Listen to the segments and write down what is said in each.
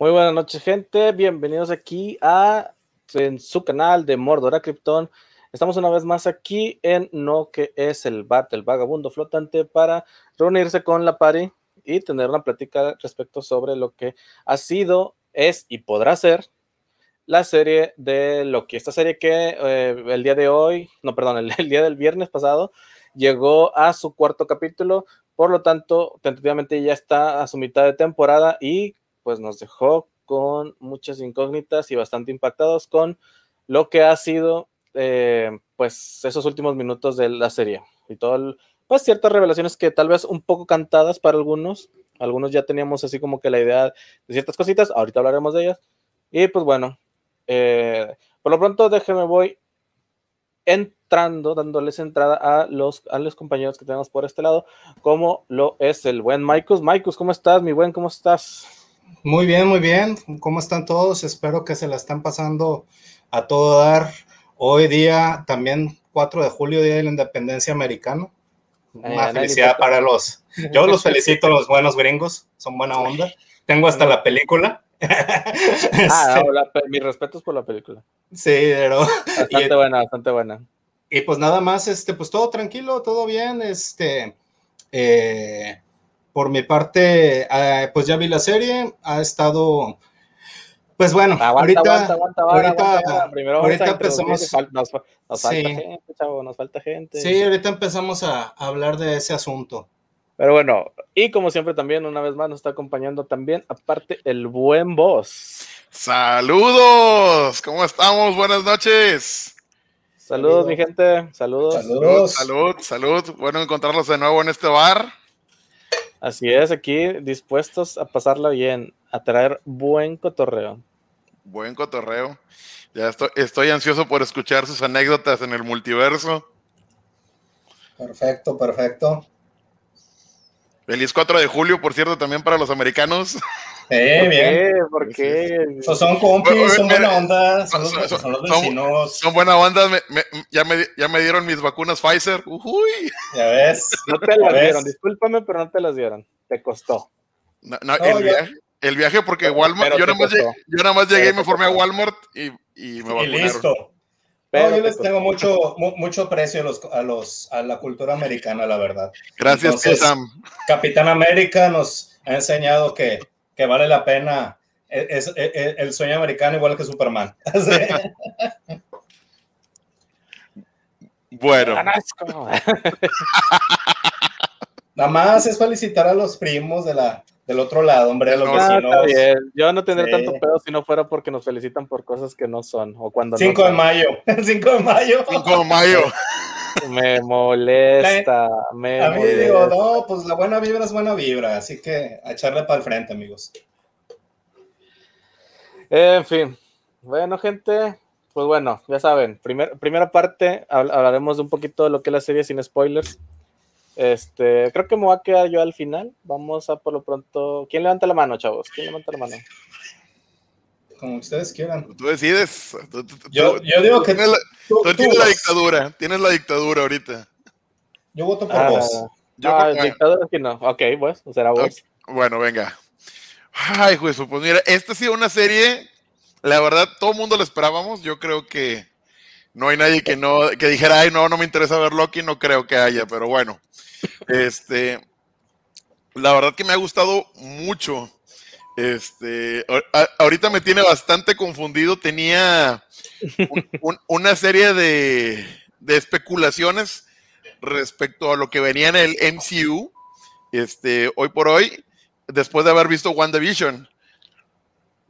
Muy buenas noches, gente. Bienvenidos aquí a en su canal de Mordora Krypton. Estamos una vez más aquí en No que es el Bat, el vagabundo flotante, para reunirse con la pari y tener una plática respecto sobre lo que ha sido, es y podrá ser la serie de Loki. Esta serie que eh, el día de hoy, no, perdón, el, el, día del viernes pasado llegó a su cuarto capítulo. Por lo tanto, tentativamente ya está a su mitad de temporada y pues nos dejó con muchas incógnitas y bastante impactados con lo que ha sido eh, pues esos últimos minutos de la serie y todo pues ciertas revelaciones que tal vez un poco cantadas para algunos algunos ya teníamos así como que la idea de ciertas cositas ahorita hablaremos de ellas y pues bueno eh, por lo pronto déjeme voy entrando, dándoles entrada a los, a los compañeros que tenemos por este lado, como lo es el buen Maikus. Maikus, ¿cómo estás, mi buen? ¿Cómo estás? Muy bien, muy bien. ¿Cómo están todos? Espero que se la están pasando a todo dar. Hoy día, también 4 de julio, Día de la Independencia Americano. Una eh, felicidad para los... Yo los felicito a los buenos gringos, son buena onda. Tengo hasta la película. ah, no, la, mis respetos por la película. Sí, pero... Bastante y, buena, bastante buena. Y pues nada más, este, pues todo tranquilo, todo bien, este... Eh, por mi parte, eh, pues ya vi la serie, ha estado, pues bueno, aguanta, ahorita, aguanta, aguanta, ahorita, Primero ahorita empezamos, nos, nos falta sí. gente, chavo, nos falta gente. Sí, ahorita empezamos a, a hablar de ese asunto. Pero bueno, y como siempre también, una vez más, nos está acompañando también, aparte, el buen voz. Saludos, ¿cómo estamos? Buenas noches. Saludos, mi gente, saludos. Saludos. Salud, salud. Bueno encontrarlos de nuevo en este bar. Así es, aquí dispuestos a pasarla bien, a traer buen cotorreo. Buen cotorreo. Ya estoy, estoy ansioso por escuchar sus anécdotas en el multiverso. Perfecto, perfecto. Feliz 4 de julio, por cierto, también para los americanos. Eh, bien. ¿Por qué? Son compis, son buena onda, son, los, son, son los vecinos. Son, buena onda, me, me, ya, me, ya me dieron mis vacunas Pfizer. Uy. Ya ves. No te las ves? dieron, discúlpame, pero no te las dieron. Te costó. No, no, no el, viaje, el, viaje, porque pero, Walmart, yo, nada más llegué, yo nada más llegué y me formé a Walmart y, y me vacunaron. Y listo. Pero no, yo les tengo mucho, mucho precio a, los, a, los, a la cultura americana, la verdad. Gracias, Entonces, Sam. Capitán América nos ha enseñado que que vale la pena es, es, es, el sueño americano igual que Superman. bueno. Nada más es felicitar a los primos de la, del otro lado, hombre, a los no, vecinos. Bien. Yo no tendré sí. tanto pedo si no fuera porque nos felicitan por cosas que no son. O cuando 5 no de mayo. 5 de mayo. 5 de mayo. Me molesta, me A mí molesta. digo, no, pues la buena vibra es buena vibra, así que a echarle para el frente, amigos. En fin, bueno, gente, pues bueno, ya saben, primer, primera parte hablaremos de un poquito de lo que es la serie sin spoilers. Este, creo que me voy a quedar yo al final. Vamos a por lo pronto. ¿Quién levanta la mano, chavos? ¿Quién levanta la mano? Como ustedes quieran. Tú decides. Tú, tú, yo, yo, digo que. Tienes la, tú, tú tienes la dictadura. Tienes la dictadura ahorita. Yo voto por ah, vos. Yo ah, por... dictadura que no. Ok, pues, será vos. Okay. Bueno, venga. Ay, juez, pues mira, esta ha sido una serie. La verdad, todo el mundo la esperábamos. Yo creo que no hay nadie que no que dijera, ay, no, no me interesa ver Loki. No creo que haya, pero bueno. Este. La verdad que me ha gustado mucho. Este, a, ahorita me tiene bastante confundido. Tenía un, un, una serie de, de, especulaciones respecto a lo que venía en el MCU. Este, hoy por hoy, después de haber visto WandaVision.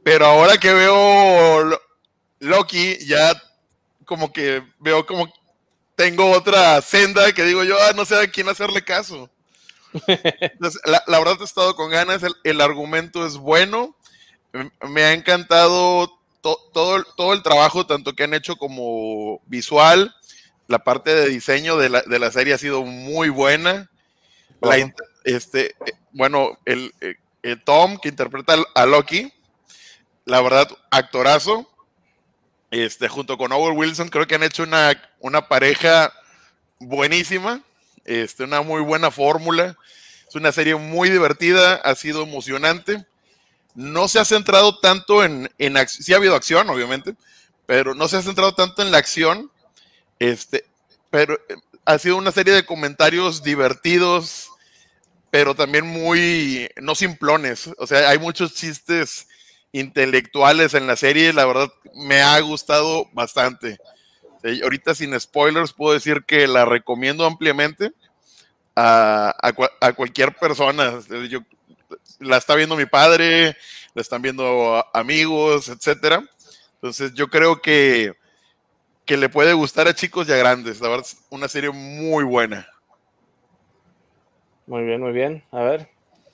Pero ahora que veo Loki, ya como que veo como tengo otra senda que digo yo, ah, no sé a quién hacerle caso. Entonces, la, la, verdad he estado con ganas, el, el, argumento es bueno, me ha encantado to, todo, todo el trabajo, tanto que han hecho como visual, la parte de diseño de la, de la serie ha sido muy buena. La, este, bueno, el, el, Tom que interpreta a Loki, la verdad, actorazo. Este, junto con Owen Wilson, creo que han hecho una, una pareja buenísima este, una muy buena fórmula. Es una serie muy divertida, ha sido emocionante. no se ha centrado tanto en, en sí ha habido acción, obviamente, pero no se ha centrado tanto en la acción, este, pero eh, ha sido una serie de comentarios divertidos, pero también muy, no simplones, o sea, hay muchos chistes intelectuales en la serie, la verdad me ha gustado bastante. Ahorita sin spoilers puedo decir que la recomiendo ampliamente a, a, cualquier persona. Yo, la está viendo mi padre, la están viendo amigos, etcétera. Entonces yo creo que, que le puede gustar a chicos y a grandes. La verdad es una serie muy buena. Muy bien, muy bien. A ver,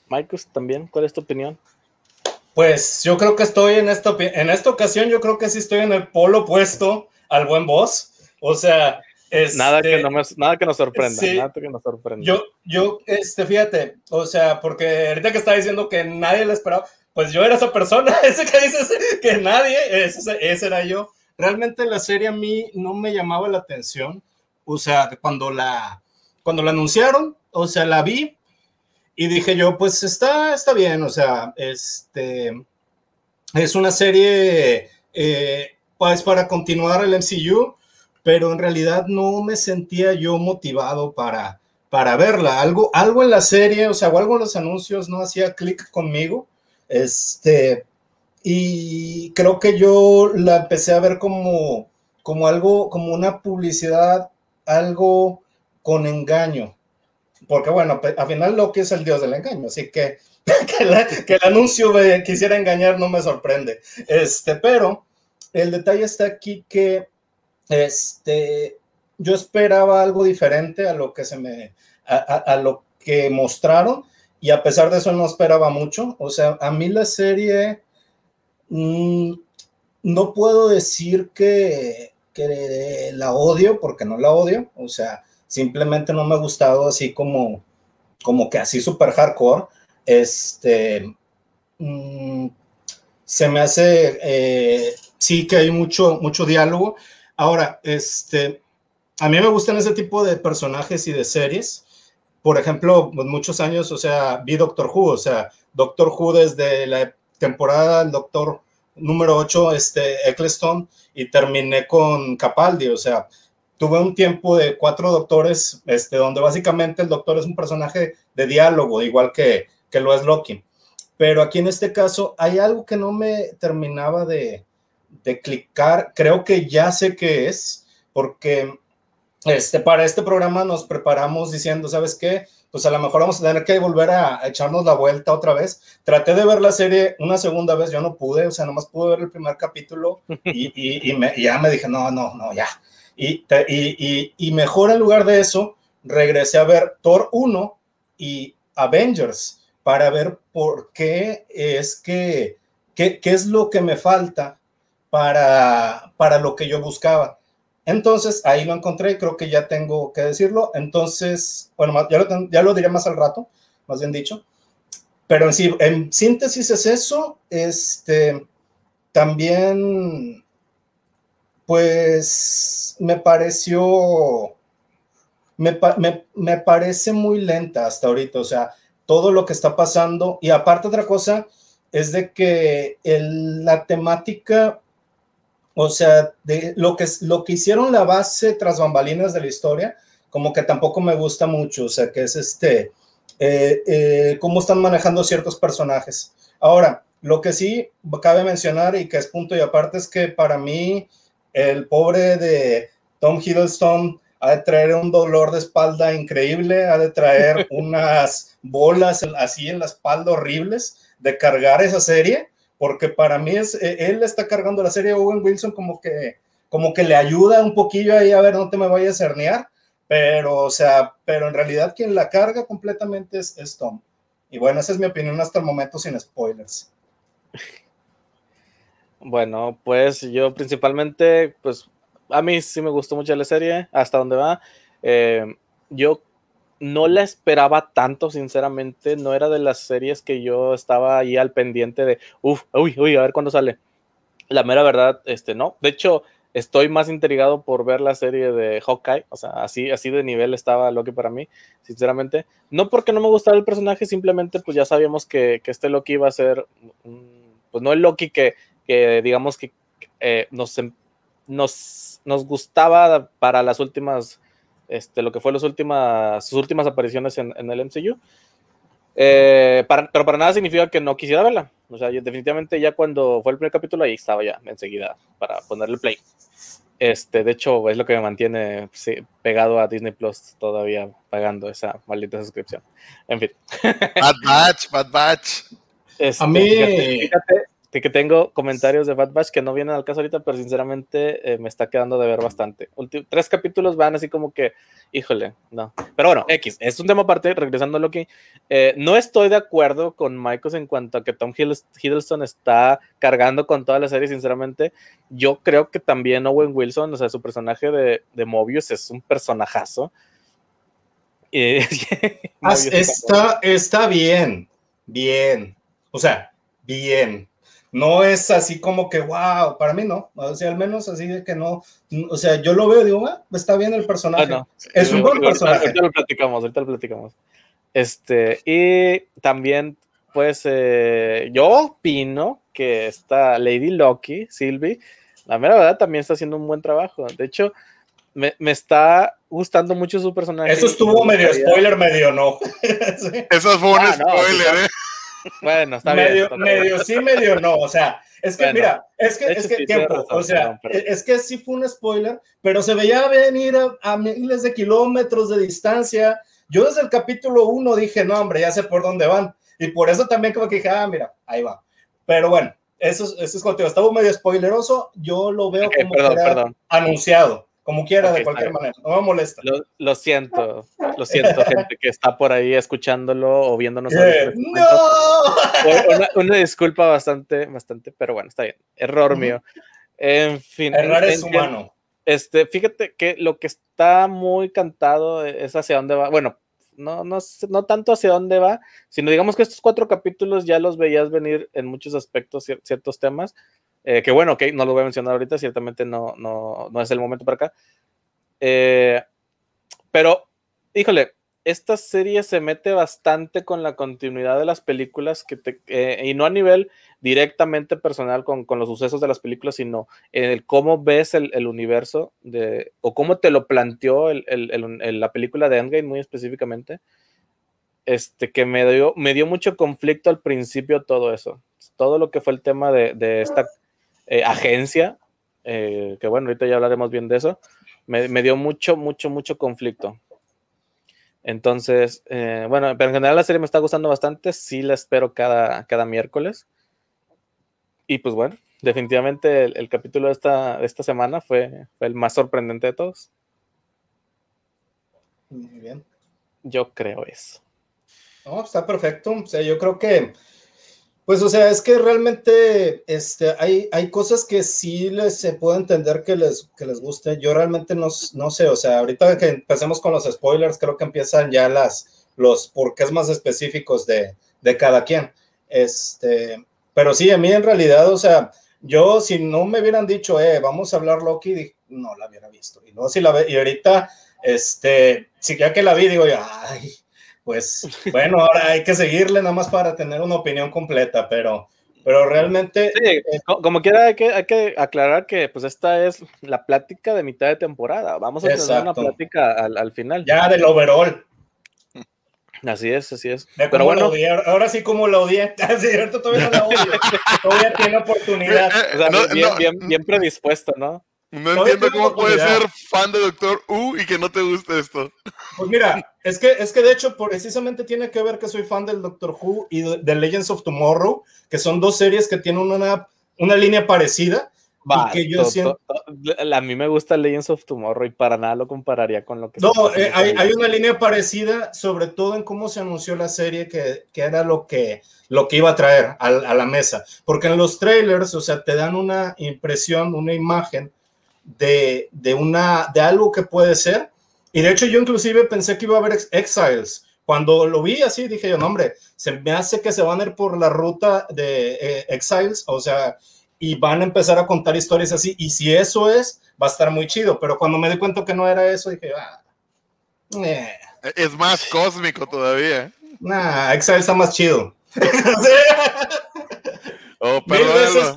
Marcus, también, ¿cuál es tu opinión? Pues yo creo que estoy en esta, en esta ocasión, yo creo que sí estoy en el polo opuesto al buen boss. O sea, nada, que este, no nada que nos sorprenda, nada que nos sorprenda. Yo, yo, este, fíjate, o sea, porque ahorita que estaba diciendo que nadie lo esperaba, pues yo era esa persona, ese que dices que nadie, ese, ese era yo. Realmente la serie a mí no me llamaba la atención, o sea, cuando la, cuando la anunciaron, o sea, la vi, y dije yo, pues está, está bien, o sea, este, es una serie, eh, pues para continuar el MCU, pero en realidad no me sentía yo motivado para, para verla. Algo, algo en la serie, o sea, o algo en los anuncios no hacía clic conmigo, este, y creo que yo la empecé a ver como, como algo, como una publicidad, algo con engaño porque bueno, al final Loki es el dios del engaño, así que que, el anuncio me quisiera engañar no me sorprende. Este, pero el detalle está aquí que este, yo esperaba algo diferente a lo que se me, a, lo que mostraron y a pesar de eso no esperaba mucho. O sea, a mí la serie mm, no puedo decir que, que la odio porque no la odio. O sea, simplemente no me ha gustado así como, como que así súper hardcore. Este, mm, se me hace, eh, sí que hay mucho, mucho diálogo. Ahora, este, a mí me gustan ese tipo de personajes y de series. Por ejemplo, pues, muchos años, o sea, vi Doctor Who, o sea, Doctor Who desde la temporada del Doctor número 8, este, Eccleston, y terminé con Capaldi, o sea, tuve un tiempo de cuatro doctores, este, donde básicamente el doctor es un personaje de diálogo, igual que, que lo es Loki. Pero aquí en este caso hay algo que no me terminaba de, de clicar. Creo que ya sé qué es, porque este, para este programa nos preparamos diciendo, ¿sabes qué? Pues a lo mejor vamos a tener que volver a, echarnos la vuelta otra vez. Traté de ver la serie una segunda vez, yo no pude, o sea, nomás pude ver el primer capítulo y, y, y ya me dije, no, no, no, ya, y, y, y, mejor en lugar de eso, regresé a ver Thor 1 y Avengers para ver por qué es que, qué, qué es lo que me falta para, para lo que yo buscaba. Entonces, ahí lo encontré, creo que ya tengo que decirlo. Entonces, bueno, ya lo, ya lo diré más al rato, más bien dicho. Pero en, sí, en síntesis es eso. Este, también pues me pareció, me, me, parece muy lenta hasta ahorita, o sea, todo lo que está pasando. Y aparte otra cosa es de que la temática, o sea, de lo que, lo que hicieron la base tras bambalinas de la historia, como que tampoco me gusta mucho, o sea, que es este, eh, eh, cómo están manejando ciertos personajes. Ahora, lo que sí cabe mencionar y que es punto y aparte es que para mí el pobre de Tom Hiddleston ha de traer un dolor de espalda increíble, ha de traer unas bolas así en la espalda horribles de cargar esa serie, porque para mí es, eh, él está cargando la serie Owen Wilson como que, como que le ayuda un poquillo ahí a ver, no te me vayas a herniar, pero, o sea, pero en realidad quien la carga completamente es, es Tom. Y bueno, esa es mi opinión hasta el momento sin spoilers. Bueno, pues yo principalmente, pues a mí sí me gustó mucho la serie, hasta donde va. Eh, yo no la esperaba tanto, sinceramente. No era de las series que yo estaba ahí al pendiente de, uff, uy, uy, a ver cuándo sale. La mera verdad, este, no. De hecho, estoy más intrigado por ver la serie de Hawkeye, o sea, así, así de nivel estaba Loki para mí, sinceramente. No porque no me gustara el personaje, simplemente pues ya sabíamos que, este Loki iba a ser, pues no el Loki que, digamos que eh, nos, em, nos, nos gustaba para las últimas, este, lo que fue las últimas, sus últimas apariciones en, el MCU. Eh, pero para nada significa que no quisiera verla. O sea, definitivamente ya cuando fue el primer capítulo ahí estaba ya enseguida para ponerle play. Este, de hecho, es lo que me mantiene pegado a Disney Plus todavía pagando esa maldita suscripción. En fin. Bad Batch, Bad Batch. Este, a mí. Fíjate, que tengo comentarios de Bad Batch que no vienen al caso ahorita, pero sinceramente eh, me está quedando de ver bastante. tres capítulos van así como que, híjole, no. Pero bueno, X, es un tema aparte, regresando a lo que eh, no estoy de acuerdo con Michaels en cuanto a que Tom Hiddleston está cargando con toda la serie, sinceramente. Yo creo que también Owen Wilson, o sea, su personaje de, de Mobius es un personajazo. está, está bien, bien. O sea, bien no es así como que, wow, para mí no, o sea, al menos así de que no, o sea, yo lo veo y digo, ah, está bien el personaje, es un buen personaje. Ahorita lo platicamos, ahorita lo platicamos. Este, y también, pues, eh, yo opino que esta Lady Loki, Sylvie, la mera verdad también está haciendo un buen trabajo. De hecho, me, me, está gustando mucho su personaje. Eso estuvo medio spoiler, medio no. Eso fue un ah, spoiler, ¿eh? Bueno, está medio, bien. Medio sí, medio no. O sea, es que, mira, es que, es que tiempo, o sea, es que sí fue un spoiler, pero se veía venir a, miles de kilómetros de distancia. Yo desde el capítulo uno dije, no, hombre, ya sé por dónde van. Y por eso también como que dije, ah, mira, ahí va. Pero bueno, eso, eso es contigo. Estaba medio spoileroso. Yo lo veo como perdón, anunciado como quiera, de cualquier manera, no me molesta. Lo, siento, lo siento, gente que está por ahí escuchándolo o viéndonos. ¡No! Una, disculpa bastante, bastante, pero bueno, está bien. Error mío. En fin. Error es humano. Este, fíjate que lo que está muy cantado es hacia dónde va. Bueno, no, no, no tanto hacia dónde va, sino digamos que estos cuatro capítulos ya los veías venir en muchos aspectos, ciertos temas. Eh, que bueno, ok, no lo voy a mencionar ahorita, ciertamente no, no, no es el momento para acá. Eh, pero, híjole, esta serie se mete bastante con la continuidad de las películas que te, eh, y no a nivel directamente personal con, con, los sucesos de las películas, sino en el cómo ves el, el universo de, o cómo te lo planteó el, el, la película de Endgame muy específicamente. Este, que me dio, me dio mucho conflicto al principio todo eso. Todo lo que fue el tema de, de esta eh, agencia, eh, que bueno, ahorita ya hablaremos bien de eso, me, dio mucho, mucho, mucho conflicto. Entonces, eh, bueno, pero en general la serie me está gustando bastante, sí la espero cada, cada miércoles. Y pues bueno, definitivamente el, capítulo de esta, de esta semana fue, el más sorprendente de todos. Muy bien. Yo creo eso. No, está perfecto. O sea, yo creo que pues, o sea, es que realmente este, hay, hay cosas que sí les, se puede entender que les, que les guste. Yo realmente no, no sé, o sea, ahorita que empecemos con los spoilers, creo que empiezan ya las, los porqués más específicos de, de cada quien. Este, pero sí, a mí en realidad, o sea, yo si no me hubieran dicho, eh, vamos a hablar Loki, no la hubiera visto. Y no, si la ve, y ahorita, este, si ya que la vi, digo, ay, pues bueno, ahora hay que seguirle nada más para tener una opinión completa, pero, pero realmente... Sí, eh, como quiera hay que, hay que aclarar que pues esta es la plática de mitad de temporada, vamos a tener una plática al, final. Ya del overall. Así es, así es. Pero bueno, ahora sí como lo odié, cierto, todavía no la odio, todavía tiene oportunidad. bien, bien, bien predispuesto, ¿no? No entiendo cómo puedes ser fan de Doctor U y que no te guste esto. Pues mira, es que, es que de hecho precisamente tiene que ver que soy fan del Doctor Who y de, Legends of Tomorrow, que son dos series que tienen una, una línea parecida. y que yo siento... a mí me gusta Legends of Tomorrow y para nada lo compararía con lo que... No, eh, hay, hay, una línea parecida, sobre todo en cómo se anunció la serie, que, que era lo que, lo que iba a traer a, a la mesa. Porque en los trailers, o sea, te dan una impresión, una imagen de, de, una, de algo que puede ser. Y de hecho yo inclusive pensé que iba a haber Exiles. Cuando lo vi así, dije yo, no, hombre, se me hace que se van a ir por la ruta de eh, Exiles, o sea, y van a empezar a contar historias así. Y si eso es, va a estar muy chido. Pero cuando me di cuenta que no era eso, dije, ah, eh. Es más cósmico todavía. Nah, Exile está más chido. oh, mil veces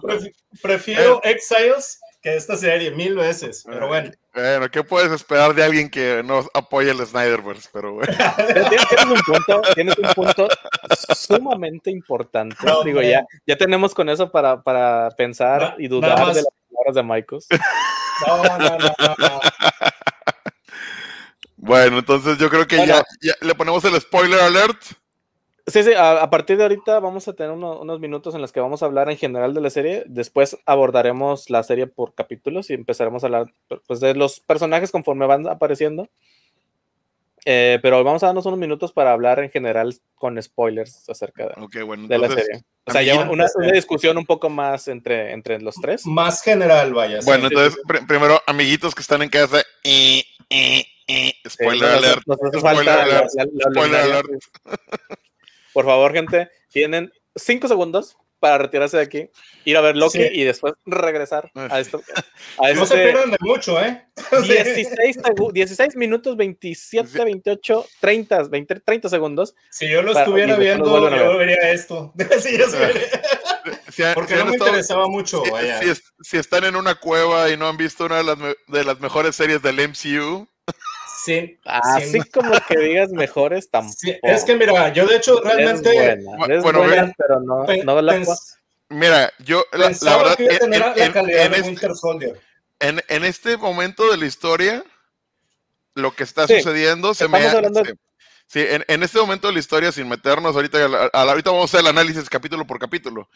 prefiero eh. Exiles que esta serie, mil veces. Pero bueno. Bueno, ¿qué puedes esperar de alguien que no apoya el Snyderverse? Pero bueno. tienes, un punto, tienes un punto sumamente importante. Digo, ya, ya tenemos con eso para, para pensar y dudar de las palabras de Michael. No, no, no, no. Bueno, entonces yo creo que ya, le ponemos el spoiler alert. Sí, sí, a, partir de ahorita vamos a tener unos minutos en los que vamos a hablar en general de la serie. Después abordaremos la serie por capítulos y empezaremos a hablar pues, de los personajes conforme van apareciendo. Eh, pero vamos a darnos unos minutos para hablar en general con spoilers acerca de, la serie. O sea, ya una, discusión un poco más entre, entre los tres. Más general, vaya. Bueno, entonces, primero, amiguitos que están en casa, y spoiler alert. spoiler alert. Por favor, gente, tienen cinco segundos para retirarse de aquí, ir a ver Loki y después regresar a esto. A no se este pierdan de mucho, ¿eh? 16, 16 minutos, 27, 28, 30, 20, 30 segundos. Si yo lo estuviera viendo, yo vería esto. yo si, Porque no me interesaba mucho. Si, si, están en una cueva y no han visto una de las, de las mejores series del MCU, Sí. Así como que digas mejores tampoco. es que mira, yo de hecho realmente. Es buena, pero no, no la Mira, yo la, la verdad. Que en, la calidad en, de este Winter Soldier. En, en, este momento de la historia, lo que está sucediendo se me hablando... Sí, en, en, este momento de la historia, sin meternos ahorita, ahorita vamos a hacer el análisis capítulo por capítulo.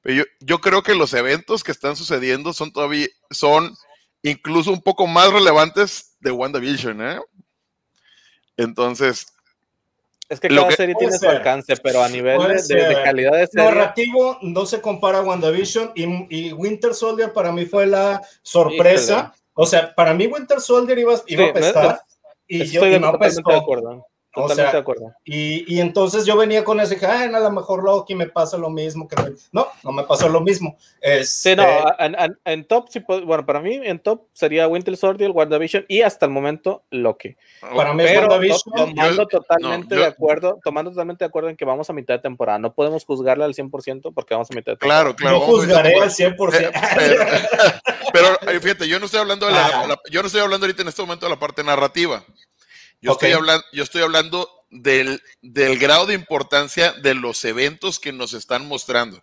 Pero yo, yo creo que los eventos que están sucediendo son todavía, son incluso un poco más relevantes de WandaVision, ¿eh? Entonces. Es que cada serie tiene su alcance, pero a nivel de, calidad de serie. Narrativo no se compara a WandaVision y, Winter Soldier para mí fue la sorpresa. O sea, para mí Winter Soldier iba, iba a pescar. y yo estoy no de acuerdo. Totalmente de acuerdo. Y, y, entonces yo venía con eso y dije, ah, a lo mejor Loki me pasa lo mismo que No, no me pasó lo mismo. sí, no, este en, top, sí, bueno, para mí en top sería Winter Soldier, WandaVision y hasta el momento Loki. Para mí es WandaVision. Tomando totalmente de acuerdo, tomando totalmente de acuerdo en que vamos a mitad de temporada. No podemos juzgarle al 100% porque vamos a mitad de temporada. Claro, claro. No juzgaré al 100%. Pero, pero, fíjate, yo no estoy hablando de la, ah. yo no estoy hablando ahorita en este momento de la parte narrativa. Yo, estoy hablando, yo estoy hablando del, del grado de importancia de los eventos que nos están mostrando.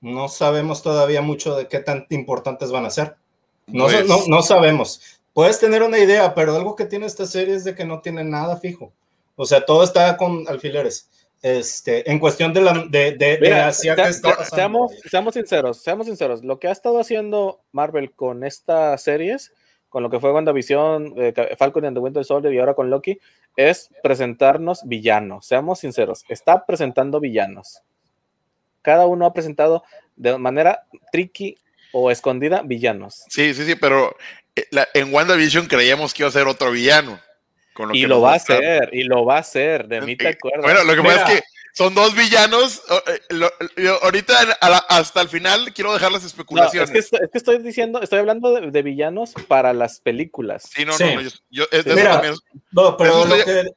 No sabemos todavía mucho de qué tan importantes van a ser. No, pues no, no, sabemos. Puedes tener una idea, pero algo que tiene esta serie es de que no tiene nada fijo. O sea, todo está con alfileres. Este, en cuestión de la de, de, seamos, seamos sinceros, seamos sinceros. Lo que ha estado haciendo Marvel con estas series con lo que fue WandaVision, eh, Falcon and the Winter Soldier y ahora con Loki, es presentarnos villanos. Seamos sinceros, está presentando villanos. Cada uno ha presentado de manera tricky o escondida villanos. Sí, sí, sí, pero eh, en WandaVision creíamos que iba a ser otro villano. y lo va a hacer, y lo va a ser, de mí te acuerdo. Bueno, lo que pasa es que son dos villanos. Eh, ahorita hasta el final quiero dejar las especulaciones. es, que estoy, diciendo, estoy hablando de, villanos para las películas. Sí, no, no, yo,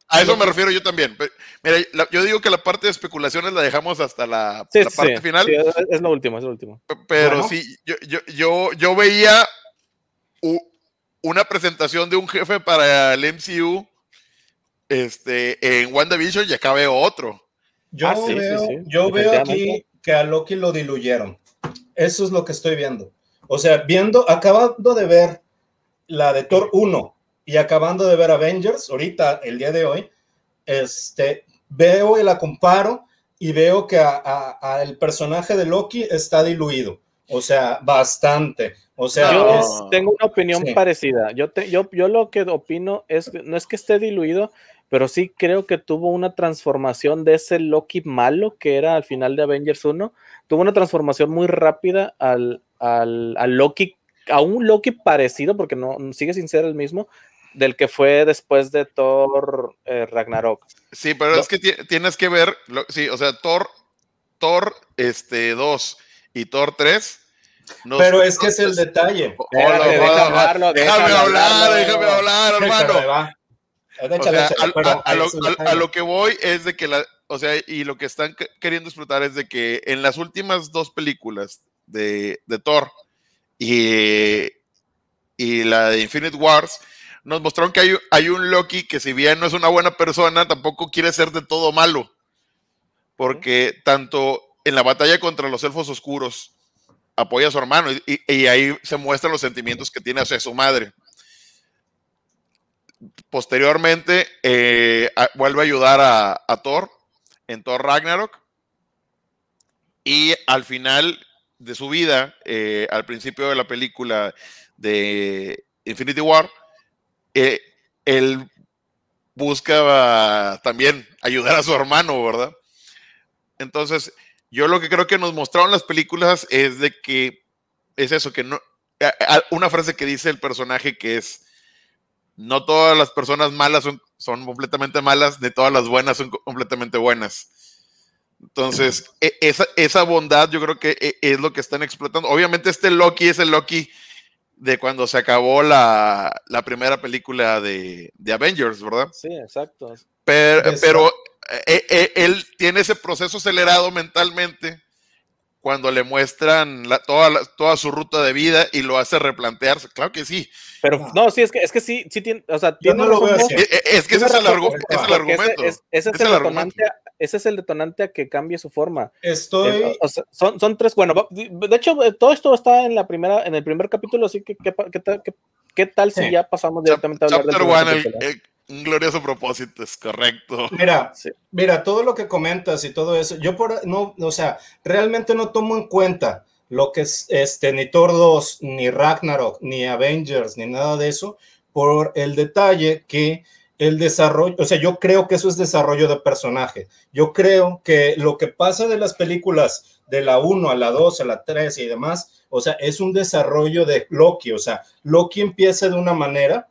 a eso me refiero yo también. Mira, yo digo que la parte de especulaciones la dejamos hasta la, parte final. es lo último, es lo último. Pero sí, yo, yo, yo, yo veía una presentación de un jefe para el MCU este, en WandaVision y acá veo otro. Yo ah, veo, Yo veo aquí que a Loki lo diluyeron. Eso es lo que estoy viendo. O sea, viendo, acabando de ver la de Thor 1 y acabando de ver Avengers, ahorita, el día de hoy, este, veo y la comparo y veo que a, el personaje de Loki está diluido. O sea, bastante. O sea, yo tengo una opinión parecida. Yo, te, yo, yo lo que opino es, no es que esté diluido, pero sí creo que tuvo una transformación de ese Loki malo que era al final de Avengers 1, tuvo una transformación muy rápida al, al, Loki, a un Loki parecido, porque no sigue sin ser el mismo, del que fue después de Thor eh, Ragnarok. Sí, pero es que tienes que ver, sí, o sea, Thor, Thor este, 2 y Thor 3 Pero es que es el detalle. déjame hablar, déjame hablar, hermano. A, lo, que voy es de que la, o sea, y lo que están queriendo explotar es de que en las últimas dos películas de, de Thor y, y la de Infinite Wars, nos mostraron que hay, hay, un Loki que si bien no es una buena persona, tampoco quiere ser de todo malo. Porque tanto en la batalla contra los elfos oscuros apoya a su hermano y, ahí se muestran los sentimientos que tiene hacia su madre. Posteriormente eh, vuelve a ayudar a, Thor en Thor Ragnarok y al final de su vida, eh, al principio de la película de Infinity War, eh, él busca también ayudar a su hermano, ¿verdad? Entonces, yo lo que creo que nos mostraron las películas es de que es eso, que no. Una frase que dice el personaje que es: No todas las personas malas son, son completamente malas, ni todas las buenas son completamente buenas. Entonces, e, esa, esa bondad yo creo que e, es lo que están explotando. Obviamente, este Loki es el Loki de cuando se acabó la, primera película de, de, Avengers, ¿verdad? Sí, exacto. Pero, pero eh, eh, él tiene ese proceso acelerado mentalmente cuando le muestran toda, toda su ruta de vida y lo hace replantearse. Claro que sí. Pero no, sí, es que, es que sí, sí tiene, o sea, tiene Es, que ese es el, argumento. Ese, es, el, detonante, ese es el detonante a que cambie su forma. Estoy. Eh, son, son tres, bueno, de hecho, todo esto está en la primera, en el primer capítulo, así que qué, qué, qué, tal si ya pasamos directamente a hablar del un glorioso propósito, es correcto. Mira, mira, todo lo que comentas y todo eso, yo por no, o sea, realmente no tomo en cuenta lo que es este, ni Thor 2, ni Ragnarok, ni Avengers, ni nada de eso, por el detalle que el desarrollo, o sea, yo creo que eso es desarrollo de personaje. Yo creo que lo que pasa de las películas de la 1 a la 2, a la 3 y demás, o sea, es un desarrollo de Loki, o sea, Loki empieza de una manera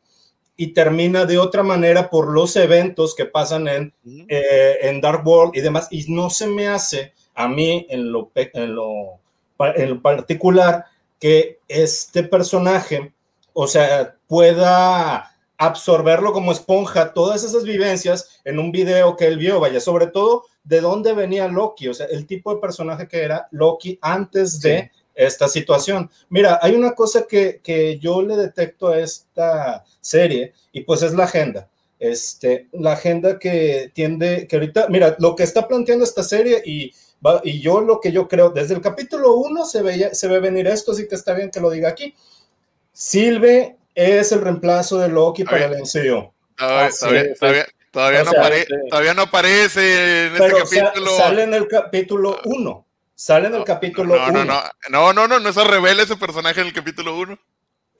y termina de otra manera por los eventos que pasan en, eh, en Dark World y demás. Y no se me hace a mí en lo, en lo, en lo particular que este personaje, o sea, pueda absorberlo como esponja, todas esas vivencias en un video que él vio, vaya, sobre todo de dónde venía Loki, o sea, el tipo de personaje que era Loki antes de esta situación. Mira, hay una cosa que, que, yo le detecto a esta serie y pues es la agenda. Este, la agenda que tiende, que ahorita, mira, lo que está planteando esta serie y, y yo lo que yo creo, desde el capítulo 1 se, veía, se ve venir esto, así que está bien que lo diga aquí. Silve es el reemplazo de Loki para el MCU. Todavía, no, todavía no aparece en este capítulo. sale en el capítulo 1 Sale en el capítulo 1. No, no, no, no, no, no, se revela ese personaje en el capítulo 1.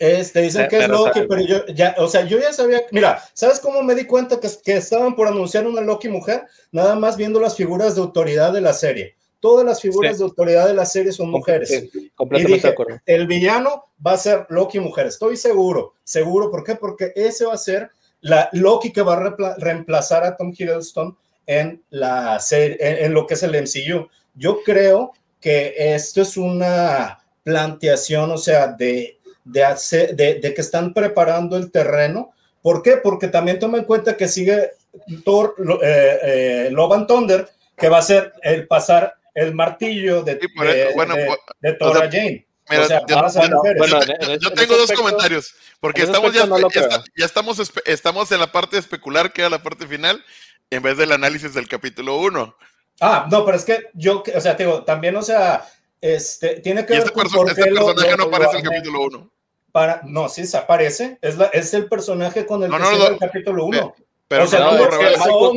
Este, dicen que es Loki, pero yo ya, o sea, yo ya sabía, mira, ¿sabes cómo me di cuenta que, que estaban por anunciar una Loki mujer? Nada más viendo las figuras de autoridad de la serie. Todas las figuras de autoridad de la serie son mujeres. completamente de acuerdo. El villano va a ser Loki mujer, estoy seguro, seguro. ¿Por qué? Porque ese va a ser la Loki que va a reemplazar a Tom Hiddleston en la serie, en lo que es el MCU. Yo creo que esto es una planteación, o sea, de, de, de, que están preparando el terreno. ¿Por qué? Porque también toma en cuenta que sigue Thor, eh, eh, Love and Thunder, que va a ser el pasar el martillo de, de, Thor a Jane. yo, tengo dos comentarios, porque estamos ya, ya, estamos, estamos en la parte especular, que era la parte final, en vez del análisis del capítulo 1. Ah, no, pero es que yo, o sea, te digo, también, o sea, este, tiene que ver este con por este personaje no aparece en el capítulo 1. Para, no, sí, se aparece. Es, la, es el personaje con el que se el capítulo 1. Pero o sea, no,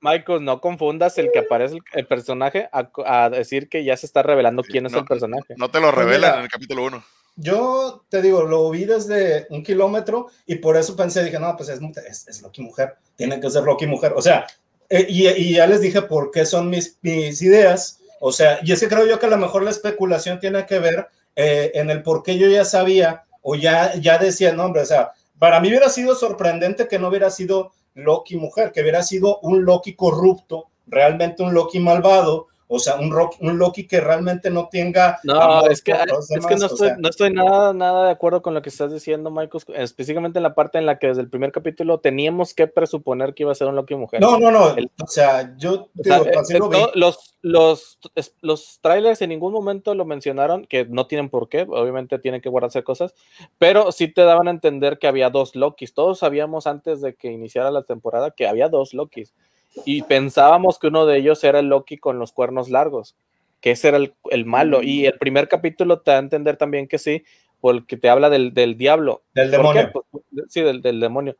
Michael, no confundas el que aparece el, personaje a, decir que ya se está revelando quién es el personaje. No te lo pues revelan en el capítulo 1. Yo te digo, lo vi desde un kilómetro y por eso pensé, dije, no, pues es, es, es Loki mujer, tiene que ser Loki mujer. O sea, eh, y, ya les dije por qué son mis, mis, ideas. O sea, y es que creo yo que a lo mejor la especulación tiene que ver eh, en el por qué yo ya sabía o ya, ya decía el nombre. O sea, para mí hubiera sido sorprendente que no hubiera sido Loki mujer, que hubiera sido un Loki corrupto, realmente un Loki malvado, o sea, un, un Loki que realmente no tenga... No, es que, es que no, estoy, no estoy nada, nada de acuerdo con lo que estás diciendo, Michael, específicamente en la parte en la que desde el primer capítulo teníamos que presuponer que iba a ser un Loki mujer. No, no, no, o sea, yo digo, eh, los, los, los trailers en ningún momento lo mencionaron, que no tienen por qué, obviamente tienen que guardarse cosas, pero sí te daban a entender que había dos Lokis. Todos sabíamos antes de que iniciara la temporada que había dos Lokis y pensábamos que uno de ellos era el Loki con los cuernos largos, que ese era el, malo. Y el primer capítulo te da a entender también que sí, porque te habla del, diablo. Del demonio. Pues, sí, del, demonio.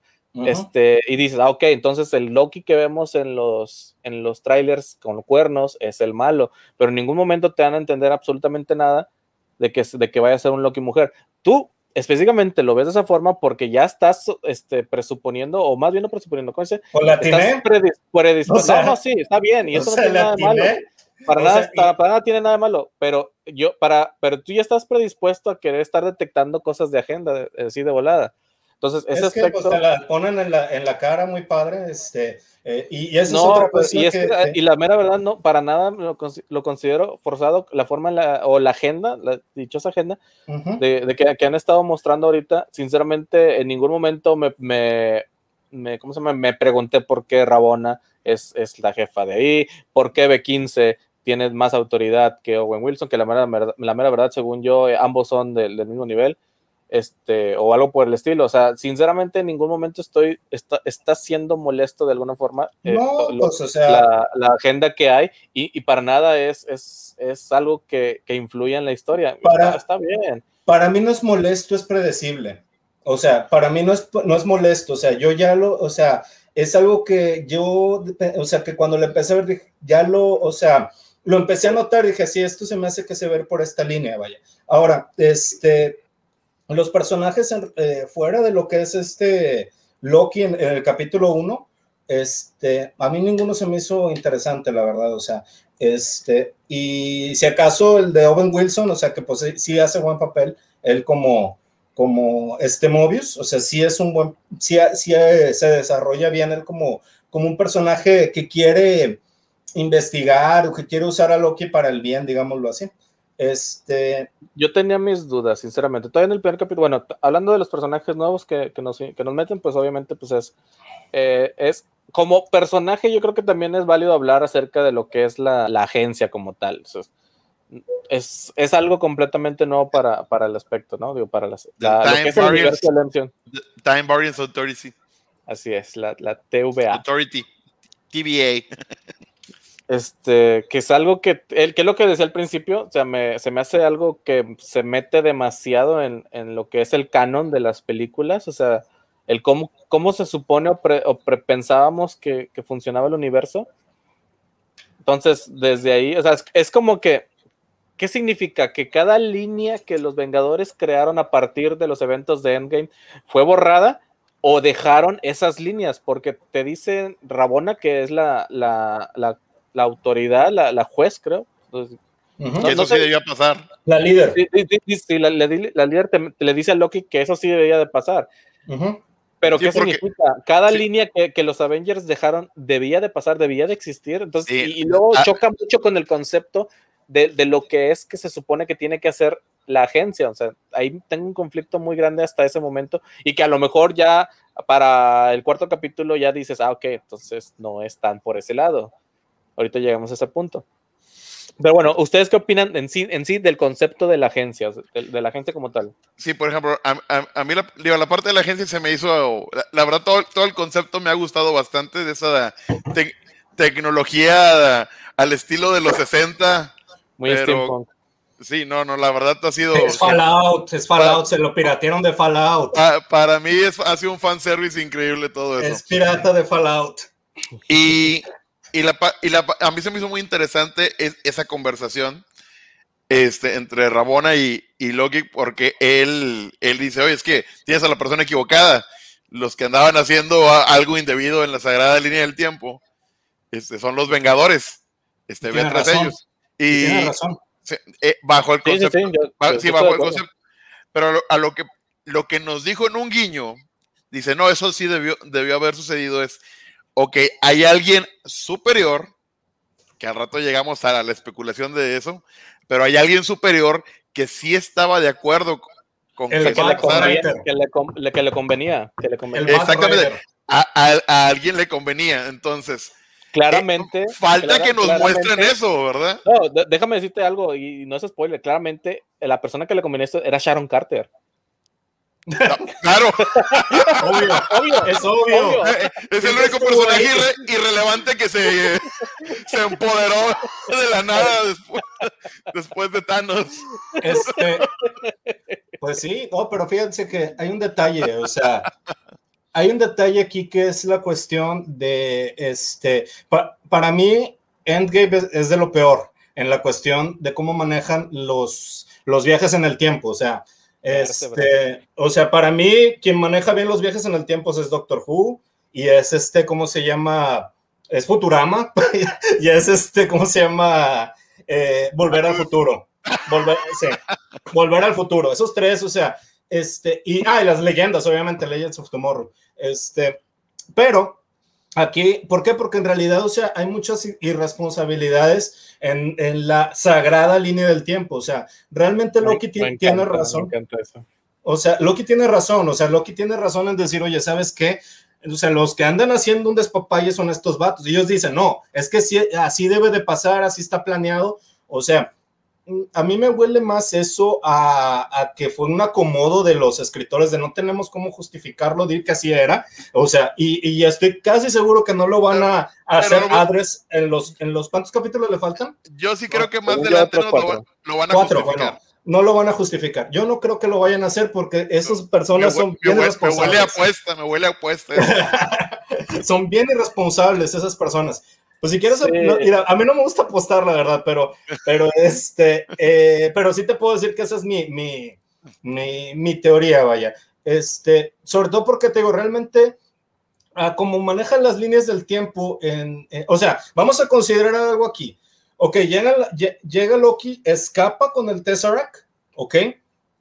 Este, y dices, ah, ok, entonces el Loki que vemos en los, en los trailers con cuernos es el malo, pero en ningún momento te dan a entender absolutamente nada de que, de que vaya a ser un Loki mujer. Tú específicamente lo ves de esa forma porque ya estás este, presuponiendo, o más bien no presuponiendo, ¿cómo dice? ¿O la no, sí, está bien, y eso no tiene nada de malo. Para nada, para, nada tiene nada de malo, pero yo, para, pero tú ya estás predispuesto a querer estar detectando cosas de agenda, así de volada. Entonces, ese es Que, pues, te la ponen en la, en la cara muy padre, este, eh, y, eso es otra pues, y, y, la mera verdad, no, para nada lo, lo considero forzado la forma la, o la agenda, la dichosa agenda, de, de que, que, han estado mostrando ahorita. Sinceramente, en ningún momento me, me, me ¿cómo se llama? Me pregunté por qué Rabona es, es la jefa de ahí, por qué B15 tiene más autoridad que Owen Wilson, que la mera, la mera verdad, según yo, ambos son del, del mismo nivel este, o algo por el estilo. O sea, sinceramente en ningún momento estoy, está, está siendo molesto de alguna forma eh, pues, o sea... la, agenda que hay y, para nada es, es, es algo que, que, influye en la historia. Para, está, bien. Para mí no es molesto, es predecible. O sea, para mí no es, no es molesto. O sea, yo ya lo, o sea, es algo que yo, o sea, que cuando lo empecé a ver, ya lo, o sea, lo empecé a notar, dije, sí, esto se me hace que se ver por esta línea, vaya. Ahora, este, los personajes eh, fuera de lo que es este Loki en, el capítulo 1, este, a mí ninguno se me hizo interesante, la verdad, o sea, este, y si acaso el de Owen Wilson, o sea, que pues sí hace buen papel, él como, como este Mobius, o sea, sí es un buen, sí, sí eh, se desarrolla bien él como, como un personaje que quiere investigar o que quiere usar a Loki para el bien, digámoslo así. Este... Yo tenía mis dudas, sinceramente. Todavía en el primer capítulo, bueno, hablando de los personajes nuevos que, que, nos, que nos meten, pues obviamente pues es, eh, es como personaje, yo creo que también es válido hablar acerca de lo que es la, la agencia como tal. es, es, algo completamente nuevo para, para el aspecto, ¿no? Digo, para las, la, Time, es Variance, Time Variance Authority. Así es, la, la TVA. Authority, TVA. Este, que es algo que, el, que es lo que decía al principio, o sea, me, se me hace algo que se mete demasiado en, en, lo que es el canon de las películas, o sea, el cómo, cómo se supone o, pre, o pensábamos que, que, funcionaba el universo. Entonces, desde ahí, o sea, es, es, como que, ¿qué significa? Que cada línea que los Vengadores crearon a partir de los eventos de Endgame fue borrada o dejaron esas líneas, porque te dice Rabona que es la, la, la la autoridad, la, la juez, creo. Entonces, no, que eso sí debía pasar. La líder. Sí, sí, sí la, la, la, líder te, le dice a Loki que eso sí debía de pasar. Pero ¿qué porque, significa? Cada línea que, que, los Avengers dejaron debía de pasar, debía de existir. Entonces, y, y, luego ah. choca mucho con el concepto de, de, lo que es que se supone que tiene que hacer la agencia. O sea, ahí tengo un conflicto muy grande hasta ese momento y que a lo mejor ya para el cuarto capítulo ya dices, ah, ok, entonces no es tan por ese lado. Ahorita llegamos a ese punto. Pero bueno, ¿ustedes qué opinan en sí, en sí del concepto de la agencia, de, la agencia como tal? Sí, por ejemplo, a, mí la, digo, la, parte de la agencia se me hizo, la, verdad, todo, todo, el concepto me ha gustado bastante de esa tecnología al estilo de los 60. Muy pero, Sí, no, no, la verdad ha sido... Es Fallout, es Fallout, se lo piratearon de Fallout. Para, para mí es, ha sido un fanservice increíble todo eso. Es pirata de Fallout. Y y, la, y la, a mí se me hizo muy interesante esa conversación este, entre Rabona y, y, Loki, porque él, él dice, oye, es que tienes a la persona equivocada. Los que andaban haciendo algo indebido en la sagrada línea del tiempo este, son los Vengadores. Este, ve tras ellos. Y tiene razón. Eh, bajo el concepto. Sí, bajo el concepto. Pero a lo que, lo que nos dijo en un guiño, dice, no, eso sí debió, debió haber sucedido, es ok, hay alguien superior que al rato llegamos a la especulación de eso, pero hay alguien superior que sí estaba de acuerdo con el que, que, le convenía, que, le, que, le convenía, que le convenía. Exactamente. A, a, a, alguien le convenía. Entonces, claramente. Eh, falta clara, que nos muestren eso, ¿verdad? No, déjame decirte algo, y no es spoiler. Claramente, la persona que le convenía esto era Sharon Carter. No, claro. obvio, obvio, es obvio. obvio. Es el único personaje irre irrelevante que se, se empoderó de la nada después, después de Thanos. Este, pues sí, no, pero fíjense que hay un detalle, o sea, hay un detalle aquí que es la cuestión de, este, pa, para mí, Endgame es, es, de lo peor en la cuestión de cómo manejan los, los viajes en el tiempo, o sea, este, o sea, para mí, quien maneja bien los viajes en el tiempo es Doctor Who y es este, ¿cómo se llama? Es Futurama y es este, ¿cómo se llama? Eh, volver al futuro. Volver, sí, volver al futuro. Esos tres, o sea, este, y, ah, y las leyendas, obviamente, Legends of Tomorrow. Este, pero aquí, ¿por qué? Porque en realidad, o sea, hay muchas irresponsabilidades en, en la sagrada línea del tiempo. O sea, realmente Loki me, me tiene encanta, razón. O sea, Loki tiene razón, o sea, Loki tiene razón en decir, oye, ¿sabes qué? O sea, los que andan haciendo un despapalle son estos vatos. Y ellos dicen, no, es que sí, así debe de pasar, así está planeado. O sea, a mí me huele más eso a, a, que fue un acomodo de los escritores de no tenemos cómo justificarlo, decir que así era, o sea, y, y estoy casi seguro que no lo van a, a hacer no, adres en los, en los, ¿cuántos capítulos le faltan? Yo sí creo que más adelante no, lo, lo, van a cuatro, justificar. Bueno, no lo van a justificar. Yo no creo que lo vayan a hacer porque esas personas me, son bien me, irresponsables. Me huele a apuesta, me huele a apuesta. son bien irresponsables esas personas. Pues si quieres, sí. no, mira, a mí no me gusta apostar, la verdad, pero, pero, este, eh, pero sí te puedo decir que esa es mi, mi, mi, mi teoría, vaya. Este, sobre todo porque te digo, realmente, ah, como manejan las líneas del tiempo, en, en, o sea, vamos a considerar algo aquí. Ok, llega, llega Loki, escapa con el Tesseract, ok,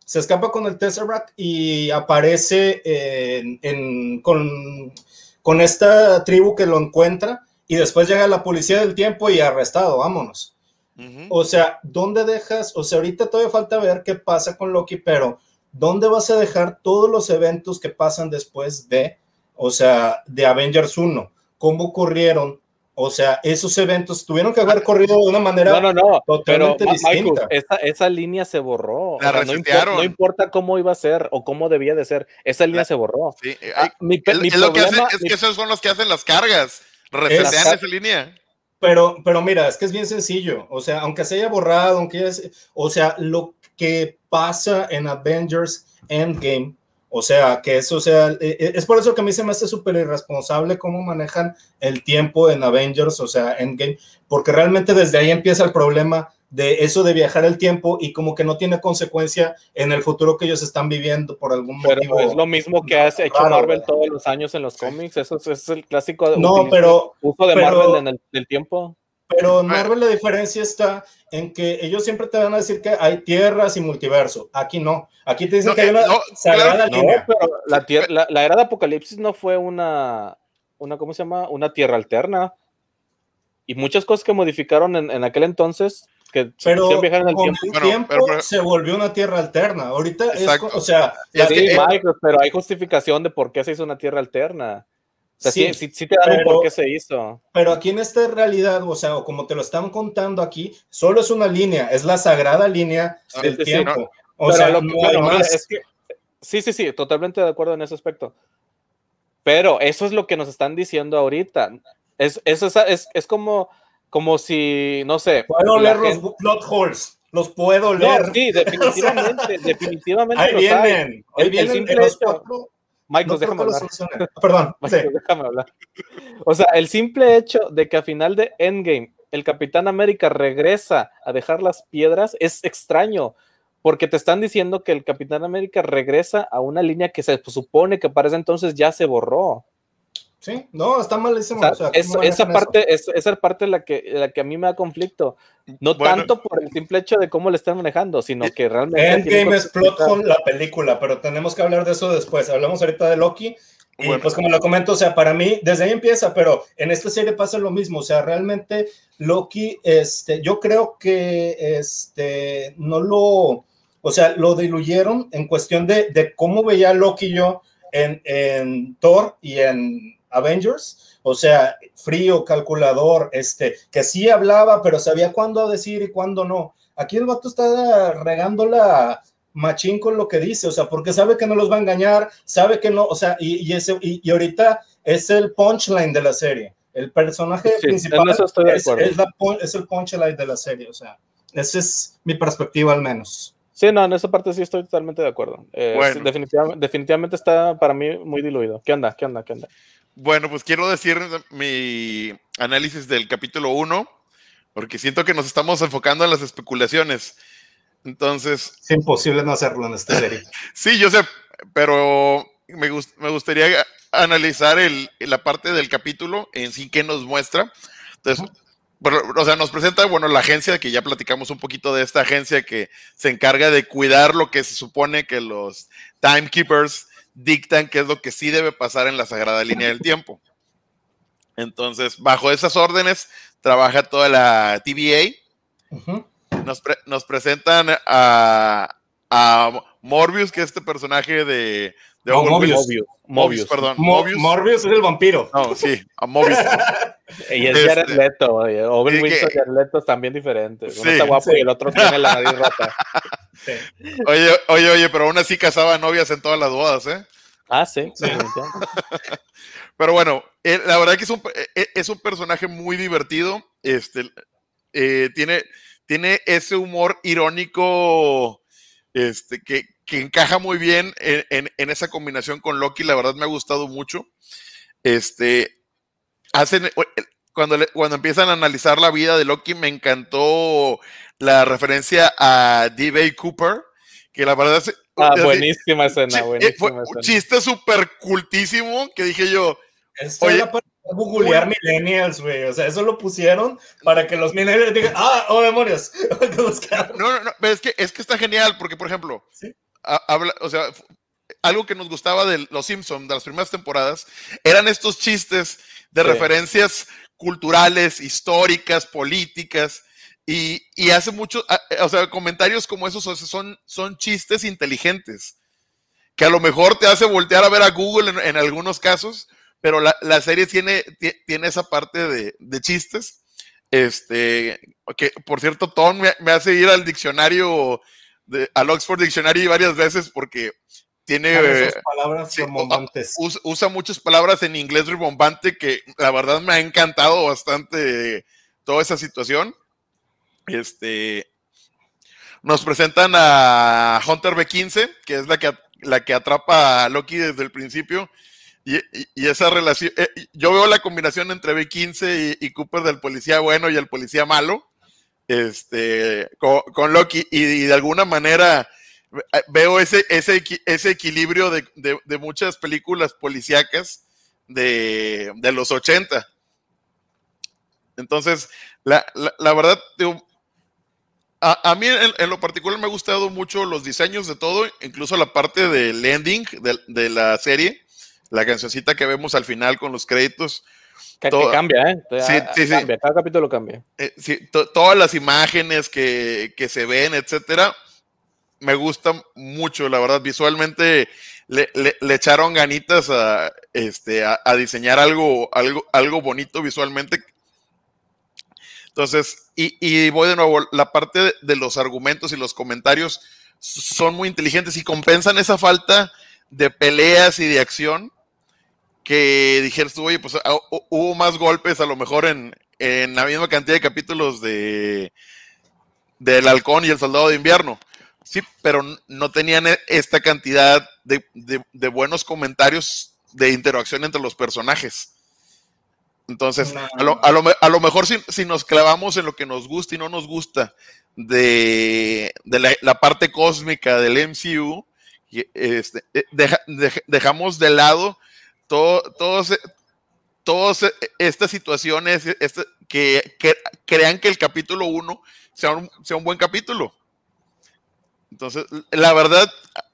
se escapa con el Tesseract y aparece en, en, con, con esta tribu que lo encuentra y después llega la policía del tiempo y arrestado, vámonos. Uh -huh. O sea, ¿dónde dejas? O sea, ahorita todavía falta ver qué pasa con Loki, pero ¿dónde vas a dejar todos los eventos que pasan después de, o sea, de Avengers 1? ¿Cómo ocurrieron? O sea, esos eventos tuvieron que haber corrido de una manera no, no, no, totalmente pero, distinta. Michael, esa, esa, línea se borró. O sea, no, importa, no, importa, cómo iba a ser o cómo debía de ser. Esa línea La, se borró. Sí, ah, mi, problema, lo que hace, es mi, que esos son los que hacen las cargas resetean esa línea. Pero, pero mira, es que es bien sencillo. O sea, aunque se haya borrado, aunque haya, o sea, lo que pasa en Avengers Endgame, o sea, que eso sea, es por eso que a mí se me hace súper irresponsable cómo manejan el tiempo en Avengers, o sea, Endgame, porque realmente desde ahí empieza el problema de eso de viajar el tiempo y como que no tiene consecuencia en el futuro que ellos están viviendo por algún pero motivo. Es lo mismo que ha hecho raro, Marvel todos los años en los cómics, eso es, es el clásico no, pero, uso de pero, Marvel en el, del tiempo. Pero en Marvel la diferencia está en que ellos siempre te van a decir que hay tierras y multiverso. Aquí no. Aquí te dicen no, que hay una no, sagrada no, línea. pero la, tierra, la, la, era de Apocalipsis no fue una, una, ¿cómo se llama? Una tierra alterna. Y muchas cosas que modificaron en, en aquel entonces que pero con tiempo, el tiempo bueno, pero, se volvió una tierra alterna. Ahorita exacto. es, o sea, sí, que, Michael, pero hay justificación de por qué se hizo una tierra alterna. O sea, sí, sí, sí, sí te dan pero, por qué se hizo. Pero aquí en esta realidad, o sea, o como te lo están contando aquí, solo es una línea, es la sagrada línea ah, del tiempo. No, o pero sea, lo, no hay más. Es que, sí, sí, sí, totalmente de acuerdo en ese aspecto. Pero eso es lo que nos están diciendo ahorita. Es, es, es, es, es como como si, no sé. Puedo leer gente... los plot holes, los puedo leer. No, sí, definitivamente, o sea, definitivamente. Ahí vienen, ahí el, vienen el hecho. Cuatro, Michael, no déjame hablar. Perdón, Michael, sí. déjame hablar. O sea, el simple hecho de que a final de Endgame el Capitán América regresa a dejar las piedras es extraño, porque te están diciendo que el Capitán América regresa a una línea que se supone que para ese entonces ya se borró. Sí, no, está malísimo. O sea, o sea, es, esa parte, es, esa parte la que, la que a mí me da conflicto. No bueno, tanto por el simple hecho de cómo le están manejando, sino que realmente. Endgame es plot con la película, pero tenemos que hablar de eso después. Hablamos ahorita de Loki Y pues como lo comento, o sea, para mí, desde ahí empieza, pero en esta serie pasa lo mismo, o sea, realmente Loki, este, yo creo que, este, no lo, o sea, lo diluyeron en cuestión de, de cómo veía Loki yo en, en Thor y en Avengers, o sea, frío, calculador, este, que sí hablaba, pero sabía cuándo decir y cuándo no. Aquí el vato está regándola machín con lo que dice, o sea, porque sabe que no los va a engañar, sabe que no, o sea, y, ese, y, ahorita es el punchline de la serie. El personaje principal es, es, el punchline de la serie, o sea, esa es mi perspectiva al menos. Sí, no, en esa parte sí estoy totalmente de acuerdo. Eh, definitivamente, definitivamente está para mí muy diluido. ¿Qué onda? ¿Qué onda? ¿Qué onda? Bueno, pues quiero decir mi análisis del capítulo 1, porque siento que nos estamos enfocando en las especulaciones. Entonces. Es imposible no hacerlo en esta serie. sí, yo sé, pero me, me gustaría analizar el, la parte del capítulo en sí que nos muestra. Entonces, o sea, nos presenta, bueno, la agencia, que ya platicamos un poquito de esta agencia que se encarga de cuidar lo que se supone que los timekeepers dictan que es lo que sí debe pasar en la sagrada línea del tiempo. Entonces, bajo esas órdenes, trabaja toda la TVA. nos, presentan a, a Morbius, que es este personaje de, de Mobius. Mobius. perdón. Morbius es el vampiro. No, sí, a Mobius. y es Jared este, Leto, Owen Wilson y Jared Leto están bien diferentes. Uno está guapo y el otro tiene la nariz rota. Oye, oye, oye, pero aún así casaba novias en todas las bodas, ¿eh? Ah, sí. pero bueno, eh, la verdad que es un, eh, es un personaje muy divertido. Este, eh, tiene, tiene ese humor irónico este, que, que encaja muy bien en, esa combinación con Loki. La verdad me ha gustado mucho. Este, hacen, cuando, cuando empiezan a analizar la vida de Loki, me encantó la referencia a D.B. Cooper, que la verdad es... Ah, buenísima escena, buenísima Un chiste súper cultísimo que dije yo... Oye, para googlear millennials, güey. O sea, eso lo pusieron para que los millennials digan, ah, oh, demonios. no, no, no, es que, es que está genial, porque, por ejemplo, ¿Sí? Habla, o sea, algo que nos gustaba de Los Simpsons, de las primeras temporadas, eran estos chistes de referencias culturales, históricas, políticas, y, y hace mucho, o sea, comentarios como esos son, son chistes inteligentes, que a lo mejor te hace voltear a ver a Google en, algunos casos, pero la, la serie tiene, tiene esa parte de, de, chistes. Este, que por cierto, Tom me, me hace ir al diccionario al Oxford Dictionary varias veces porque tiene eh, palabras rimbombantes. Usa, muchas palabras en inglés ribombante que la verdad me ha encantado bastante toda esa situación. Este nos presentan a Hunter B15, que es la que, la que atrapa a Loki desde el principio. Y, esa relación, eh, yo veo la combinación entre B15 y, y, Cooper del policía bueno y el policía malo este, con, Loki y, de alguna manera eh, veo ese, ese, ese equilibrio de, muchas películas policíacas de, los 80. Entonces, la, verdad, a, mí en, lo particular me ha gustado mucho los diseños de todo, incluso la parte del ending de, de la serie, la cancioncita que vemos al final con los créditos. Que, cambia, ¿eh? Sí, sí, sí. Cada capítulo cambia. Eh, sí, todas las imágenes que, se ven, etcétera, me gustan mucho, la verdad. Visualmente le, echaron ganitas a, este, a, diseñar algo, algo, algo bonito visualmente. Entonces, y, y voy de nuevo, la parte de los argumentos y los comentarios son muy inteligentes y compensan esa falta de peleas y de acción que dijeras tú, oye, pues ah, hubo más golpes a lo mejor en, la misma cantidad de capítulos de del halcón y el soldado de invierno. Sí, pero no tenían e, esta cantidad de, buenos comentarios de interacción entre los personajes. Entonces, a, lo, mejor si, nos clavamos en lo que nos gusta y no nos gusta de, la, parte cósmica del MCU, este, eh, dejamos de lado todo, todos, todas estas situaciones este, que, crean que el capítulo 1 sea un, sea un buen capítulo. Entonces, la verdad,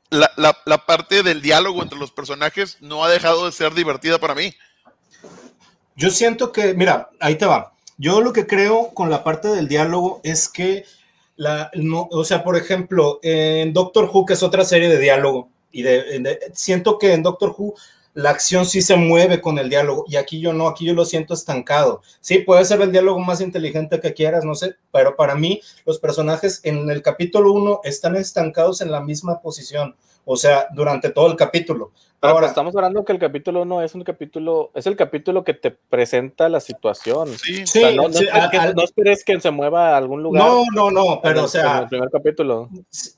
la, parte del diálogo entre los personajes no ha dejado de ser divertida para mí. Yo siento que, mira, ahí te va. Yo lo que creo con la parte del diálogo es que, la, no, o sea, por ejemplo, en Doctor Who, que es otra serie de diálogo, y de, siento que en Doctor Who la acción sí se mueve con el diálogo y aquí yo no, aquí yo lo siento estancado. Sí, puede ser el diálogo más inteligente que quieras, no sé, pero para mí los personajes en el capítulo 1 están estancados en la misma posición, o sea, durante todo el capítulo. Ahora, estamos hablando que el capítulo 1 es un capítulo, es el capítulo que te presenta la situación. Sí, sí. no, esperes que se mueva a algún lugar. No, no, no, pero o sea. el primer capítulo.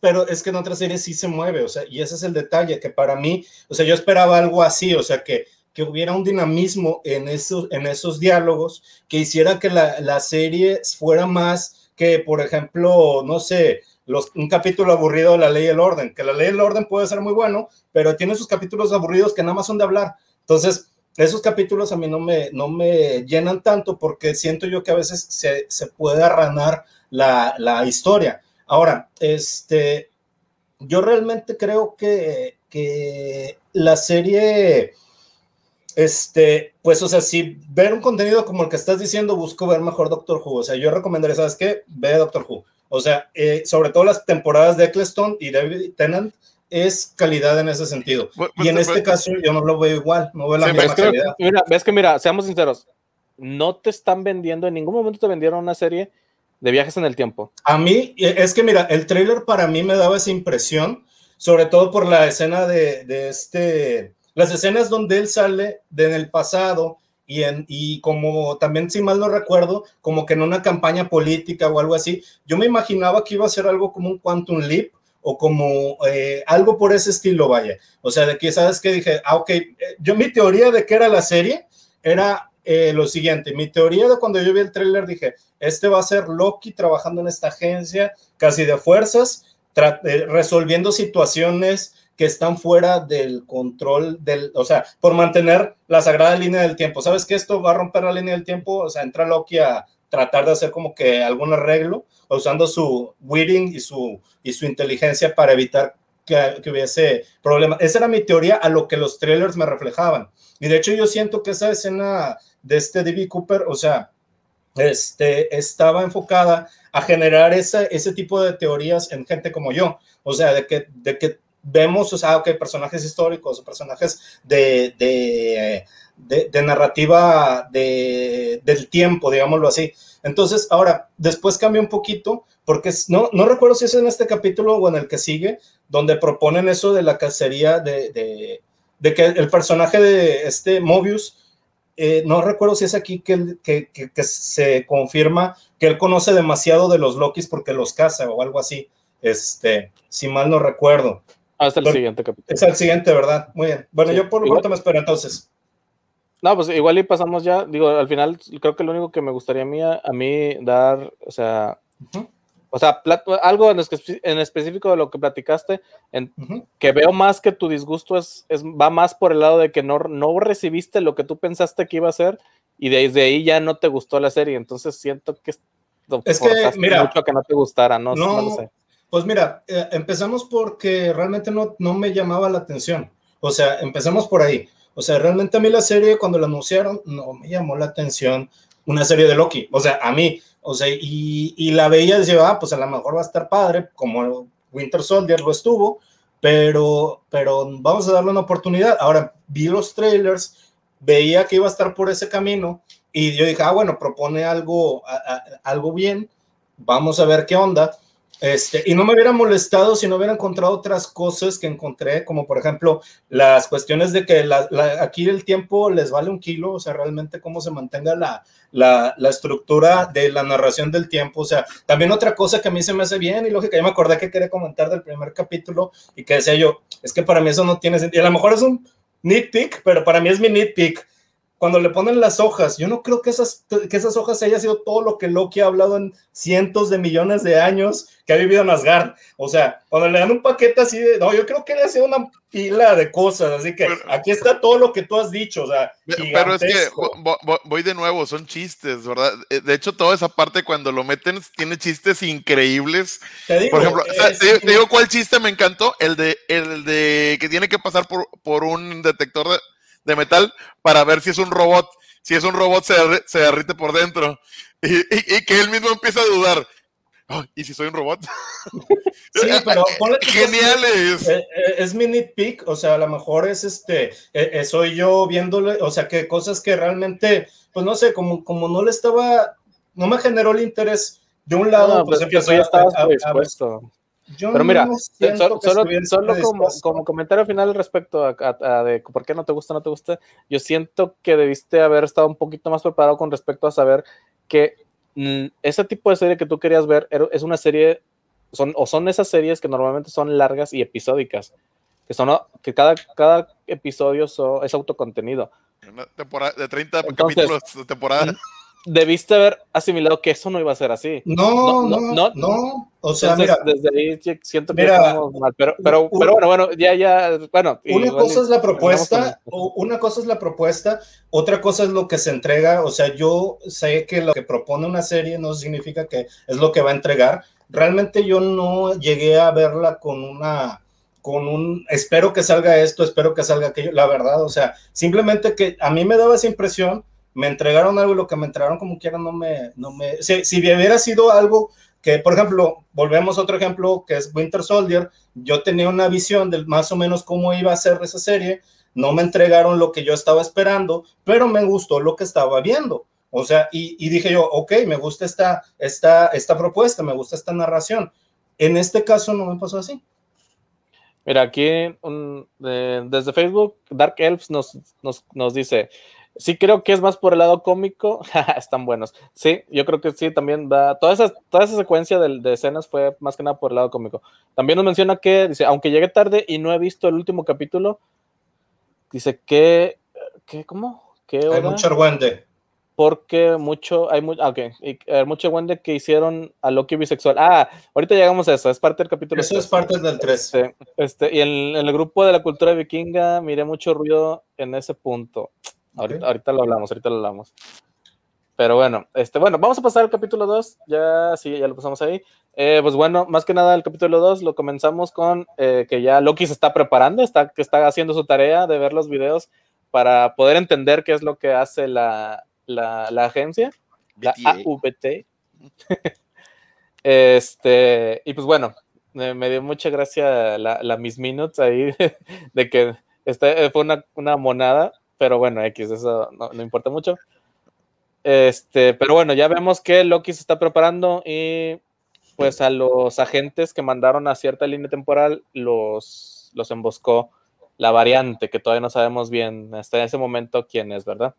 Pero es que en otra serie sí se mueve, o sea, y ese es el detalle, que para mí, o sea, yo esperaba algo así, o sea, que, que hubiera un dinamismo en esos, en esos diálogos que hiciera que la, la serie fuera más que, por ejemplo, no sé, un capítulo aburrido de la ley y el orden, que la ley y el orden puede ser muy bueno, pero tiene sus capítulos aburridos que nada más son de hablar. Entonces, esos capítulos a mí no me, no me llenan tanto porque siento yo que a veces se, se puede arranar la, la, historia. Ahora, este, yo realmente creo que, que la serie, este, pues, o sea, si ver un contenido como el que estás diciendo, busco ver mejor Doctor Who. O sea, yo recomendaría, ¿sabes qué? Ve Doctor Who o sea, eh, sobre todo las temporadas de Eccleston y David Tennant es calidad en ese sentido. y en este caso yo no lo veo igual, no veo la misma calidad. mira, ves que mira, seamos sinceros, no te están vendiendo, en ningún momento te vendieron una serie de viajes en el tiempo. A mí, es que mira, el trailer para mí me daba esa impresión, sobre todo por la escena de, de este, las escenas donde él sale de en el pasado y, en, y como también, si mal no recuerdo, como que en una campaña política o algo así, yo me imaginaba que iba a ser algo como un Quantum Leap o como eh, algo por ese estilo, vaya. O sea, de que, ¿sabes qué? Dije, ah, ok, eh, yo mi teoría de que era la serie era eh, lo siguiente, mi teoría de cuando yo vi el tráiler dije, este va a ser Loki trabajando en esta agencia casi de fuerzas, resolviendo situaciones que están fuera del control del, o sea, por mantener la sagrada línea del tiempo. ¿Sabes que esto va a romper la línea del tiempo? O sea, entra Loki a tratar de hacer como que algún arreglo, usando su witting y su, y su inteligencia para evitar que, que, hubiese problemas. Esa era mi teoría a lo que los trailers me reflejaban. Y de hecho yo siento que esa escena de este D.B. Cooper, o sea, este, estaba enfocada a generar esa, ese tipo de teorías en gente como yo. O sea, de que, de que vemos, o sea, ok, personajes históricos, personajes de, de, de, narrativa de, del tiempo, digámoslo así. Entonces, ahora, después cambia un poquito, porque no, no recuerdo si es en este capítulo o en el que sigue, donde proponen eso de la cacería de, de que el personaje de este Mobius, eh, no recuerdo si es aquí que, que, que, que, se confirma que él conoce demasiado de los Lokis porque los caza o algo así, este, si mal no recuerdo. Hasta el siguiente capítulo. Es el siguiente, ¿verdad? Muy bien. Bueno, yo por lo pronto me espero entonces. No, pues igual y pasamos ya. Digo, al final creo que lo único que me gustaría a mí, a mí dar, o sea, o sea, algo en, en, específico de lo que platicaste, en, que veo más que tu disgusto es, es, va más por el lado de que no, no recibiste lo que tú pensaste que iba a ser y desde ahí ya no te gustó la serie. Entonces siento que es que, mira, mucho que no te gustara, no, no, no lo sé. Pues mira, eh, empezamos porque realmente no, no me llamaba la atención. O sea, empezamos por ahí. O sea, realmente a mí la serie, cuando la anunciaron, no me llamó la atención una serie de Loki. O sea, a mí, o sea, y, y la veía y decía, ah, pues a lo mejor va a estar padre, como Winter Soldier lo estuvo, pero, pero vamos a darle una oportunidad. Ahora, vi los trailers, veía que iba a estar por ese camino y yo dije, ah, bueno, propone algo, algo bien, vamos a ver qué onda. Este, y no me hubiera molestado si no hubiera encontrado otras cosas que encontré, como por ejemplo las cuestiones de que aquí el tiempo les vale un kilo, o sea, realmente cómo se mantenga la, la, la, estructura de la narración del tiempo. O sea, también otra cosa que a mí se me hace bien y lógica, ya me acordé que quería comentar del primer capítulo y que decía yo, es que para mí eso no tiene sentido. A lo mejor es un nitpick, pero para mí es mi nitpick. Cuando le ponen las hojas, yo no creo que esas, que esas hojas haya sido todo lo que Loki ha hablado en cientos de millones de años que ha vivido en Asgard. O sea, cuando le dan un paquete así de, no, yo creo que le ha sido una pila de cosas, así que aquí está todo lo que tú has dicho, o sea, pero es que voy de nuevo, son chistes, ¿verdad? Eh, de hecho, toda esa parte cuando lo meten tiene chistes increíbles. por ejemplo, te, digo cuál chiste me encantó, el de el de que tiene que pasar por, por un detector de de metal para ver si es un robot. Si es un robot, se, se derrite por dentro. Y, que él mismo empieza a dudar. ¿Y si soy un robot? Sí, pero genial es. Eh, eh, es, mi nitpick, o sea, a lo mejor es este, eh, soy yo viéndole, o sea, que cosas que realmente, pues no sé, como, como no le estaba, no me generó el interés de un lado, pues, pues empezó ya estabas predispuesto. Pero mira, solo, como, comentario final respecto a, de por qué no te gusta, no te gusta, yo siento que debiste haber estado un poquito más preparado con respecto a saber que mm, ese tipo de serie que tú querías ver es una serie, son, o son esas series que normalmente son largas y episódicas, que son que cada, cada episodio es autocontenido. Una temporada de 30 capítulos de temporada debiste haber asimilado que eso no iba a ser así. No, no, no, no. O sea, mira, desde ahí siento que estamos mal, pero, pero, pero bueno, bueno, ya, ya, bueno. Una cosa es la propuesta, una cosa es la propuesta, otra cosa es lo que se entrega. O sea, yo sé que lo que propone una serie no significa que es lo que va a entregar. Realmente yo no llegué a verla con una con un espero que salga esto, espero que salga aquello, la verdad, o sea, simplemente que a mí me daba esa impresión me entregaron algo y lo que me entregaron como quiera no me, no me, si, si hubiera sido algo que, por ejemplo, volvemos a otro ejemplo que es Winter Soldier, yo tenía una visión de más o menos cómo iba a ser esa serie, no me entregaron lo que yo estaba esperando, pero me gustó lo que estaba viendo. O sea, y, dije yo, ok, me gusta esta, esta, esta propuesta, me gusta esta narración. En este caso no me pasó así. Mira, aquí desde Facebook, Dark Elves nos, nos, nos dice, Sí, creo que es más por el lado cómico. Están buenos. Sí, yo creo que sí, también da. Toda esa, toda esa secuencia de, escenas fue más que nada por el lado cómico. También nos menciona que, dice, aunque llegué tarde y no he visto el último capítulo, dice que. ¿Qué? ¿Cómo? ¿Qué Hay mucho argüende. Porque mucho, hay mucho, okay, y, eh, mucho argüende que hicieron a Loki bisexual. Ah, ahorita llegamos a eso, es parte del capítulo. Eso es parte del 3. Este, este, y en, en el grupo de la cultura vikinga miré mucho ruido en ese punto. Ahorita, lo hablamos, ahorita lo hablamos. Pero bueno, este, bueno, vamos a pasar al capítulo 2. Ya, sí, ya lo pasamos ahí. Eh, pues bueno, más que nada el capítulo 2 lo comenzamos con eh, que ya Loki se está preparando, está, que está haciendo su tarea de ver los videos para poder entender qué es lo que hace la, agencia, la AVT. este, y pues bueno, me dio mucha gracia la, la Miss Minutes ahí, de que este, fue una, una monada pero bueno, X, eso no, importa mucho. Este, pero bueno, ya vemos que Loki se está preparando y pues a los agentes que mandaron a cierta línea temporal los, los emboscó la variante, que todavía no sabemos bien hasta ese momento quién es, ¿verdad?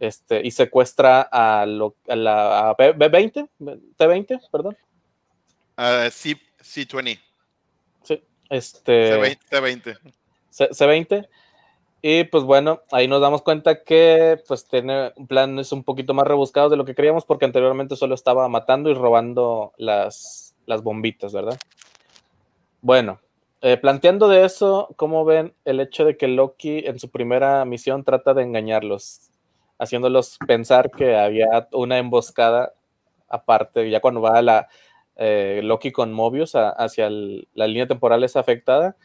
Este, y secuestra a, la B20, T20, perdón. Uh, C, C20. Sí, este. C20. C20. C20 y pues bueno, ahí nos damos cuenta que pues tiene un plan es un poquito más rebuscado de lo que creíamos porque anteriormente solo estaba matando y robando las, las bombitas, ¿verdad? Bueno, eh, planteando de eso, ¿cómo ven el hecho de que Loki en su primera misión trata de engañarlos, haciéndolos pensar que había una emboscada aparte, ya cuando va la eh, Loki con Mobius hacia la línea temporal es afectada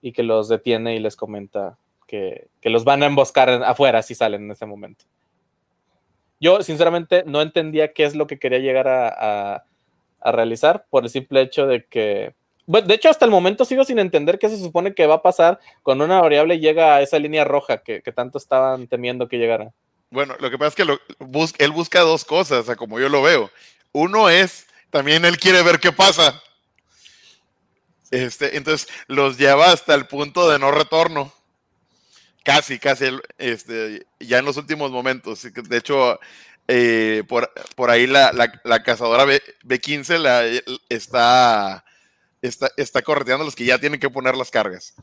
y que los detiene y les comenta que, los van a emboscar afuera si salen en ese momento. Yo, sinceramente, no entendía qué es lo que quería llegar a, realizar por el simple hecho de que. de hecho, hasta el momento sigo sin entender qué se supone que va a pasar cuando una variable llega a esa línea roja que, tanto estaban temiendo que llegara. Bueno, lo que pasa es que él busca dos cosas, como yo lo veo. Uno es, también él quiere ver qué pasa. Este, entonces los lleva hasta el punto de no retorno. Casi, casi, este, ya en los últimos momentos. De hecho, eh, por, por, ahí la, la, cazadora B, 15 la, está, está, está correteando los que ya tienen que poner las cargas.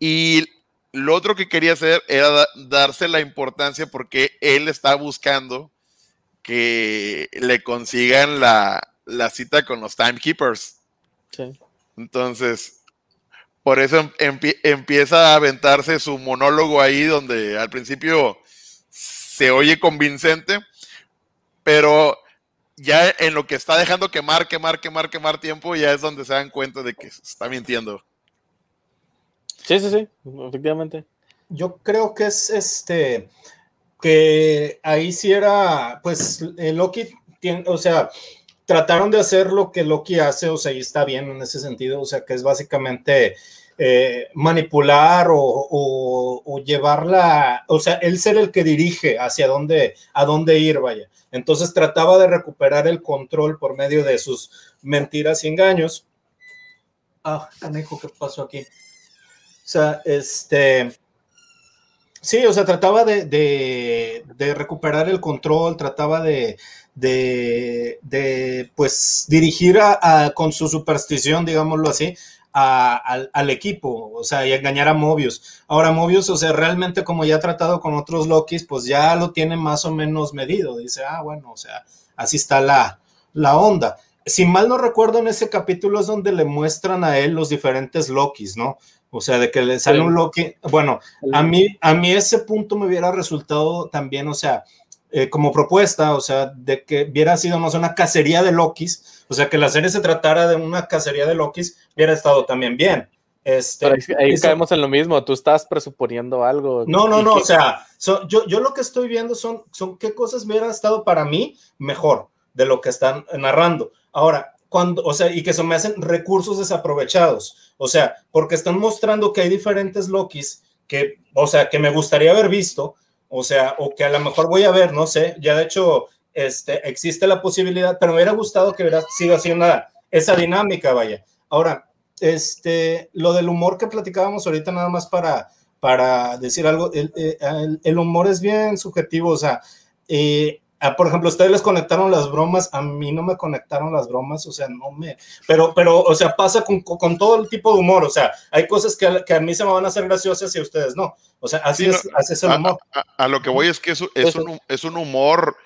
Y lo otro que quería hacer era darse la importancia porque él está buscando que le consigan la, cita con los timekeepers. Sí. Entonces, por eso empieza a aventarse su monólogo ahí donde al principio se oye convincente, pero ya en lo que está dejando quemar, quemar, quemar, quemar tiempo, ya es donde se dan cuenta de que está mintiendo. Sí, sí, sí, efectivamente. Yo creo que es este, que ahí sí era, pues Loki, tiene, o sea, trataron de hacer lo que Loki hace, o sea, y está bien en ese sentido, o sea, que es básicamente eh, manipular o, llevarla, o sea, él ser el que dirige hacia dónde, a dónde ir, vaya. Entonces trataba de recuperar el control por medio de sus mentiras y engaños. Ah, canejo, ¿qué pasó aquí? O sea, este. Sí, o sea, trataba de, recuperar el control, trataba de, de, pues, dirigir a, con su superstición, digámoslo así, al, equipo, o sea, y engañar a Mobius. Ahora, Mobius, o sea, realmente como ya ha tratado con otros Lokis, pues ya lo tiene más o menos medido. Dice, ah, bueno, o sea, así está la, la onda. Si mal no recuerdo, en ese capítulo es donde le muestran a él los diferentes Lokis, ¿no? O sea, de que le sale un Loki. Bueno, a mí, a mí ese punto me hubiera resultado también, o sea, eh, como propuesta, o sea, de que hubiera sido más una cacería de Lokis, o sea, que la serie se tratara de una cacería de Lokis, hubiera estado también bien. Este, ahí caemos en lo mismo, tú estás presuponiendo algo. No, no, no, o sea, yo, yo lo que estoy viendo son, son qué cosas hubieran estado para mí mejor de lo que están narrando. Ahora, cuando, o sea, y que se me hacen recursos desaprovechados, o sea, porque están mostrando que hay diferentes Lokis que, o sea, que me gustaría haber visto, o sea, o que a lo mejor voy a ver, no sé, ya de hecho este, existe la posibilidad, pero me hubiera gustado que hubiera sido así una, esa dinámica, vaya. Ahora, este, lo del humor que platicábamos ahorita nada más para, para decir algo, el, el, humor es bien subjetivo, o sea, eh, Ah, por ejemplo, ustedes les conectaron las bromas, a mí no me conectaron las bromas, o sea, no me, pero, pero, o sea, pasa con, con todo el tipo de humor, o sea, hay cosas que a, que a, mí se me van a hacer graciosas y a ustedes no, o sea, así, es, así es el humor. A, lo que voy es que es, es, un, es un humor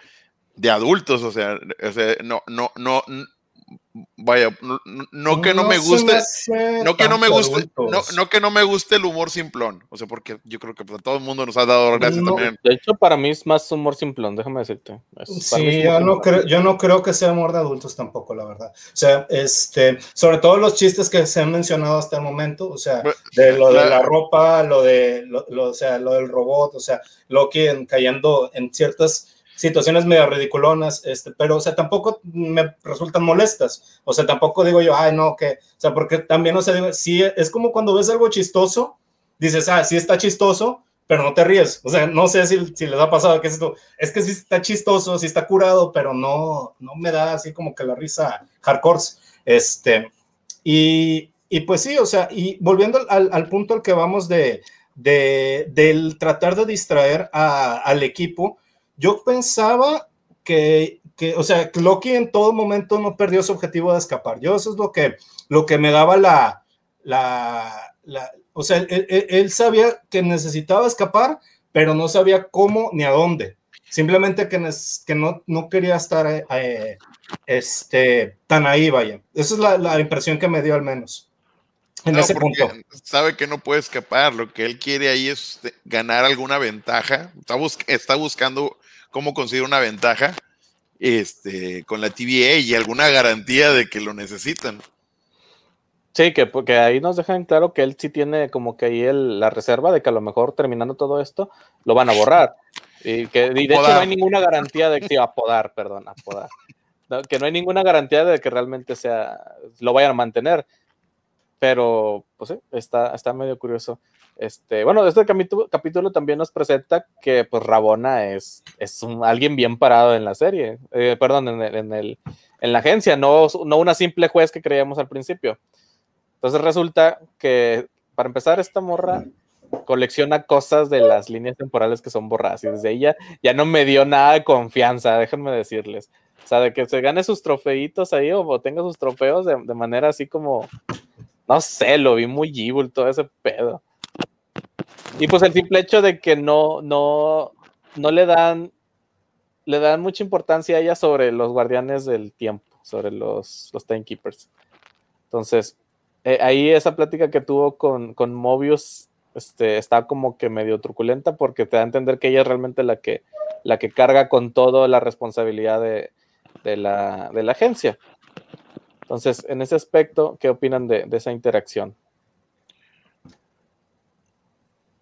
de adultos, o sea, o sea no, no, no, vaya, no, que no, me guste, no que no me guste, no, que no me guste el humor simplón, o sea, porque yo creo que todo el mundo nos ha dado gracias también. De hecho, para mí es más humor simplón, déjame decirte. sí, yo no, creo, yo no creo que sea humor de adultos tampoco, la verdad. O sea, este, sobre todo los chistes que se han mencionado hasta el momento, o sea, de lo de la ropa, lo de, lo, o sea, lo del robot, o sea, lo que cayendo en ciertas situaciones medio ridiculonas, este, pero, o sea, tampoco me resultan molestas. O sea, tampoco digo yo, ay, no, que, o sea, porque también, o sea, digo, sí, es como cuando ves algo chistoso, dices, ah, sí está chistoso, pero no te ríes. O sea, no sé si, si les ha pasado que es esto, es que sí está chistoso, sí está curado, pero no, no me da así como que la risa hardcore. Este, y, y pues sí, o sea, y volviendo al, al punto al que vamos de, de, del tratar de distraer a, al equipo, yo pensaba que, que, o sea, Loki en todo momento no perdió su objetivo de escapar. Yo eso es lo que, lo que me daba la, la, la o sea, él, sabía que necesitaba escapar, pero no sabía cómo ni a dónde. Simplemente que, que no, no quería estar eh, este, tan ahí, vaya. Esa es la, la, impresión que me dio al menos. En ese punto. Sabe que no puede escapar. Lo que él quiere ahí es ganar alguna ventaja. Está, está buscando cómo conseguir una ventaja este, con la TVA y alguna garantía de que lo necesitan. Sí, que porque ahí nos dejan claro que él sí tiene como que ahí la reserva de que a lo mejor terminando todo esto lo van a borrar. Y que de hecho no hay ninguna garantía de que apodar, perdón, apodar. que no hay ninguna garantía de que realmente sea lo vayan a mantener. Pero, pues sí, está, está medio curioso. Este, bueno, este capítulo, también nos presenta que pues Rabona es, es alguien bien parado en la serie, eh, perdón, en, el, en, la agencia, no, no una simple juez que creíamos al principio. Entonces resulta que, para empezar, esta morra colecciona cosas de las líneas temporales que son borradas y desde ella ya no me dio nada de confianza, déjenme decirles. O sea, de que se gane sus trofeitos ahí o, tenga sus trofeos de, de, manera así como, no sé, lo vi muy evil todo ese pedo. Y pues el simple hecho de que no, no, no le dan, le dan mucha importancia a ella sobre los guardianes del tiempo, sobre los, los timekeepers. Entonces, eh, ahí esa plática que tuvo con, con Mobius este, está como que medio truculenta porque te da a entender que ella es realmente la que, la que carga con toda la responsabilidad de, de, la, de la agencia. Entonces, en ese aspecto, ¿qué opinan de, de esa interacción?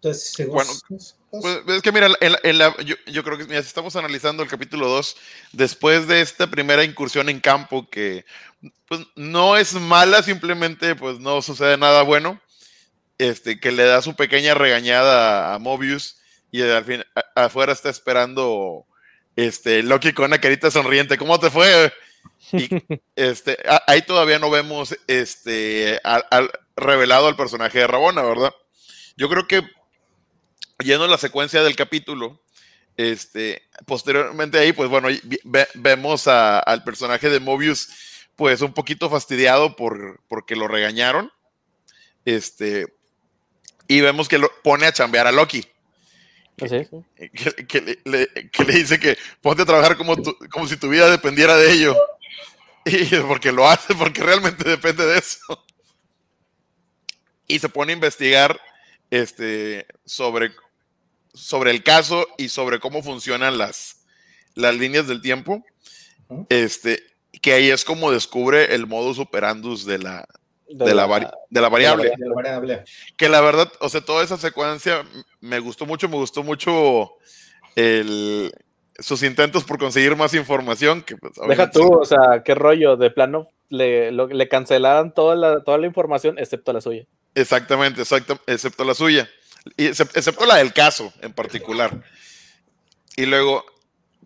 Entonces, bueno, pues, es que mira, en la, yo, creo que si estamos analizando el capítulo 2, después de esta primera incursión en campo que pues, no es mala, simplemente pues no sucede nada bueno, este, que le da su pequeña regañada a, Mobius y al fin afuera está esperando este, Loki con una carita sonriente. ¿Cómo te fue? Y este, ahí todavía no vemos este, al, revelado al personaje de Rabona, ¿verdad? Yo creo que yendo a la secuencia del capítulo, este, posteriormente ahí, pues bueno, vemos al personaje de Mobius, pues un poquito fastidiado por, porque lo regañaron. Este, y vemos que lo pone a chambear a Loki. ¿Ah, que, le, dice que ponte a trabajar como, como si tu vida dependiera de ello. Y porque lo hace, porque realmente depende de eso. Y se pone a investigar este, sobre, sobre el caso y sobre cómo funcionan las, las líneas del tiempo. Este, que ahí es como descubre el modus operandus de la, de, la, de la variable. Que la verdad, o sea, toda esa secuencia me gustó mucho, me gustó mucho el, sus intentos por conseguir más información. Que pues, Deja tú, o sea, qué rollo, de plano le, le cancelaron toda la, toda la información excepto la suya. Exactamente, exacto, excepto la suya. Excepto la del caso en particular. Y luego,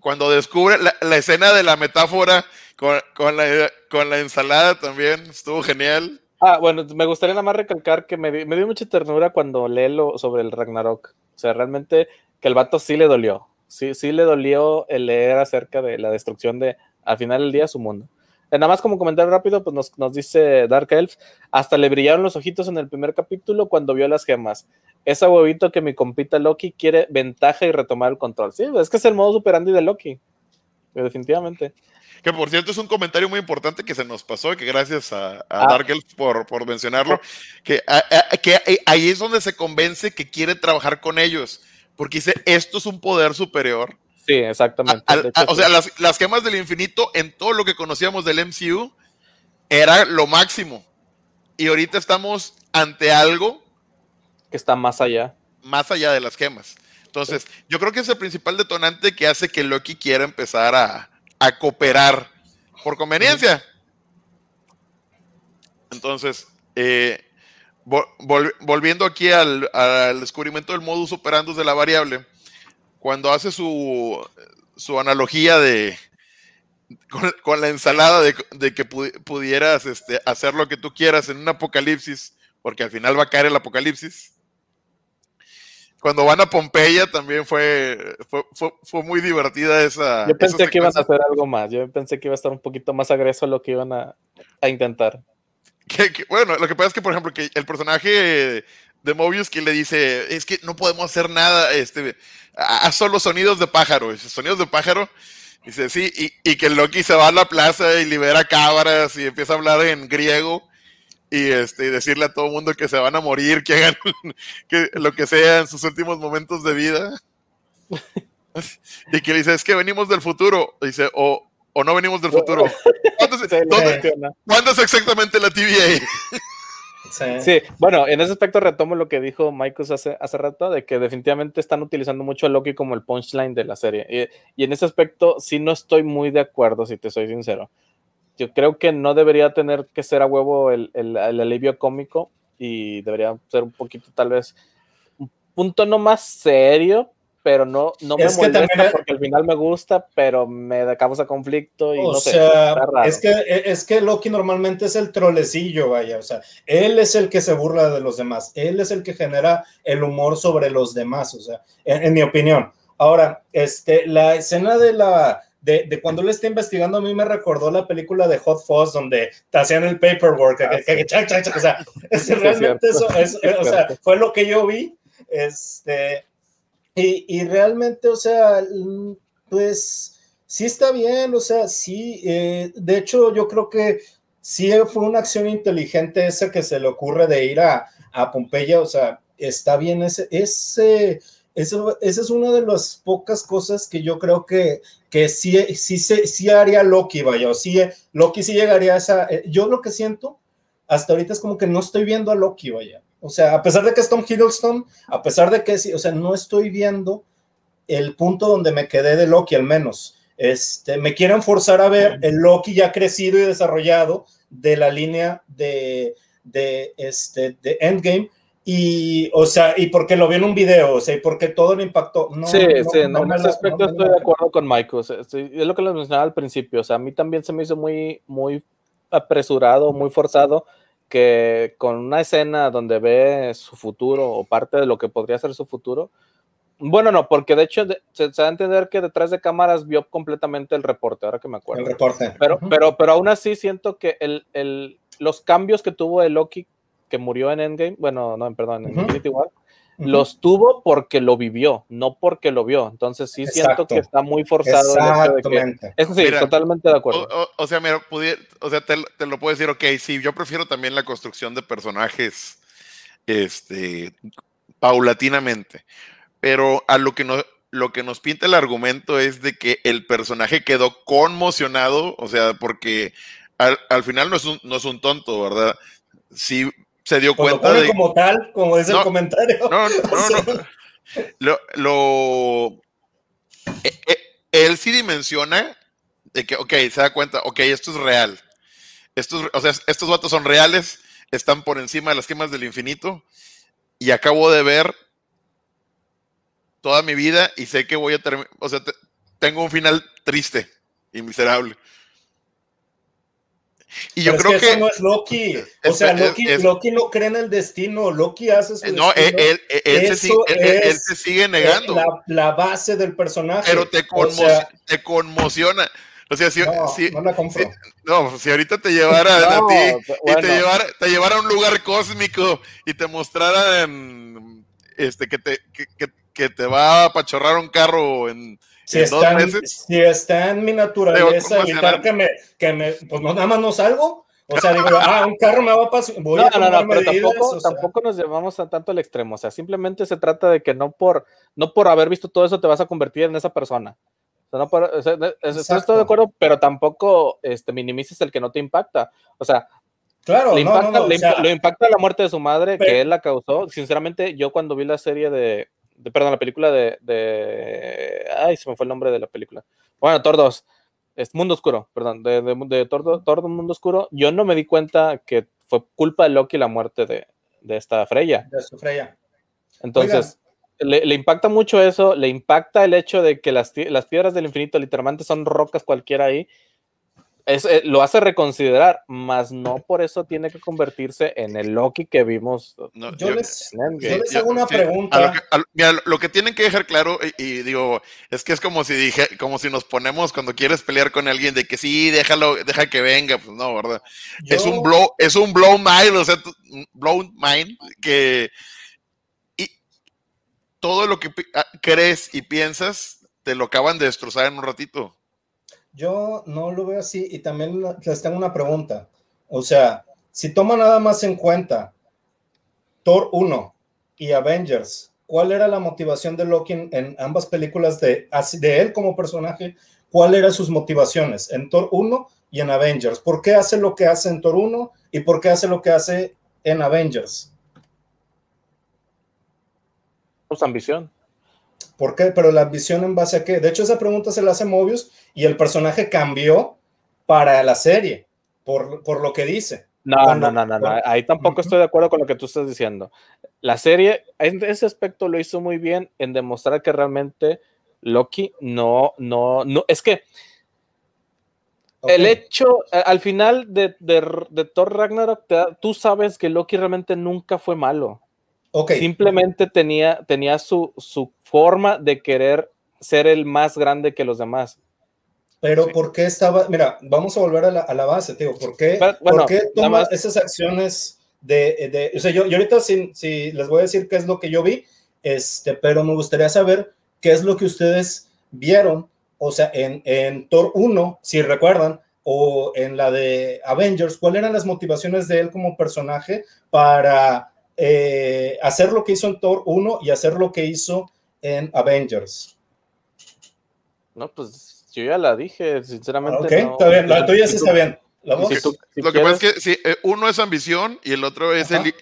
cuando descubre la, escena de la metáfora con, con, la, con la ensalada también, estuvo genial. Ah, bueno, me gustaría nada más recalcar que me, dio mucha ternura cuando lo sobre el Ragnarok. O sea, realmente que el vato sí le dolió. Sí, sí le dolió el leer acerca de la destrucción de, al final del día, su mundo. Eh, nada más como comentario rápido, pues nos, nos, dice Dark Elf, hasta le brillaron los ojitos en el primer capítulo cuando vio las gemas. Ese huevito que mi compita Loki quiere ventaja y retomar el control. Sí, es que es el modo superandi de Loki. Definitivamente. Que por cierto es un comentario muy importante que se nos pasó y que gracias a, a ah. por, por, mencionarlo, que, que ahí es donde se convence que quiere trabajar con ellos, porque dice, esto es un poder superior. Sí, exactamente. o sea, las, las gemas del infinito en todo lo que conocíamos del MCU era lo máximo. Y ahorita estamos ante algo que está más allá. Más allá de las gemas. Entonces, yo creo que es el principal detonante que hace que Loki quiera empezar a, cooperar por conveniencia. Entonces, eh, volviendo aquí al, descubrimiento del modus operandus de la variable, cuando hace su, su analogía de con, la ensalada de, que pudieras este, hacer lo que tú quieras en un apocalipsis, porque al final va a caer el apocalipsis, cuando van a Pompeya también fue, fue, muy divertida esa. Yo pensé que iban a hacer algo más. Yo pensé que iba a estar un poquito más agreso lo que iban a, intentar. bueno, lo que pasa es que, por ejemplo, que el personaje de Mobius que le dice, es que no podemos hacer nada, este, haz solo sonidos de pájaro, sonidos de pájaro. Dice, sí, y, y que Loki se va a la plaza y libera cabras y empieza a hablar en griego y este, decirle a todo el mundo que se van a morir, que hagan que, lo que sea en sus últimos momentos de vida. y que dice, es que venimos del futuro. Dice, o, o no venimos del futuro. ¿Cuándo es, exactamente la TVA? Sí. bueno, en ese aspecto retomo lo que dijo Michael hace, hace rato, de que definitivamente están utilizando mucho a Loki como el punchline de la serie. Y, y, en ese aspecto sí no estoy muy de acuerdo, si te soy sincero yo creo que no debería tener que ser a huevo el, el, alivio cómico y debería ser un poquito tal vez un tono más serio, pero no, no me molesta porque al final me gusta, pero me causa conflicto y o no sea, Es que, es que Loki normalmente es el trolecillo, vaya, o sea, él es el que se burla de los demás, él es el que genera el humor sobre los demás, o sea, en mi opinión. Ahora, este, la escena de la, de, cuando él está investigando, a mí me recordó la película de Hot Fuzz, donde te hacían el paperwork, o sea, realmente eso, o sea, fue lo que yo vi. Este, y, y realmente, o sea, pues sí está bien, o sea, sí, eh, de hecho yo creo que sí fue una acción inteligente esa que se le ocurre de ir a, a Pompeya, o sea, está bien ese, ese, eso, esa es una de las pocas cosas que yo creo que, que sí, sí, sí, haría Loki, vaya, o sí, Loki sí llegaría a esa, eh, yo lo que siento hasta ahorita es como que no estoy viendo a Loki, vaya, o sea, a pesar de que es Tom Hiddleston, a pesar de que sí, o sea, no estoy viendo el punto donde me quedé de Loki al menos. Este, me quieren forzar a ver el Loki ya crecido y desarrollado de la línea de, de, este, de Endgame, y, o sea, y porque lo vi en un video, o sea, y porque todo le impactó. No, sí, sí, en ese aspecto estoy de acuerdo con Michael. es lo que les mencionaba al principio. O sea, a mí también se me hizo muy, muy apresurado, muy forzado, que con una escena donde ve su futuro o parte de lo que podría ser su futuro. Bueno, no, porque de hecho se, se, va a entender que detrás de cámaras vio completamente el reporte, ahora que me acuerdo. El reporte. Pero, pero, pero aún así siento que el, el, los cambios que tuvo el Loki que murió en Endgame, bueno, no, perdón, en Infinity War, los tuvo porque lo vivió, no porque lo vio. Entonces sí siento que está muy forzado. Exactamente. eso sí, totalmente de acuerdo. O, sea, mira, o sea, te, lo puedo decir, ok, sí, yo prefiero también la construcción de personajes este, paulatinamente, pero a lo que, no, lo que nos pinta el argumento es de que el personaje quedó conmocionado, o sea, porque al, al final no es, un, no es un tonto, ¿verdad? Sí, se dio cuenta de. como tal, como es el comentario. No, no, no. Lo, lo eh, eh, él sí dimensiona de que, ok, se da cuenta, ok, esto es real. Estos, o sea, estos vatos son reales, están por encima de las quemas del infinito y acabo de ver toda mi vida y sé que voy a terminar, o sea, tengo un final triste y miserable. Y yo creo que, eso no es Loki. O sea, Loki, Loki, no cree en el destino. Loki hace su No, él, él, él, se sigue, él, se sigue, negando. La, la, base del personaje. Pero te, conmo o sea, te conmociona. O sea, si, no, si, no, la si, no, si ahorita te llevara no, a ti bueno. y te llevara, te llevara a un lugar cósmico y te mostrara este, que, te, que, que, que te va a apachorrar un carro en, si está, en, si está, en, mi naturaleza evitar que me, que me, pues no, nada más no salgo. O sea, digo, ah, un carro me va a pasar. Voy no, a no, no, pero medidas, tampoco, o sea. tampoco nos llevamos a tanto al extremo. O sea, simplemente se trata de que no por, no por haber visto todo eso te vas a convertir en esa persona. O sea, no por, o sea, estoy de acuerdo, pero tampoco este, minimices el que no te impacta. O sea, Claro, le impacta, no, no, le, o sea, le, impacta la muerte de su madre, pero, que él la causó. Sinceramente, yo cuando vi la serie de, de, perdón, la película de, de, Ay, se me fue el nombre de la película. Bueno, Thor 2. Es Mundo Oscuro, perdón, de, de, de Thor, Thor Mundo Oscuro. Yo no me di cuenta que fue culpa de Loki la muerte de, de esta Freya. De su Freya. Entonces, le, le, impacta mucho eso, le impacta el hecho de que las, las piedras del infinito literalmente son rocas cualquiera ahí es, eh, lo hace reconsiderar, más no por eso tiene que convertirse en el Loki que vimos. No, yo, yo, les, yo, les, hago una sí, pregunta. Lo que, a, mira, lo que, tienen que dejar claro, y, y, digo, es que es como si dije, como si nos ponemos cuando quieres pelear con alguien de que sí, déjalo, deja que venga, pues no, ¿verdad? es un blow, es un blow mind, o sea, blow mind que y todo lo que ah, crees y piensas te lo acaban de destrozar en un ratito. Yo no lo veo así y también les tengo una pregunta. O sea, si toma nada más en cuenta Thor 1 y Avengers, ¿cuál era la motivación de Loki en ambas películas de, de él como personaje? ¿Cuáles eran sus motivaciones en Thor 1 y en Avengers? ¿Por qué hace lo que hace en Thor 1 y por qué hace lo que hace en Avengers? Pues ambición. ¿Por qué? Pero la ambición en base a qué? De hecho, esa pregunta se la hace Mobius y el personaje cambió para la serie, por, por lo que dice. No, Cuando, no, no, no, no, ahí tampoco uh -huh. estoy de acuerdo con lo que tú estás diciendo. La serie, en ese aspecto lo hizo muy bien en demostrar que realmente Loki no, no, no, es que okay. el hecho, al final de, de, de Thor Ragnarok, te, tú sabes que Loki realmente nunca fue malo. Okay. Simplemente tenía, tenía su, su, forma de querer ser el más grande que los demás. Pero sí. ¿por qué estaba? Mira, vamos a volver a la, a la base, tío. ¿Por qué, Pero, bueno, ¿por qué toma esas acciones de, de, O sea, yo, yo ahorita si, si, les voy a decir qué es lo que yo vi este, pero me gustaría saber qué es lo que ustedes vieron, o sea, en, en Thor 1, si recuerdan, o en la de Avengers, cuáles eran las motivaciones de él como personaje para eh, hacer lo que hizo en Thor 1 y hacer lo que hizo en Avengers. No, pues yo ya la dije, sinceramente. Ok, está bien, la tuya sí está bien. lo que pasa es que sí, eh, uno es ambición y el otro es el,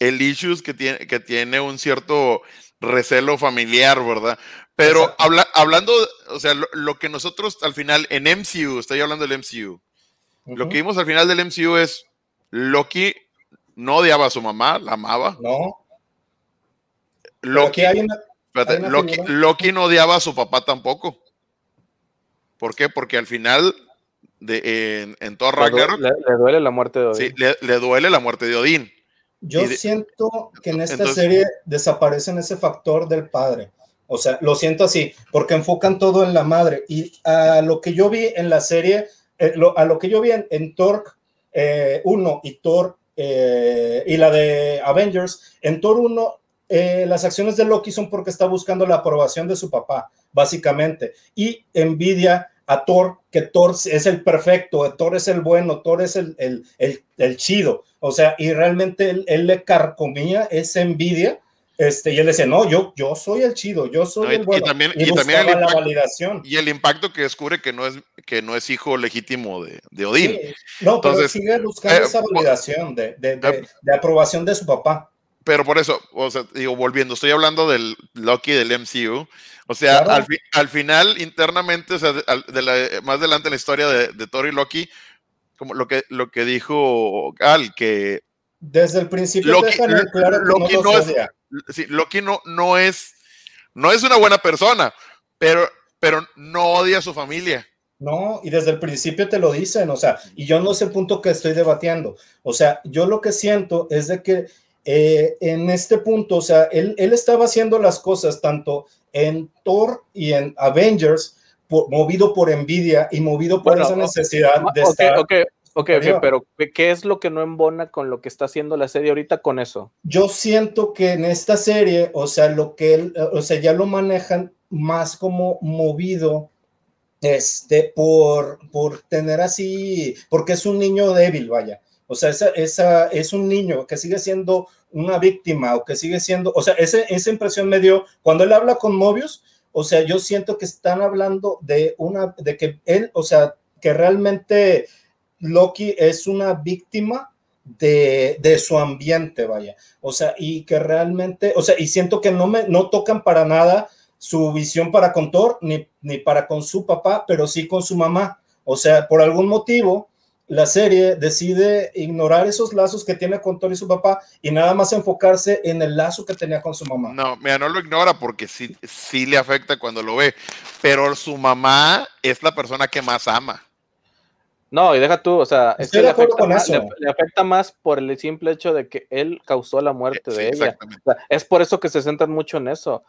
el, issues que tiene, que tiene un cierto recelo familiar, ¿verdad? Pero habla, hablando, o sea, lo, que nosotros al final en MCU, estoy hablando del MCU, lo que vimos al final del MCU es Loki no odiaba a su mamá, la amaba. No. Loki, Loki, no odiaba a su papá tampoco. ¿Por qué? Porque al final, de, en, todo Ragnarok. Le, duele la muerte de Odín. Sí, le, duele la muerte de Odín. Yo siento que en esta serie desaparece ese factor del padre. O sea, lo siento así, porque enfocan todo en la madre. Y a lo que yo vi en la serie, eh, a lo que yo vi en, Thor 1 eh, y Thor eh, y la de Avengers, en Thor 1, eh, las acciones de Loki son porque está buscando la aprobación de su papá, básicamente, y envidia a Thor, que Thor es el perfecto, Thor es el bueno, Thor es el, el, chido, o sea, y realmente él, él le carcomía esa envidia este, y él decía, no, yo, yo soy el chido, yo soy el bueno. Y también, y, también el impacto, la validación. Y el impacto que descubre que no es, que no es hijo legítimo de, de Odín. No, Entonces, pero sigue buscando eh, esa validación de, de, eh, de, aprobación de su papá. Pero por eso, o sea, digo, volviendo, estoy hablando del Loki del MCU. O sea, al, al, final, internamente, o sea, de más adelante en la historia de, de Thor y Loki, como lo que, lo que dijo Al, que desde el principio Loki, claro Loki no, es, sí, Loki no, no, es, no es una buena persona, pero, pero no odia a su familia. No, y desde el principio te lo dicen, o sea, y yo no sé el punto que estoy debatiendo. O sea, yo lo que siento es de que eh, en este punto, o sea, él, él, estaba haciendo las cosas tanto en Thor y en Avengers, movido por envidia y movido por esa necesidad de estar. Ok, pero ¿qué es lo que no embona con lo que está haciendo la serie ahorita con eso? Yo siento que en esta serie, o sea, lo que él, o sea, ya lo manejan más como movido, este, por, por tener así, porque es un niño débil, vaya. O sea, esa, esa, es un niño que sigue siendo una víctima o que sigue siendo, o sea, ese, esa impresión me dio, cuando él habla con Mobius, o sea, yo siento que están hablando de una, de que él, o sea, que realmente Loki es una víctima de, su ambiente, vaya. O sea, y que realmente, o sea, y siento que no me, no tocan para nada su visión para con Thor, ni, ni para con su papá, pero sí con su mamá. O sea, por algún motivo, la serie decide ignorar esos lazos que tiene con Thor y su papá y nada más enfocarse en el lazo que tenía con su mamá. No, mira, no lo ignora porque sí, sí le afecta cuando lo ve, pero su mamá es la persona que más ama. No, y deja tú, o sea, le, afecta más, le, afecta más por el simple hecho de que él causó la muerte de ella. es por eso que se centran mucho en eso.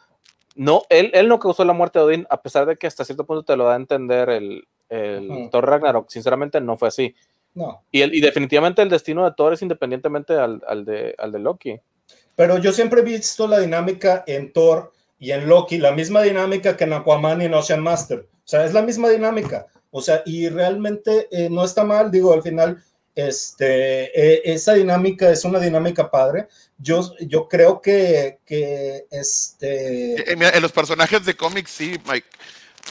No, él, él no causó la muerte de Odín, a pesar de que hasta cierto punto te lo da a entender el, el Thor Ragnarok. Sinceramente, no fue así. No. Y, el, y definitivamente el destino de Thor es independientemente al, al, de, al de Loki. Pero yo siempre he visto la dinámica en Thor y en Loki, la misma dinámica que en Aquaman y en Ocean Master. O sea, es la misma dinámica. O sea, y realmente eh, no está mal, digo, al final, este, eh, esa dinámica es una dinámica padre. Yo, yo creo que, que este... Eh, en los personajes de cómics, sí, Mike.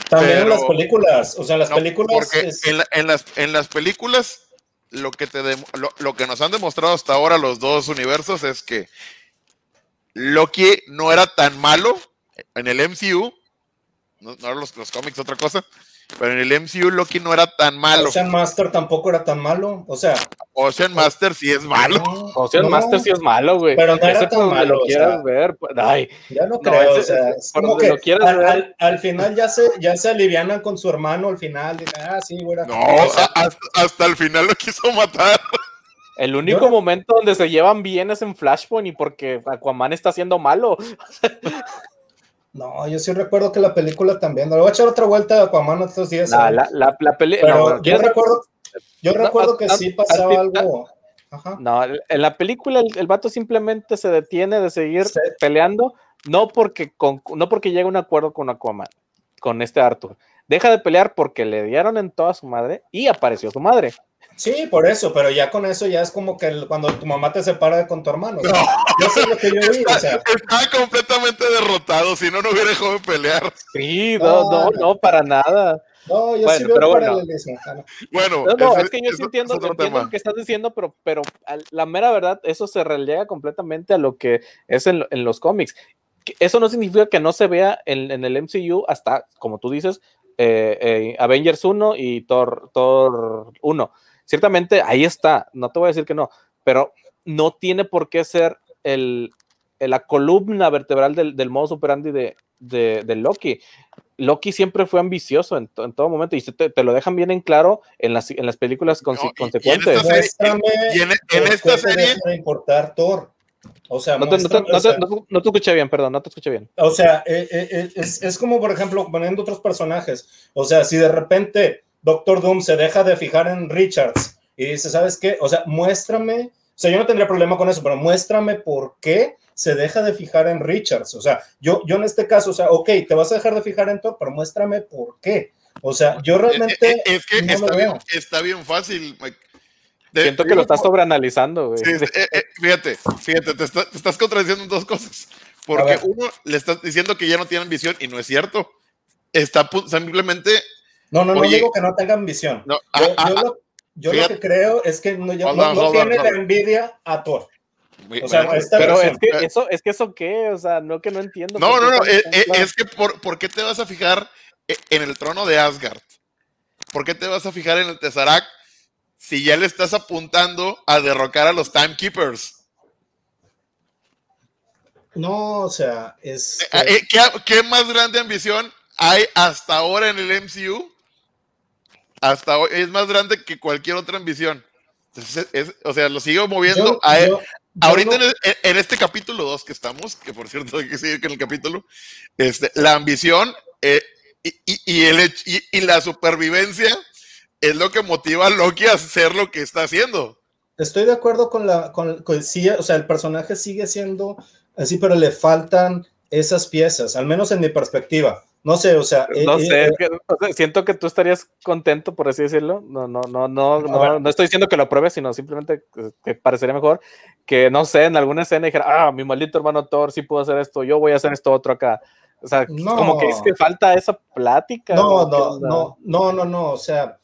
También en las películas, o sea, en las películas... en, las, en las películas, lo que, te lo, lo que nos han demostrado hasta ahora los dos universos es que Loki no era tan malo en el MCU, no, no los, los cómics, otra cosa, pero en el MCU Loki no era tan malo. Ocean Master tampoco era tan malo. O sea. Ocean Master sí es malo. Ocean Master sí es malo, güey. Pero no era tan malo. Lo quieras ver. Pues, ay. Ya no creo. o sea, es como que al, al, final ya se, ya se alivianan con su hermano al final. ah, sí, güey. No, hasta, el final lo quiso matar. El único momento donde se llevan bien es en Flashpoint y porque Aquaman está haciendo malo. No, yo sí recuerdo que la película también. Le voy a echar otra vuelta a Aquaman estos días. La, la, la, película. No, yo recuerdo, yo recuerdo que sí pasaba algo. Ajá. No, en la película el, vato simplemente se detiene de seguir peleando no porque, con, no porque llegue a un acuerdo con Aquaman, con este Arthur. Deja de pelear porque le dieron en toda su madre y apareció su madre. Sí, por eso, pero ya con eso ya es como que cuando tu mamá te separa con tu hermano. yo sé lo que yo vi, o sea. Está completamente derrotado, si no, no hubiera dejado de pelear. Sí, no, no, no, para nada. No, yo sí veo pero bueno. Bueno, no, no, es que yo sí entiendo, entiendo lo que estás diciendo, pero, pero la mera verdad, eso se relega completamente a lo que es en, en los cómics. Eso no significa que no se vea en, en el MCU hasta, como tú dices, eh, eh, Avengers 1 y Thor, Thor 1. Ciertamente ahí está, no te voy a decir que no, pero no tiene por qué ser el, la columna vertebral del, del modo superandi de, de, Loki. Loki siempre fue ambicioso en, todo momento y te, te, lo dejan bien en claro en las, en las películas consecuentes. Y en esta serie, importar Thor. O sea, no te, escuché bien, perdón, no te escuché bien. O sea, eh, eh, eh, es, es, como, por ejemplo, poniendo otros personajes. O sea, si de repente Doctor Doom se deja de fijar en Richards y dice, ¿sabes qué? O sea, muéstrame, o sea, yo no tendría problema con eso, pero muéstrame por qué se deja de fijar en Richards. O sea, yo, yo en este caso, o sea, ok, te vas a dejar de fijar en Thor, pero muéstrame por qué. O sea, yo realmente. Es, que está, bien, está, bien, fácil, Mike. Siento que lo estás sobreanalizando, güey. Eh, eh, fíjate, fíjate, te, estás contradiciendo en dos cosas. Porque uno, le estás diciendo que ya no tienen visión y no es cierto. Está simplemente. No, no, no digo que no tengan visión. yo, ah, ah, lo, yo lo, que creo es que no, no, tiene la envidia a Thor. O sea, pero es que eso, es que eso qué, o sea, no que no entiendo. No, no, no, es, eh, es, que por, por, qué te vas a fijar en el trono de Asgard? ¿Por qué te vas a fijar en el Tesseract si ya le estás apuntando a derrocar a los Timekeepers? No, o sea, es. Eh, eh, ¿Qué, ¿Qué, más grande ambición hay hasta ahora en el MCU? Hasta hoy es más grande que cualquier otra ambición. o sea, lo sigo moviendo a él. Ahorita en, este capítulo 2 que estamos, que por cierto hay que seguir con el capítulo, este, la ambición eh, y, y, el, y, la supervivencia es lo que motiva a Loki a hacer lo que está haciendo. Estoy de acuerdo con la, con, o sea, el personaje sigue siendo así, pero le faltan esas piezas, al menos en mi perspectiva. No sé, o sea, no eh, sé, eh, siento que tú estarías contento, por así decirlo. No, no, no, no, no, no estoy diciendo que lo pruebes, sino simplemente que parecería mejor que, no sé, en alguna escena dijera, ah, mi maldito hermano Thor sí pudo hacer esto, yo voy a hacer esto otro acá. O sea, como que es que falta esa plática. No, no, no, no, no, no, o sea,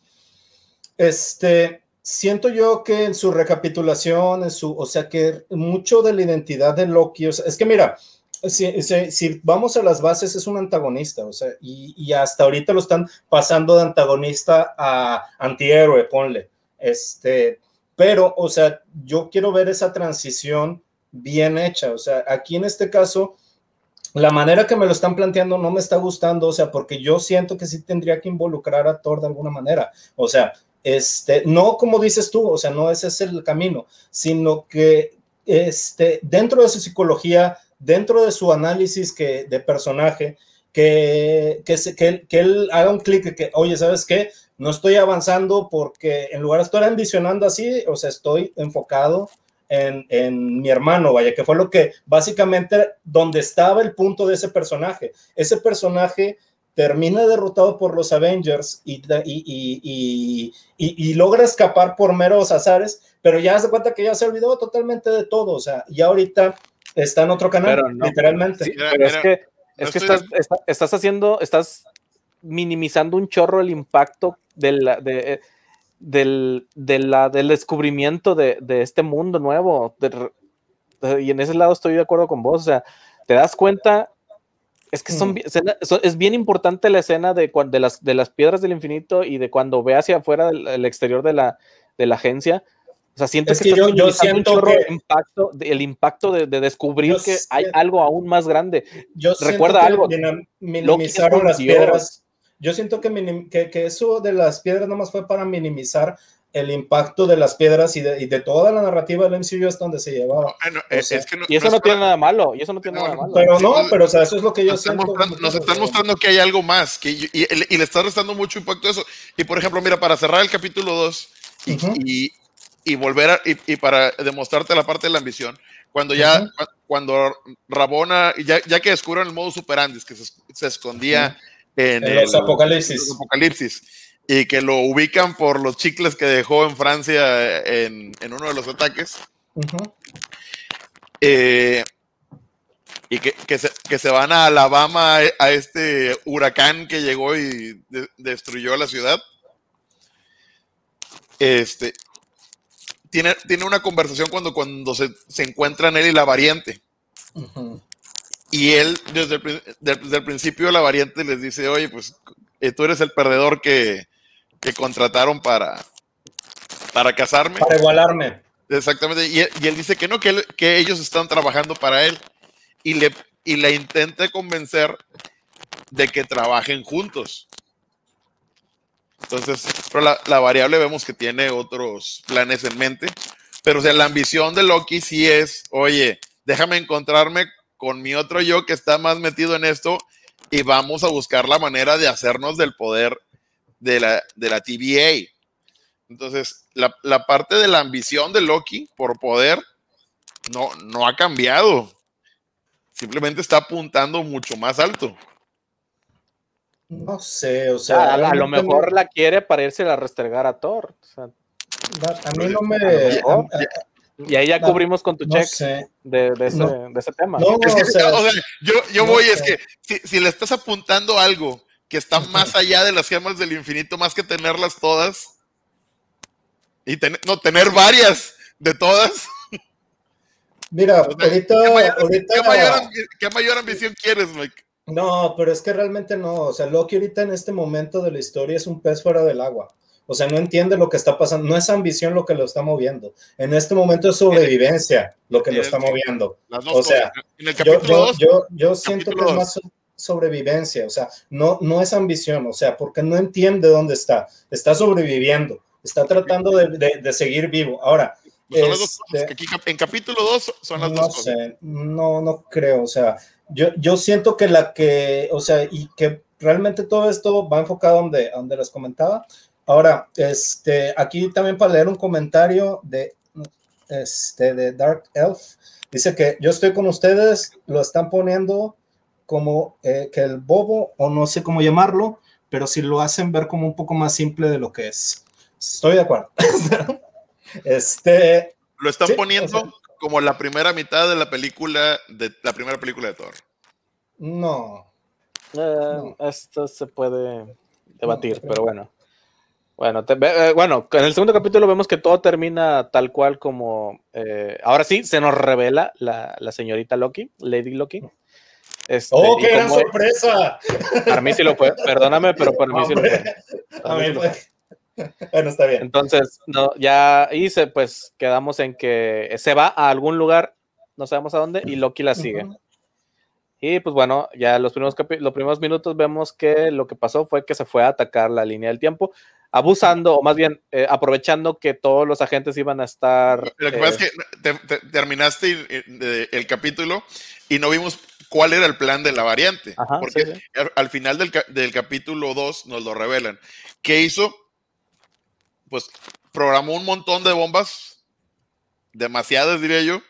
este, siento yo que en su recapitulación, en su, o sea, que mucho de la identidad de Loki, o sea, es que mira, si, si, vamos a las bases, es un antagonista, o sea, y, y, hasta ahorita lo están pasando de antagonista a antihéroe, ponle. Este, pero, o sea, yo quiero ver esa transición bien hecha, o sea, aquí en este caso, la manera que me lo están planteando no me está gustando, o sea, porque yo siento que sí tendría que involucrar a Thor de alguna manera, o sea, este, no como dices tú, o sea, no ese es el camino, sino que este, dentro de su psicología, dentro de su análisis que, de personaje, que, que, que, él haga un clic que, oye, ¿sabes qué? No estoy avanzando porque en lugar de estar ambicionando así, o sea, estoy enfocado en, en, mi hermano, vaya, que fue lo que básicamente donde estaba el punto de ese personaje. Ese personaje termina derrotado por los Avengers y, y, y, y, logra escapar por meros azares, pero ya se cuenta que ya se olvidó totalmente de todo, o sea, ya ahorita está en otro canal, literalmente. pero es que, es que estás, estás, haciendo, estás minimizando un chorro el impacto de de, del, de la, del descubrimiento de, de, este mundo nuevo. y en ese lado estoy de acuerdo con vos. O sea, te das cuenta, es que son, mm. es bien importante la escena de, de, las, de las piedras del infinito y de cuando ve hacia afuera del exterior de la, de la agencia o sea, siento que, yo, siento que, el impacto, el impacto de, descubrir que hay algo aún más grande. Yo Recuerda algo. Minimizaron las piedras. Yo siento que, que, eso de las piedras nomás fue para minimizar el impacto de las piedras y de, de toda la narrativa del MCU hasta donde se llevaba. y eso no, tiene nada malo, y eso no tiene nada malo. Pero no, pero o sea, eso es lo que yo siento. nos están mostrando que hay algo más, que, y, y, le está restando mucho impacto a eso. Y por ejemplo, mira, para cerrar el capítulo 2, y, y, volver a, y, para demostrarte la parte de la ambición. Cuando ya, cuando Rabona, ya, ya que descubren el modo superandis, que se, escondía en, los apocalipsis. apocalipsis, y que lo ubican por los chicles que dejó en Francia en, uno de los ataques. eh, y que, se, van a Alabama a este huracán que llegó y destruyó la ciudad. Este tiene, tiene una conversación cuando, cuando se, encuentran él y la variante. Y él, desde el, principio, la variante les dice: Oye, pues eh, tú eres el perdedor que, contrataron para, para casarme. Para igualarme. Exactamente. Y, él dice que no, que, que ellos están trabajando para él y le, y le intente convencer de que trabajen juntos. Entonces, pero la, variable vemos que tiene otros planes en mente. Pero o sea, la ambición de Loki sí es, oye, déjame encontrarme con mi otro yo que está más metido en esto y vamos a buscar la manera de hacernos del poder de la, de la TVA. Entonces, la, la parte de la ambición de Loki por poder no, no ha cambiado simplemente está apuntando mucho más alto. No sé, o sea. a, lo mejor la quiere para irse a restregar a Thor. a mí no me. y ahí ya cubrimos con tu check de, ese, tema. No, o sea, yo, yo voy, es que si, le estás apuntando algo que está más allá de las gemas del infinito, más que tenerlas todas, y no, tener varias de todas, Mira, ahorita, ¿qué, mayor, ambición quieres, Mike? No, pero es que realmente no. O sea, Loki ahorita en este momento de la historia es un pez fuera del agua. O sea, no entiende lo que está pasando. No es ambición lo que lo está moviendo. En este momento es sobrevivencia lo que lo está moviendo. O sea, yo, yo, siento que es más sobrevivencia. O sea, no, no es ambición. O sea, porque no entiende dónde está. Está sobreviviendo. Está tratando de, de seguir vivo. Ahora, este, en capítulo 2 son las no dos sé, No, no creo, o sea, yo, yo siento que la que, o sea, y que realmente todo esto va enfocado donde, donde les comentaba. Ahora, este, aquí también para leer un comentario de, este, de Dark Elf, dice que yo estoy con ustedes, lo están poniendo como eh, que el bobo, o no sé cómo llamarlo, pero si lo hacen ver como un poco más simple de lo que es. Estoy de acuerdo. Este. Lo están poniendo como la primera mitad de la película, de la primera película de Thor. No. Eh, esto se puede debatir, pero bueno. Bueno, eh, bueno, en el segundo capítulo vemos que todo termina tal cual como. Eh, ahora sí, se nos revela la, señorita Loki, Lady Loki. Este, ¡Oh, qué gran sorpresa! Para mí sí lo fue, perdóname, pero para mí sí lo fue. A mí, bueno, está bien. Entonces, no, ya hice, pues quedamos en que se va a algún lugar, no sabemos a dónde, y Loki la sigue. Y pues bueno, ya los primeros, los primeros minutos vemos que lo que pasó fue que se fue a atacar la línea del tiempo, abusando, o más bien eh, aprovechando que todos los agentes iban a estar. Lo que pasa es que terminaste el capítulo y no vimos cuál era el plan de la variante. porque al final del, del capítulo 2 nos lo revelan. ¿Qué hizo? Pues programó un montón de bombas, demasiadas diría yo,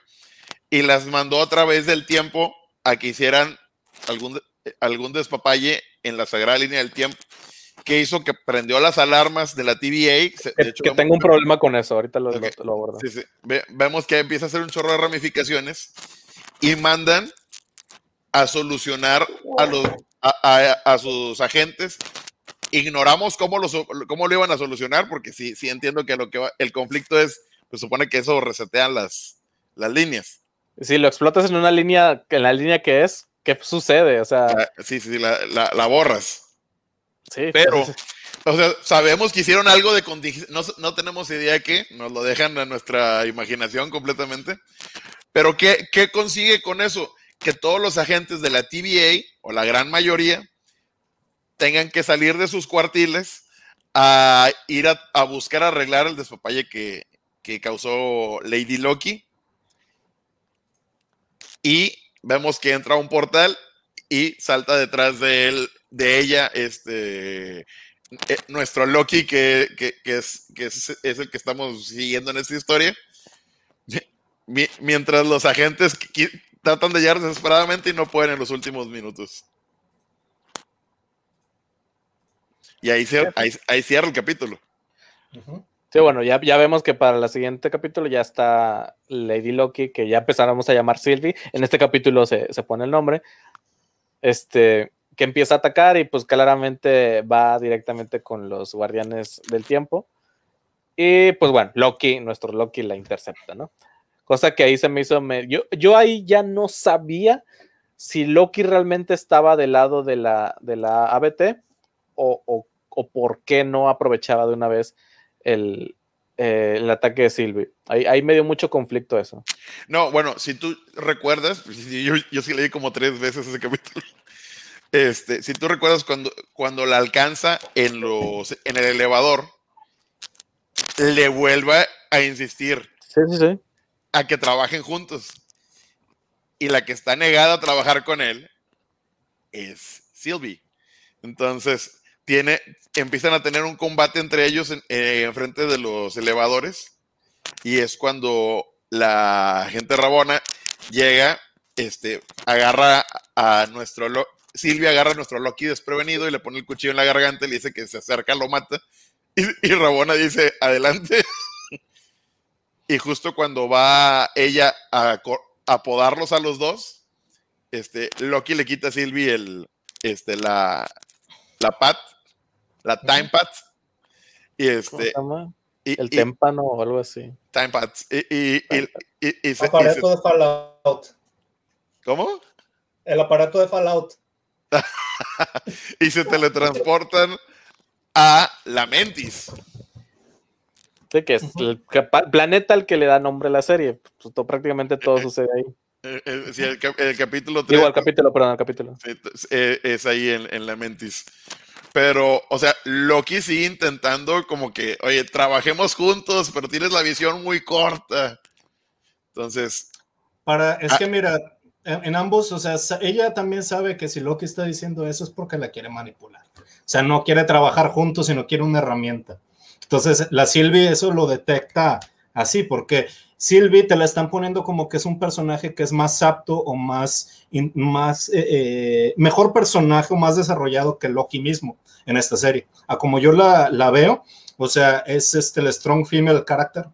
y las mandó a través del tiempo a que hicieran algún, algún despapalle en la sagrada línea del tiempo, que hizo que prendió las alarmas de la TVA. De que, tengo un problema con eso, ahorita lo, abordo. vemos que empieza a hacer un chorro de ramificaciones y mandan a solucionar a, los, a sus agentes ignoramos cómo lo, cómo lo iban a solucionar, porque sí, sí entiendo que lo que el conflicto es, pues supone que eso resetean las, las líneas. Si lo explotas en una línea, en la línea que es, ¿qué sucede? O sea. Ah, sí, sí, la, la, borras. Sí. Pero, o sea, sabemos que hicieron algo de no, no tenemos idea de qué, nos lo dejan a nuestra imaginación completamente. Pero ¿qué, ¿qué consigue con eso? Que todos los agentes de la TVA, o la gran mayoría, tengan que salir de sus cuartiles a ir a, buscar arreglar el despapalle que, causó Lady Loki. Y vemos que entra a un portal y salta detrás de él, de ella, este eh, nuestro Loki, que, es, es, el que estamos siguiendo en esta historia. mientras los agentes tratan de llegar desesperadamente y no pueden en los últimos minutos. Y ahí, ahí, cierra el capítulo. Sí, bueno, ya, ya vemos que para el siguiente capítulo ya está Lady Loki, que ya empezáramos a llamar Sylvie. En este capítulo se, se, pone el nombre. Este, que empieza a atacar y pues claramente va directamente con los guardianes del tiempo. Y pues bueno, Loki, nuestro Loki la intercepta, ¿no? Cosa que ahí se me hizo. Yo, yo ahí ya no sabía si Loki realmente estaba del lado de la, de la ABT o, o, o por qué no aprovechaba de una vez el, eh, el ataque de Sylvie. Ahí, ahí, me dio mucho conflicto eso. No, bueno, si tú recuerdas, pues, yo, yo sí leí como tres veces ese capítulo. Este, si tú recuerdas cuando, cuando la alcanza en, los, en el elevador, le vuelva a insistir a que trabajen juntos. Y la que está negada a trabajar con él es Sylvie. Entonces, tiene, empiezan a tener un combate entre ellos en, eh, frente de los elevadores. Y es cuando la gente rabona llega, este, agarra a nuestro, Silvia agarra a nuestro Loki desprevenido y le pone el cuchillo en la garganta y le dice que se acerca, lo mata. Y, Rabona dice, adelante. y justo cuando va ella a, apodarlos a los dos, este, Loki le quita a Sylvie el, este, la, la pat, la time pat. Y este. Y, el témpano o algo así. Time pat. Y, y, aparato de Fallout. ¿Cómo? El aparato de Fallout. y se teletransportan a la Mentis. Sí, que es el planeta al que le da nombre a la serie. Pues, prácticamente todo eh, sucede ahí. Eh, eh, sí, el, capítulo 3. Digo, el capítulo, perdón, el capítulo. es ahí en, la Mentis. Pero, o sea, Loki sigue intentando como que, oye, trabajemos juntos, pero tienes la visión muy corta. Entonces. Para, es que ah. mira, en, ambos, o sea, ella también sabe que si Loki está diciendo eso es porque la quiere manipular. O sea, no quiere trabajar juntos, sino quiere una herramienta. Entonces, la Sylvie eso lo detecta así, porque Sylvie te la están poniendo como que es un personaje que es más apto o más, más eh, eh, mejor personaje o más desarrollado que Loki mismo en esta serie. A como yo la, veo, o sea, es este el strong female character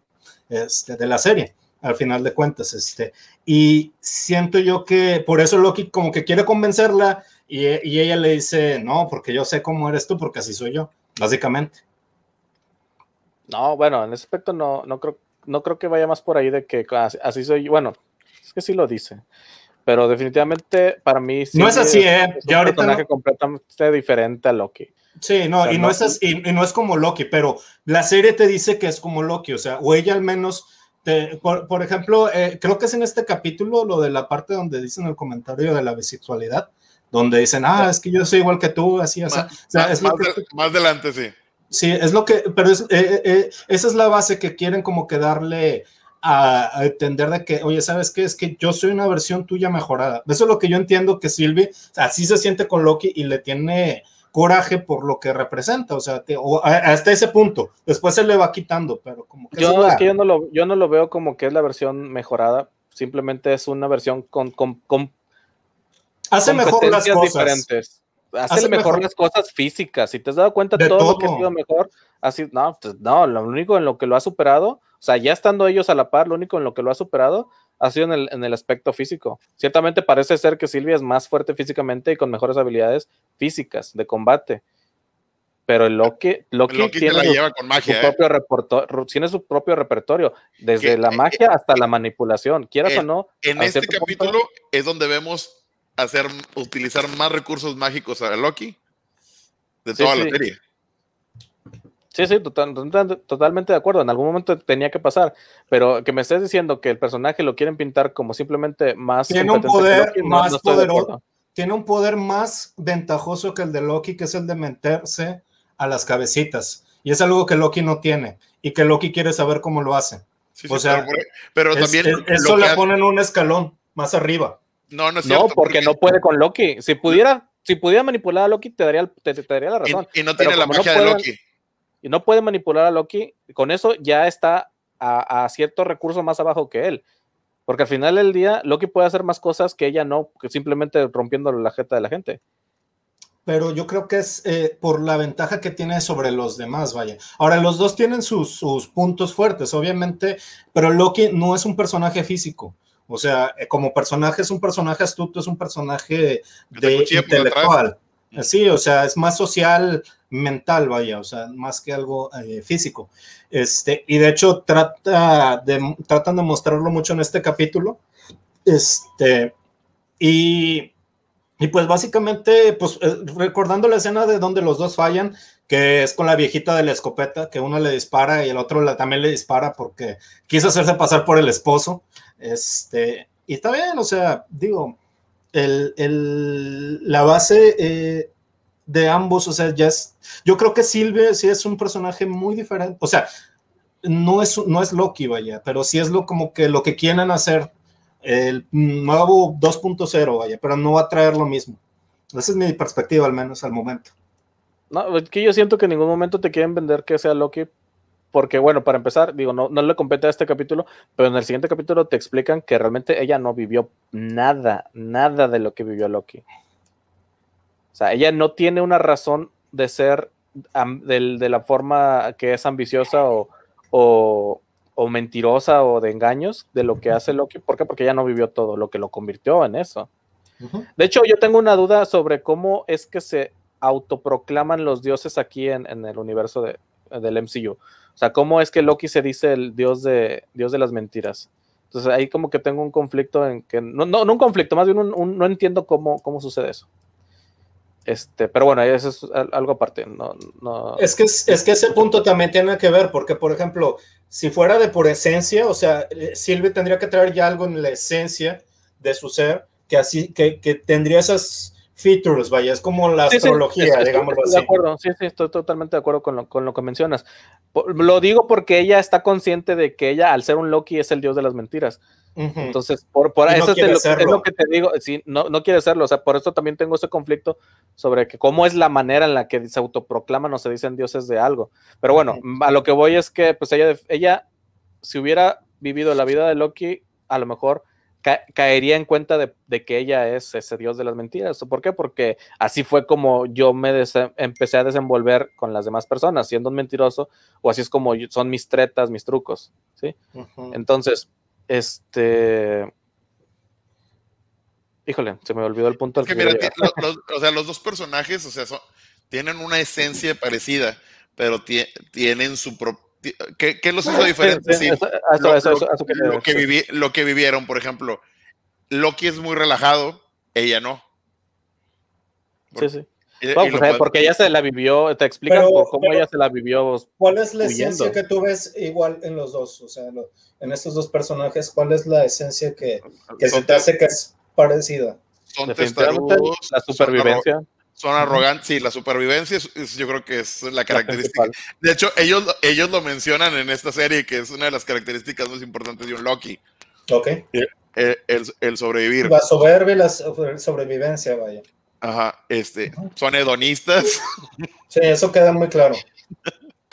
este, de la serie al final de cuentas. Este, y siento yo que por eso Loki como que quiere convencerla y, ella le dice, no, porque yo sé cómo eres tú, porque así soy yo, básicamente. No, bueno, en ese aspecto no, no, creo, no creo que vaya más por ahí de que así soy yo. Bueno, es que sí lo dice. Pero definitivamente para mí no es así, ¿eh? Es un personaje completamente diferente a Loki. Sí, no, y, no es así, y no es como Loki, pero la serie te dice que es como Loki, o sea, o ella al menos por, ejemplo, eh, creo que es en este capítulo lo de la parte donde dicen el comentario de la bisexualidad, donde dicen, ah, es que yo soy igual que tú, así, así. Más, más, adelante, sí. Sí, es lo que, pero es, eh, eh, esa es la base que quieren como que darle a, entender de que, oye, ¿sabes qué? Es que yo soy una versión tuya mejorada. Eso es lo que yo entiendo que Sylvie así se siente con Loki y le tiene coraje por lo que representa, o sea, hasta ese punto. Después se le va quitando, pero como que... Yo, es, que yo no, lo, yo no lo veo como que es la versión mejorada, simplemente es una versión con... con, Hace mejor las cosas. Diferentes. Hace, mejor, las cosas físicas. Si te has dado cuenta todo, todo, lo que ha sido mejor, así, no, pues, no, lo único en lo que lo ha superado, o sea, ya estando ellos a la par, lo único en lo que lo ha superado ha sido en el, en el, aspecto físico. Ciertamente parece ser que Silvia es más fuerte físicamente y con mejores habilidades físicas de combate. Pero el Loki, Loki, tiene, su, magia, ¿eh? propio tiene su propio repertorio, desde la eh, magia hasta la manipulación, quieras o no. En este capítulo es donde vemos hacer, utilizar más recursos mágicos a Loki de toda la serie. Sí, sí, totalmente de acuerdo. En algún momento tenía que pasar, pero que me estés diciendo que el personaje lo quieren pintar como simplemente más. Tiene un poder más poderoso. Tiene un poder más ventajoso que el de Loki, que es el de meterse a las cabecitas. Y es algo que Loki no tiene y que Loki quiere saber cómo lo hace. o sea, pero, también. eso le ponen un escalón más arriba. No, no es cierto. No, porque, no puede con Loki. Si pudiera, si pudiera manipular a Loki, te daría, te, daría la razón. Y, no tiene la magia de Loki y no puede manipular a Loki, con eso ya está a, cierto recurso más abajo que él. Porque al final del día, Loki puede hacer más cosas que ella no, que simplemente rompiendo la jeta de la gente. Pero yo creo que es eh, por la ventaja que tiene sobre los demás, vaya. Ahora, los dos tienen sus, sus, puntos fuertes, obviamente, pero Loki no es un personaje físico. O sea, eh, como personaje es un personaje astuto, es un personaje de intelectual. Sí, o sea, es más social, mental, vaya, o sea, más que algo eh, físico. Este, y de hecho trata de, tratan de mostrarlo mucho en este capítulo. Este, y, y pues básicamente, pues eh, recordando la escena de donde los dos fallan, que es con la viejita de la escopeta, que uno le dispara y el otro también le dispara porque quiso hacerse pasar por el esposo. Este, y está bien, o sea, digo, el, el, la base eh, de ambos, o sea, ya es, yo creo que Silvia sí es un personaje muy diferente, o sea, no es, no es Loki, vaya, pero sí es lo como que lo que quieren hacer el nuevo 2.0, vaya, pero no va a traer lo mismo. Esa es mi perspectiva, al menos al momento. No, es que yo siento que en ningún momento te quieren vender que sea Loki, porque bueno, para empezar, digo, no, no le compete a este capítulo, pero en el siguiente capítulo te explican que realmente ella no vivió nada, nada de lo que vivió Loki. O sea, ella no tiene una razón de ser de, la forma que es ambiciosa o, o, mentirosa o de engaños de lo que hace Loki. ¿Por qué? Porque ella no vivió todo lo que lo convirtió en eso. De hecho, yo tengo una duda sobre cómo es que se autoproclaman los dioses aquí en, el universo de, del MCU. O sea, cómo es que Loki se dice el dios de, dios de las mentiras. Entonces ahí como que tengo un conflicto en que, no, no, un conflicto, más bien no entiendo cómo, cómo sucede eso. Este, pero bueno, eso es algo aparte. No, no... Es, que, es que ese punto también tiene que ver, porque, por ejemplo, si fuera de por esencia, o sea, eh, Silvia tendría que traer ya algo en la esencia de su ser, que así, que, que tendría esas features, vaya, es como la astrología, digamos así. De acuerdo, sí, sí, estoy totalmente de acuerdo con lo, con lo que mencionas. Lo digo porque ella está consciente de que ella, al ser un Loki, es el dios de las mentiras. Entonces, por, por eso es, lo, que te digo, sí, no, no quiere serlo, o sea, por eso también tengo ese conflicto sobre que cómo es la manera en la que se autoproclaman o se dicen dioses de algo. Pero bueno, a lo que voy es que, pues ella, ella, si hubiera vivido la vida de Loki, a lo mejor caería en cuenta de, que ella es ese dios de las mentiras. ¿Por qué? Porque así fue como yo me empecé a desenvolver con las demás personas, siendo un mentiroso, o así es como son mis tretas, mis trucos, ¿sí? Entonces, este. Híjole, se me olvidó el punto. o sea, los dos personajes, o sea, tienen una esencia parecida, pero tienen su propio. ¿Qué, los hizo diferentes? lo que vivieron, por ejemplo, Loki es muy relajado, ella no. sí, sí. Pues, porque ella se la vivió, te explican cómo ella se la vivió. ¿Cuál es la esencia que tú ves igual en los dos? O sea, en estos dos personajes, ¿cuál es la esencia que, que se te hace que es parecida? Son testarudos, la supervivencia. Son, arrogantes, sí, la supervivencia yo creo que es la característica. de hecho, ellos, ellos lo mencionan en esta serie, que es una de las características más importantes de un Loki. Ok. El, el sobrevivir. La soberbia y la sobrevivencia, vaya. Ajá, este, son hedonistas. Sí, eso queda muy claro.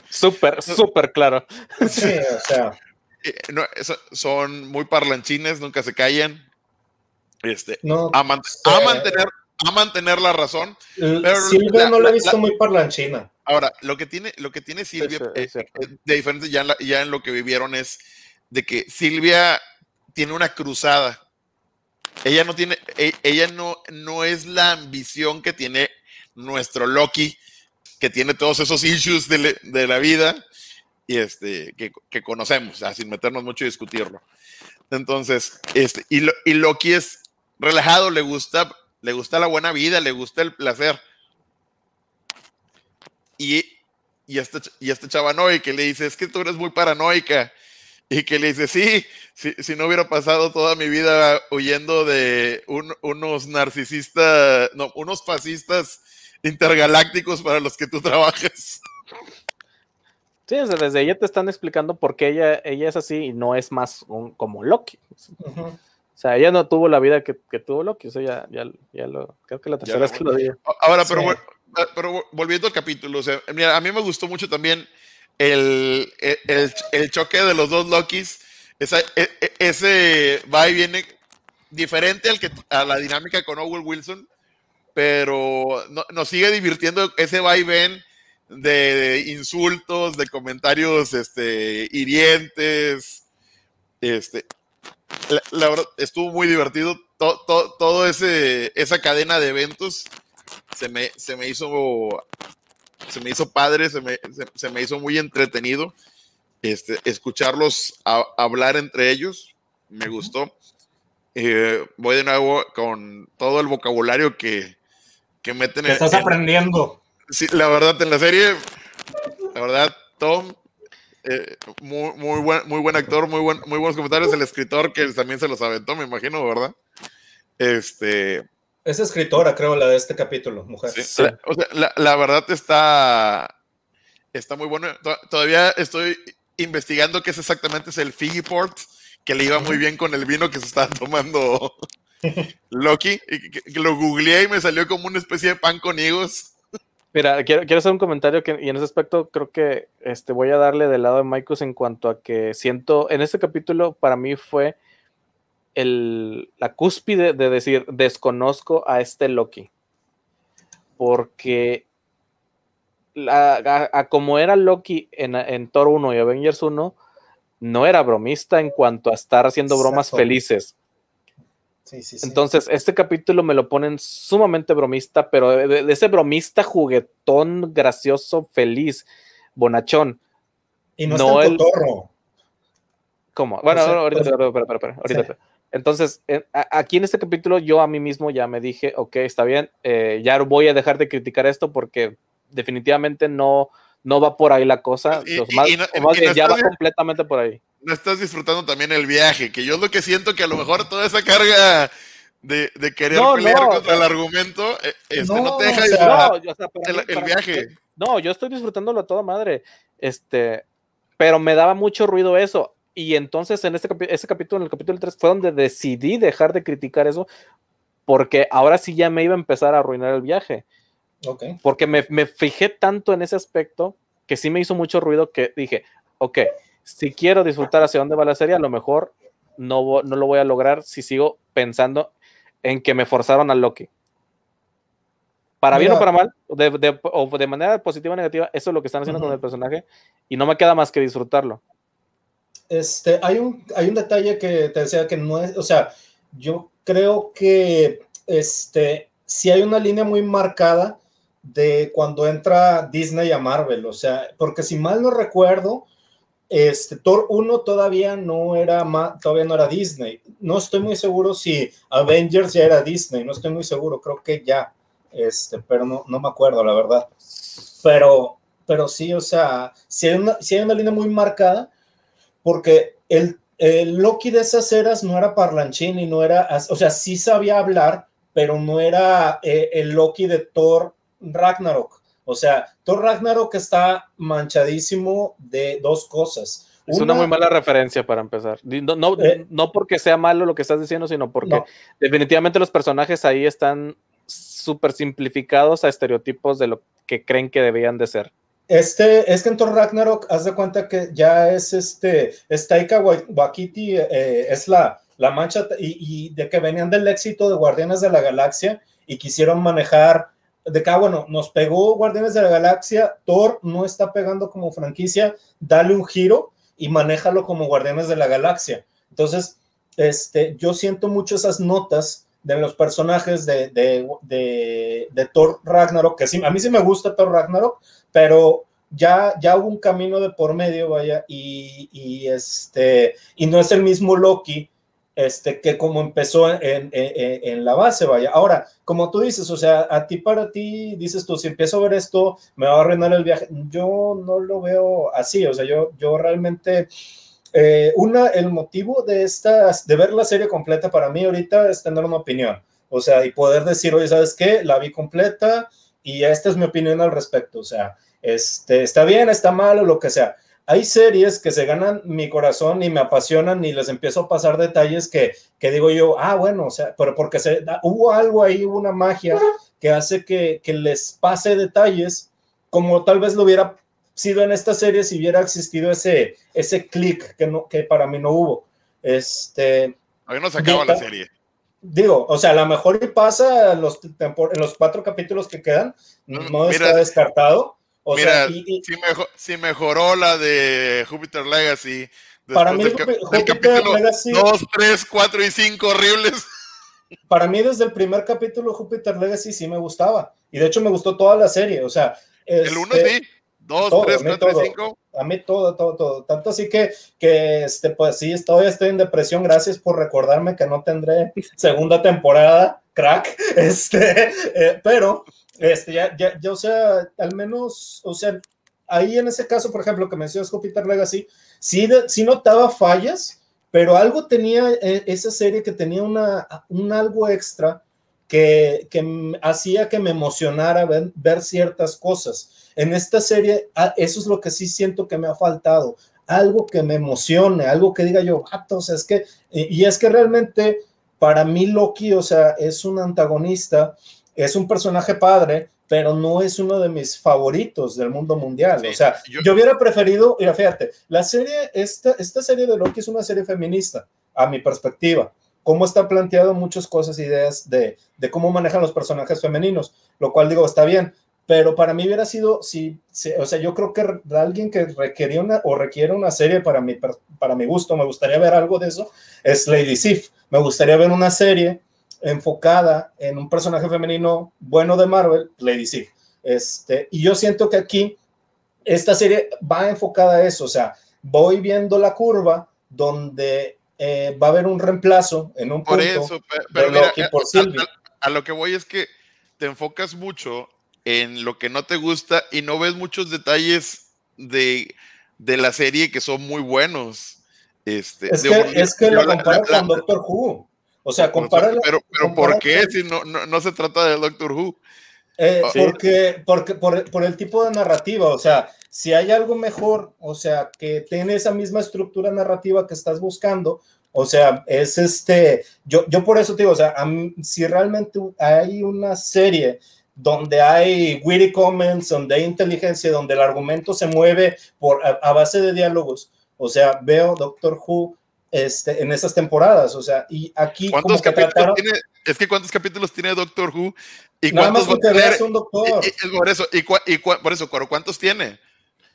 Súper, súper claro. Sí, o sea. Eh, son muy parlanchines, nunca se callan. Este, a, mantener, a mantener la razón. Pero Silvia no la he visto muy parlanchina. Ahora, lo que tiene, lo que tiene Silvia, eh, eh, de diferente ya ya en lo que vivieron, es de que Silvia tiene una cruzada ella no tiene, e, ella no, no es la ambición que tiene nuestro Loki, que tiene todos esos issues de, la vida y este, que, conocemos, sin meternos mucho y discutirlo. Entonces, este, y, y, Loki es relajado, le gusta, le gusta la buena vida, le gusta el placer. Y, y este, y este chavanoy que le dice, es que tú eres muy paranoica y que le dice, sí, si, no hubiera pasado toda mi vida huyendo de unos narcisistas, no, unos fascistas intergalácticos para los que tú trabajas. Sí, desde ella te están explicando por qué ella, ella es así y no es más como Loki. O sea, ella no tuvo la vida que, tuvo Loki, eso ya, ya, ya, lo, creo que la tercera vez que lo digo. Ahora, pero, pero volviendo al capítulo, o sea, mira, a mí me gustó mucho también el, el, choque de los dos Lokis esa, e, e, ese va y viene diferente al que, a la dinámica con Owen Wilson, pero nos sigue divirtiendo ese va y ven de, insultos, de comentarios este, hirientes. Este, la, verdad, estuvo muy divertido. Todo, todo, ese, esa cadena de eventos se me, se me hizo se me hizo padre, se me, se, me hizo muy entretenido. Este, escucharlos hablar entre ellos, me gustó. Eh, voy de nuevo con todo el vocabulario que, que meten. Que estás aprendiendo. Sí, la verdad, en la serie, la verdad, Tom, eh, muy, muy, buen, muy buen actor, muy, buen, muy buenos comentarios. El escritor que también se los aventó, me imagino, ¿verdad? Este. Es escritora, creo, la de este capítulo, mujer. La, o sea, la, verdad está, está muy bueno. Todavía estoy investigando qué es exactamente es el Figgy Port, que le iba muy bien con el vino que se estaba tomando Loki. Y lo googleé y me salió como una especie de pan con higos. Mira, quiero, quiero hacer un comentario que, y en ese aspecto creo que este, voy a darle del lado de Michaels en cuanto a que siento, en este capítulo para mí fue el, la cúspide de decir, desconozco a este Loki. Porque a, como era Loki en, en, Thor 1 y Avengers 1, no era bromista en cuanto a estar haciendo bromas felices. Entonces, este capítulo me lo ponen sumamente bromista, pero de, ese bromista juguetón, gracioso, feliz, bonachón. Y no, el torro. ¿Cómo? Bueno, ahorita, ahorita, Entonces, aquí en este capítulo yo a mí mismo ya me dije, ok, está bien, eh, ya voy a dejar de criticar esto porque definitivamente no, no va por ahí la cosa. ya va completamente por ahí no estás disfrutando también el viaje, que yo es lo que siento que a lo mejor toda esa carga de, querer pelear contra el argumento eh, este, no, te deja disfrutar el, viaje. No, yo estoy disfrutándolo a toda madre, este, pero me daba mucho ruido eso. Y entonces en este ese capítulo, en el capítulo 3, fue donde decidí dejar de criticar eso, porque ahora sí ya me iba a empezar a arruinar el viaje. Okay. Porque me, me fijé tanto en ese aspecto que sí me hizo mucho ruido que dije, ok, si quiero disfrutar hacia dónde va la serie, a lo mejor no, no lo voy a lograr si sigo pensando en que me forzaron a Loki. Para bien o para mal, de, de, o de manera positiva o negativa, eso es lo que están haciendo con el personaje y no me queda más que disfrutarlo. Este, hay un, hay un detalle que te decía que no es, o sea, yo creo que este, si hay una línea muy marcada de cuando entra Disney a Marvel, o sea, porque si mal no recuerdo, este, Thor 1 todavía no era todavía no era Disney. No estoy muy seguro si Avengers ya era Disney, no estoy muy seguro, creo que ya, este, pero no, no me acuerdo, la verdad. Pero, pero sí, o sea, si hay una, hay una línea muy marcada, porque el, Loki de esas eras no era parlanchín y no era, o sea, sí sabía hablar, pero no era eh, el Loki de Thor Ragnarok. O sea, Thor Ragnarok está manchadísimo de dos cosas. Es una, muy mala referencia para empezar. No, no, eh, no, porque sea malo lo que estás diciendo, sino porque definitivamente los personajes ahí están súper simplificados a estereotipos de lo que creen que debían de ser. Este, es que en Thor Ragnarok, haz de cuenta que ya es este, es Taika Waititi, eh, es la, la mancha y, y de que venían del éxito de Guardianes de la Galaxia y quisieron manejar de que, ah, bueno, nos pegó Guardianes de la Galaxia, Thor no está pegando como franquicia, dale un giro y manéjalo como Guardianes de la Galaxia. Entonces, este, yo siento mucho esas notas de los personajes de, de, Thor Ragnarok, que sí, a mí sí me gusta Thor Ragnarok, pero ya, ya hubo un camino de por medio, vaya, y, y, este, y no es el mismo Loki este, que como empezó en, la base, vaya. Ahora, como tú dices, o sea, a ti para ti, dices tú, si empiezo a ver esto, me va a arruinar el viaje. Yo no lo veo así, o sea, yo, yo realmente, eh, una, el motivo de esta, de ver la serie completa para mí ahorita es tener una opinión, o sea, y poder decir, oye, ¿sabes qué? La vi completa y esta es mi opinión al respecto, o sea, este, está bien, está mal o lo que sea hay series que se ganan mi corazón y me apasionan y les empiezo a pasar detalles que, digo yo, ah, bueno, o sea, pero porque se, hubo algo ahí, hubo una magia que hace que, les pase detalles como tal vez lo hubiera sido en esta serie si hubiera existido ese, ese clic que, no, que para mí no hubo. Este. A no se acaba la serie. Digo, o sea, a lo mejor y pasa en los, en los cuatro capítulos que quedan, no está descartado. O mira, si, mejoró la de Jupiter Legacy. Para mí, Jupiter Legacy. 2, 3, 4 y 5 horribles. Para mí, desde el primer capítulo, Jupiter Legacy sí me gustaba. Y de hecho, me gustó toda la serie. O sea, el 1 este, sí. 2, 3, 4 y 5. A mí todo, todo, todo. Tanto así que, que este, pues sí, estoy, estoy en depresión. Gracias por recordarme que no tendré segunda temporada, crack. Este, eh, pero, este, ya, ya, ya, o sea, al menos, o sea, ahí en ese caso, por ejemplo, que mencionas Jupiter Legacy, sí, sí notaba fallas, pero algo tenía eh, esa serie que tenía una, un algo extra que, que hacía que me emocionara ver, ciertas cosas. En esta serie, ah, eso es lo que sí siento que me ha faltado, algo que me emocione, algo que diga yo, vato, o sea, es que, y es que realmente para mí Loki, o sea, es un antagonista, es un personaje padre, pero no es uno de mis favoritos del mundo mundial. o sea, yo, hubiera preferido, mira, fíjate, la serie, esta, esta serie de Loki es una serie feminista, a mi perspectiva. Cómo está planteado muchas cosas, ideas de, de cómo manejan los personajes femeninos, lo cual digo, está bien, pero para mí hubiera sido, si, o sea, yo creo que alguien que requería una o requiere una serie para mi, para mi gusto, me gustaría ver algo de eso, es Lady Sif. Me gustaría ver una serie enfocada en un personaje femenino bueno de Marvel, Lady Sif. Este, y yo siento que aquí esta serie va enfocada a eso, o sea, voy viendo la curva donde eh, va a haber un reemplazo en un por eso, pero, mira, por a, a, lo que voy es que te enfocas mucho en lo que no te gusta y no ves muchos detalles de, de la serie que son muy buenos. Este, es, que, es que lo comparas con Doctor Who. O sea, comparar. Pero, pero ¿por qué si no, no, se trata de Doctor Who? Eh, ah. Porque, porque por, por, el tipo de narrativa, o sea, si hay algo mejor, o sea, que tiene esa misma estructura narrativa que estás buscando, o sea, es este, yo, yo por eso te digo, o sea, si realmente hay una serie donde hay witty comments, donde hay inteligencia, donde el argumento se mueve por, a, base de diálogos. O sea, veo Doctor Who este, en esas temporadas. O sea, y aquí ¿Cuántos capítulos tiene, es que cuántos capítulos tiene Doctor Who y Nada más porque veas un doctor. Y, por eso, y, y por eso, ¿cuántos tiene?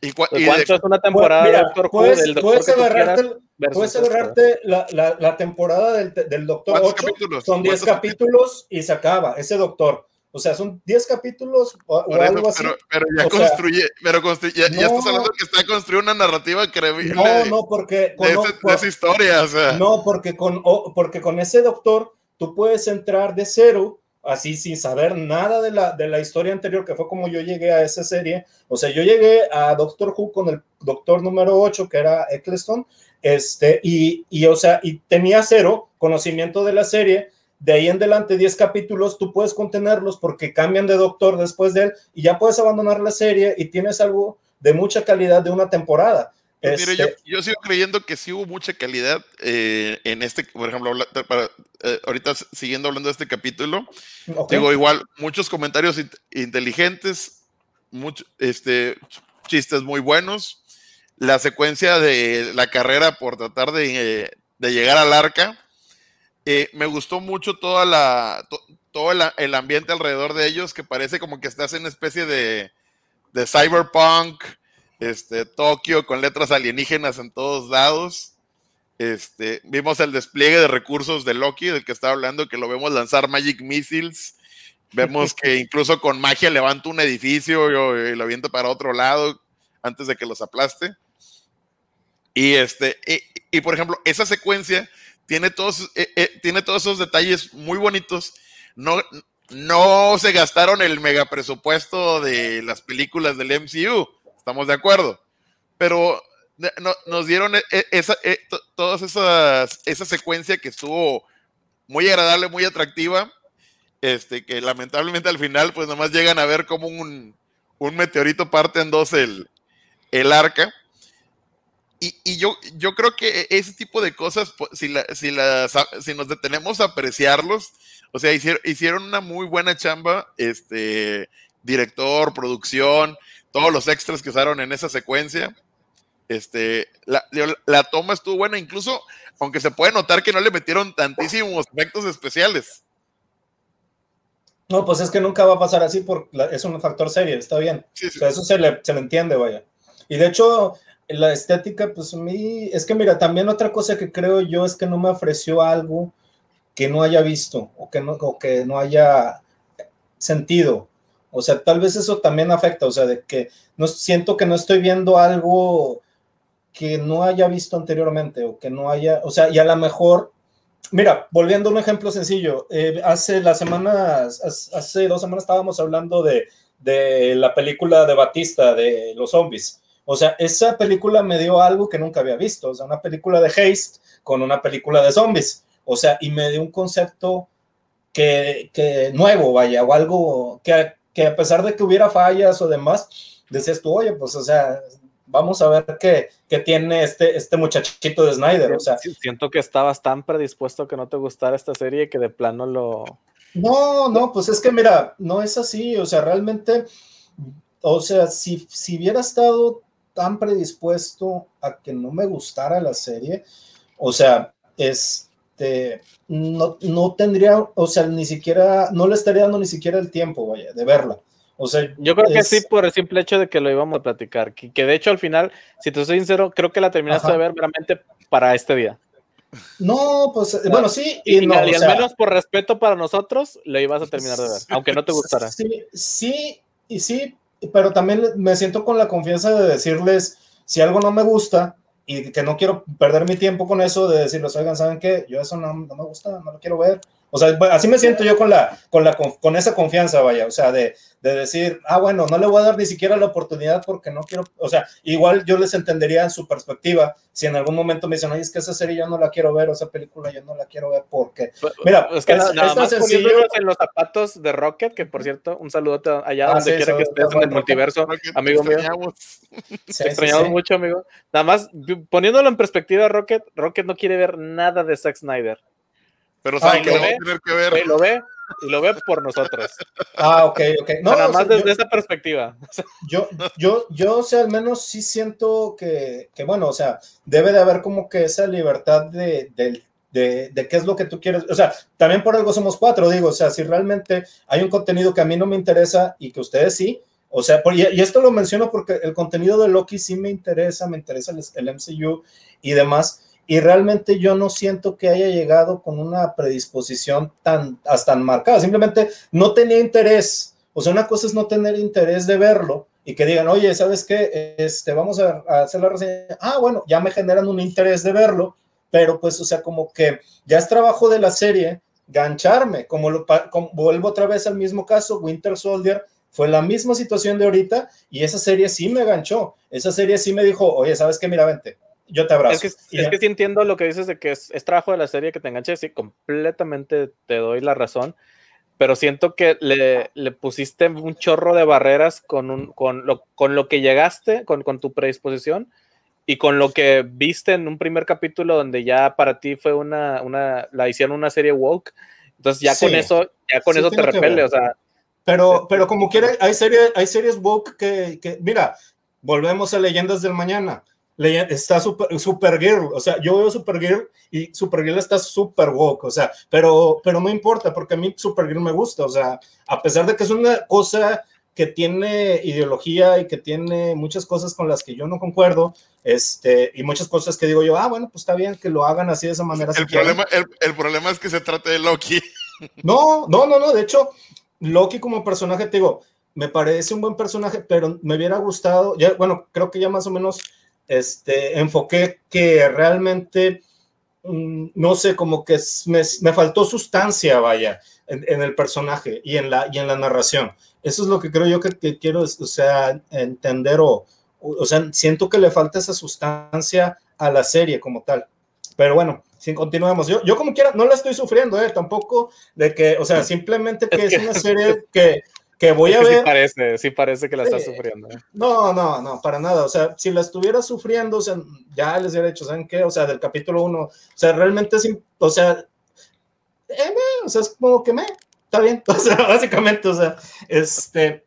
¿Y, ¿Cuánto es una temporada pues, Doctor Who puedes, del Doctor puedes agarrarte, puedes agarrarte la, la, la, temporada del, del Doctor 8, son 10 capítulos y se acaba ese Doctor. O sea, son 10 capítulos o, algo así. Pero, ya construye, pero ya, estás hablando que está construyendo una narrativa creíble. No, no, porque con, de, esa historia, o sea. No, porque con, porque con ese doctor tú puedes entrar de cero, así sin saber nada de la, de la historia anterior, que fue como yo llegué a esa serie. O sea, yo llegué a Doctor Who con el doctor número 8, que era Eccleston, este, y, y, o sea, y tenía cero conocimiento de la serie de ahí en adelante 10 capítulos tú puedes contenerlos porque cambian de doctor después de él y ya puedes abandonar la serie y tienes algo de mucha calidad de una temporada. Pues mire, yo, sigo creyendo que sí hubo mucha calidad eh, en este, por ejemplo, para, eh, ahorita siguiendo hablando de este capítulo, digo igual, muchos comentarios inteligentes, mucho, este, chistes muy buenos, la secuencia de la carrera por tratar de, de llegar al arca, eh, me gustó mucho toda la, todo el, ambiente alrededor de ellos, que parece como que estás en una especie de, de cyberpunk, este, Tokio con letras alienígenas en todos lados. Este, vimos el despliegue de recursos de Loki, del que estaba hablando, que lo vemos lanzar Magic Missiles. Vemos que incluso con magia levanta un edificio y, lo avienta para otro lado antes de que los aplaste. Y este, y por ejemplo, esa secuencia tiene todos, eh, eh, tiene todos esos detalles muy bonitos. No, no se gastaron el mega presupuesto de las películas del MCU, estamos de acuerdo. Pero nos dieron e, e, esa, todas esas, esa secuencia que estuvo muy agradable, muy atractiva. Este, que lamentablemente al final, pues nomás llegan a ver como un, un meteorito parte en dos el, el arca y, yo, yo creo que ese tipo de cosas, si, si, si nos detenemos a apreciarlos, o sea, hicieron, hicieron una muy buena chamba, este, director, producción, todos los extras que usaron en esa secuencia. Este, la, la, toma estuvo buena, incluso aunque se puede notar que no le metieron tantísimos efectos especiales. No, pues es que nunca va a pasar así porque es un factor serio, está bien. eso se le, se le entiende, vaya. Y de hecho, la estética, pues a mí, es que mira, también otra cosa que creo yo es que no me ofreció algo que no haya visto o que no, que no haya sentido. O sea, tal vez eso también afecta, o sea, de que no siento que no estoy viendo algo que no haya visto anteriormente o que no haya, o sea, y a lo mejor, mira, volviendo a un ejemplo sencillo, eh, hace las semanas, hace dos semanas estábamos hablando de, de la película de Batista, de los zombies. O sea, esa película me dio algo que nunca había visto, o sea, una película de Haste con una película de zombies. O sea, y me dio un concepto que, que nuevo, vaya, o algo que, que, a pesar de que hubiera fallas o demás, decías tú, oye, pues, o sea, vamos a ver qué, qué tiene este, este muchachito de Snyder. O sea, siento que estabas tan predispuesto a que no te gustara esta serie que de plano lo. No, no, pues es que mira, no es así, o sea, realmente, o sea, si, si hubiera estado tan predispuesto a que no me gustara la serie, o sea, este, no, no tendría, o sea, ni siquiera, no le estaría dando ni siquiera el tiempo, vaya, de verla. O sea, yo creo que sí, por el simple hecho de que lo íbamos a platicar. Que, que de hecho, al final, si te soy sincero, creo que la terminaste de ver realmente para este día. No, pues bueno, sí y, no. Y al menos por respeto para nosotros, lo ibas a terminar de ver, aunque no te gustara. Sí, sí, y sí, pero también me siento con la confianza de decirles, si algo no me gusta y que no quiero perder mi tiempo con eso, de decirles, oigan, ¿saben qué? Yo eso no, no me gusta, no lo quiero ver. O sea, así me siento yo con, la, con, la, con esa confianza, vaya, o sea, de, de, decir, ah, bueno, no le voy a dar ni siquiera la oportunidad porque no quiero, o sea, igual yo les entendería en su perspectiva si en algún momento me dicen, oye, es que esa serie yo no la quiero ver, o esa película yo no la quiero ver porque, mira, es que nada, más sencillo. en los zapatos de Rocket, que por cierto, un saludo allá ah, donde quiera que estés en el multiverso, amigo mío. Te extrañamos mucho, amigo. Nada más, poniéndolo en perspectiva, Rocket, Rocket no quiere ver nada de Zack Snyder. Pero sabe que lo, ve, tener que ver. lo ve y lo ve por nosotros. Ah, ok, ok. No, Nada más desde esa perspectiva. Yo, yo, yo, o sea, al menos sí siento que, que, bueno, o sea, debe de haber como que esa libertad de, de, de, de, qué es lo que tú quieres. O sea, también por algo somos cuatro, digo, o sea, si realmente hay un contenido que a mí no me interesa y que ustedes sí, o sea, y, y esto lo menciono porque el contenido de Loki sí me interesa, me interesa el, el MCU y demás y realmente yo no siento que haya llegado con una predisposición tan, tan marcada, simplemente no tenía interés, o sea, una cosa es no tener interés de verlo y que digan, oye, ¿sabes qué? Este, vamos a, hacer la reseña, ah, bueno, ya me generan un interés de verlo, pero pues, o sea, como que ya es trabajo de la serie gancharme, como, lo, vuelvo otra vez al mismo caso, Winter Soldier, fue la misma situación de ahorita y esa serie sí me ganchó. Esa serie sí me dijo, oye, ¿sabes qué? Mira, vente, yo te abrazo. Es que, es que sí entiendo lo que dices de que es, trabajo de la serie que te enganche, sí, completamente te doy la razón, pero siento que le, le pusiste un chorro de barreras con, un, con, lo, con lo que llegaste, con, con tu predisposición y con lo que viste en un primer capítulo donde ya para ti fue una, una la hicieron una serie woke, entonces ya con eso, ya con eso te repele, o sea. Pero, pero como quiera, hay series, hay series woke que, que, mira, volvemos a Leyendas del Mañana está super, Supergirl, o sea, yo veo Supergirl y Supergirl está super woke, o sea, pero, pero no importa porque a mí Supergirl me gusta, o sea, a pesar de que es una cosa que tiene ideología y que tiene muchas cosas con las que yo no concuerdo, este, y muchas cosas que digo yo, ah, bueno, pues está bien que lo hagan así de esa manera. El, problema, el, el problema es que se trate de Loki. No, no, no, no, de hecho, Loki como personaje, te digo, me parece un buen personaje, pero me hubiera gustado, ya, bueno, creo que ya más o menos este, enfoqué que realmente, mm, no sé, como que me, me faltó sustancia, vaya, en, el personaje y en, la, y en la narración. Eso es lo que creo yo que, quiero, o sea, entender o, o sea, siento que le falta esa sustancia a la serie como tal. Pero bueno, sin continuemos. Yo, yo como quiera, no la estoy sufriendo, ¿eh? Tampoco de que, o sea, simplemente que es una serie que que voy a ver. Sí parece, sí parece que la está sufriendo. No, no, no, para nada. O sea, si la estuviera sufriendo, o sea, ya les hubiera dicho, ¿saben qué? O sea, del capítulo 1, o sea, realmente es, o sea, eh, o sea, es como que me, está bien. O sea, básicamente, o sea, este,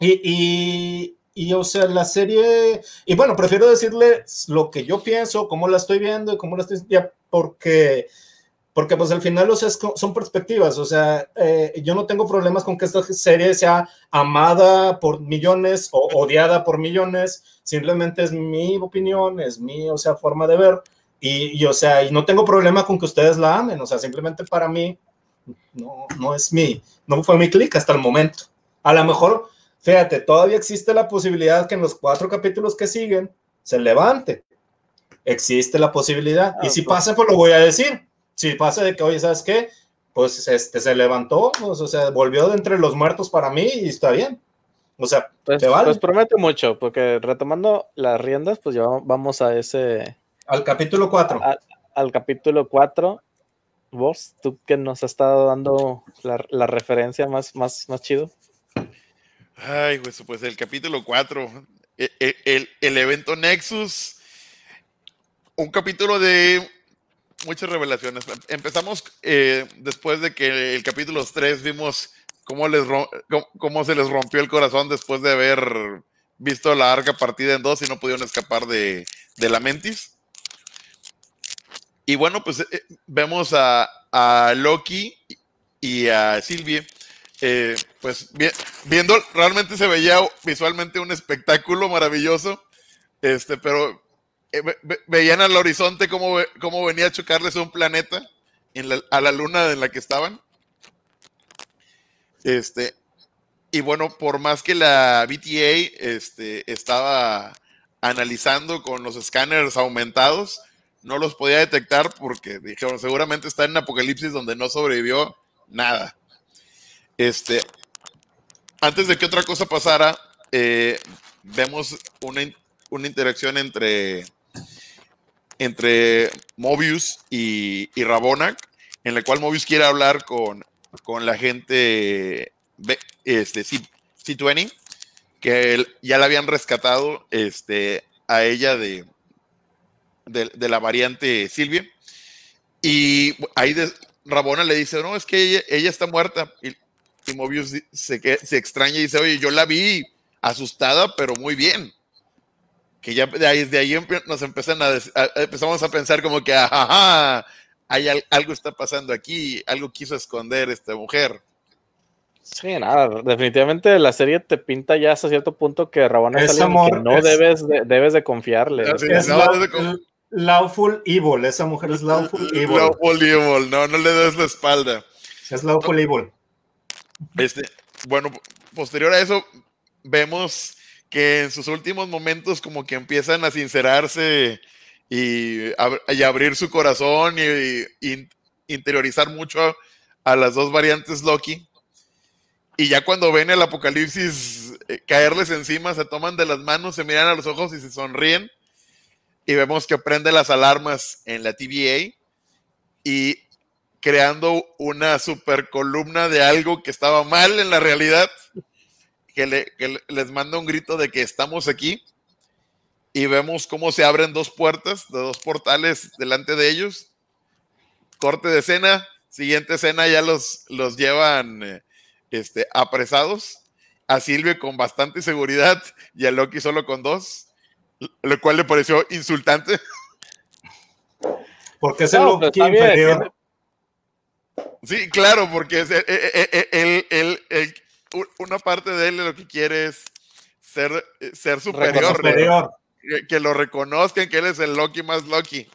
y, y, o sea, la serie, y bueno, prefiero decirle lo que yo pienso, cómo la estoy viendo y cómo la estoy, ya, porque, porque pues al final, o sea, son perspectivas, o sea, eh, yo no tengo problemas con que esta serie sea amada por millones o odiada por millones, simplemente es mi opinión, es mi, o sea, forma de ver, y, y o sea, y no tengo problema con que ustedes la amen, o sea, simplemente para mí, no, no es mi, no fue mi clic hasta el momento. A lo mejor fíjate, todavía existe la posibilidad que en los cuatro capítulos que siguen se levante. Existe la posibilidad. y ah, si pues. pasa, pues lo voy a decir. Si pasa de que, oye, ¿sabes qué? Pues este se levantó, pues, o sea, volvió de entre los muertos para mí y está bien. O sea, pues, te vale. Pues promete mucho, porque retomando las riendas, pues ya vamos a ese. Al capítulo 4. Al capítulo 4. Vos, tú que nos has estado dando la, referencia más, más, más chido. Ay, pues, pues el capítulo 4, e, e, el, evento Nexus, un capítulo de muchas revelaciones. Empezamos eh, después de que el capítulo 3 vimos cómo, les, cómo, se les rompió el corazón después de haber visto la arca partida en dos y no pudieron escapar de, la Mentis. Y bueno, pues eh, vemos a, a Loki y a Sylvie eh, pues viendo, realmente se veía visualmente un espectáculo maravilloso, este, pero eh, veían al horizonte cómo, cómo, venía a chocarles un planeta a la luna en la que estaban. Este, y bueno, por más que la BTA este, estaba analizando con los escáneres aumentados, no los podía detectar porque dijeron, seguramente está en apocalipsis donde no sobrevivió nada. Este, antes de que otra cosa pasara, eh, vemos una, interacción entre, entre Mobius y, y Rabona, en la cual Mobius quiere hablar con, con la gente este, C20, que ya la habían rescatado este, a ella de, de, la variante Silvia. Y ahí Rabona le dice, no, es que ella, está muerta. Y, y Mobius se, se extraña y dice, oye, yo la vi asustada, pero muy bien. Que ya de ahí, de ahí nos empiezan a, empezamos a pensar como que, ajá, hay algo está pasando aquí, algo quiso esconder esta mujer. Sí, nada, definitivamente la serie te pinta ya hasta cierto punto que Rabona es alguien que no debes, de, debes de confiarle. Es, lawful evil, esa mujer es lawful evil. Lawful evil, no, no le des la espalda. Es lawful evil. Este, bueno, posterior a eso, vemos que en sus últimos momentos como que empiezan a sincerarse y, abrir su corazón y, interiorizar mucho a, las dos variantes Loki. Y ya cuando ven el apocalipsis eh, caerles encima, se toman de las manos, se miran a los ojos y se sonríen. Y vemos que prende las alarmas en la TVA. Y creando una super columna de algo que estaba mal en la realidad, que, les manda un grito de que estamos aquí y vemos cómo se abren dos puertas de dos portales delante de ellos. Corte de escena, siguiente escena ya los, los llevan eh, este, apresados. A Silvia con bastante seguridad y a Loki solo con dos, lo cual le pareció insultante. Porque es el Loki inferior. Sí, claro, porque es el, una parte de él lo que quiere es ser, ser superior. Que, lo reconozcan, que él es el Loki más Loki.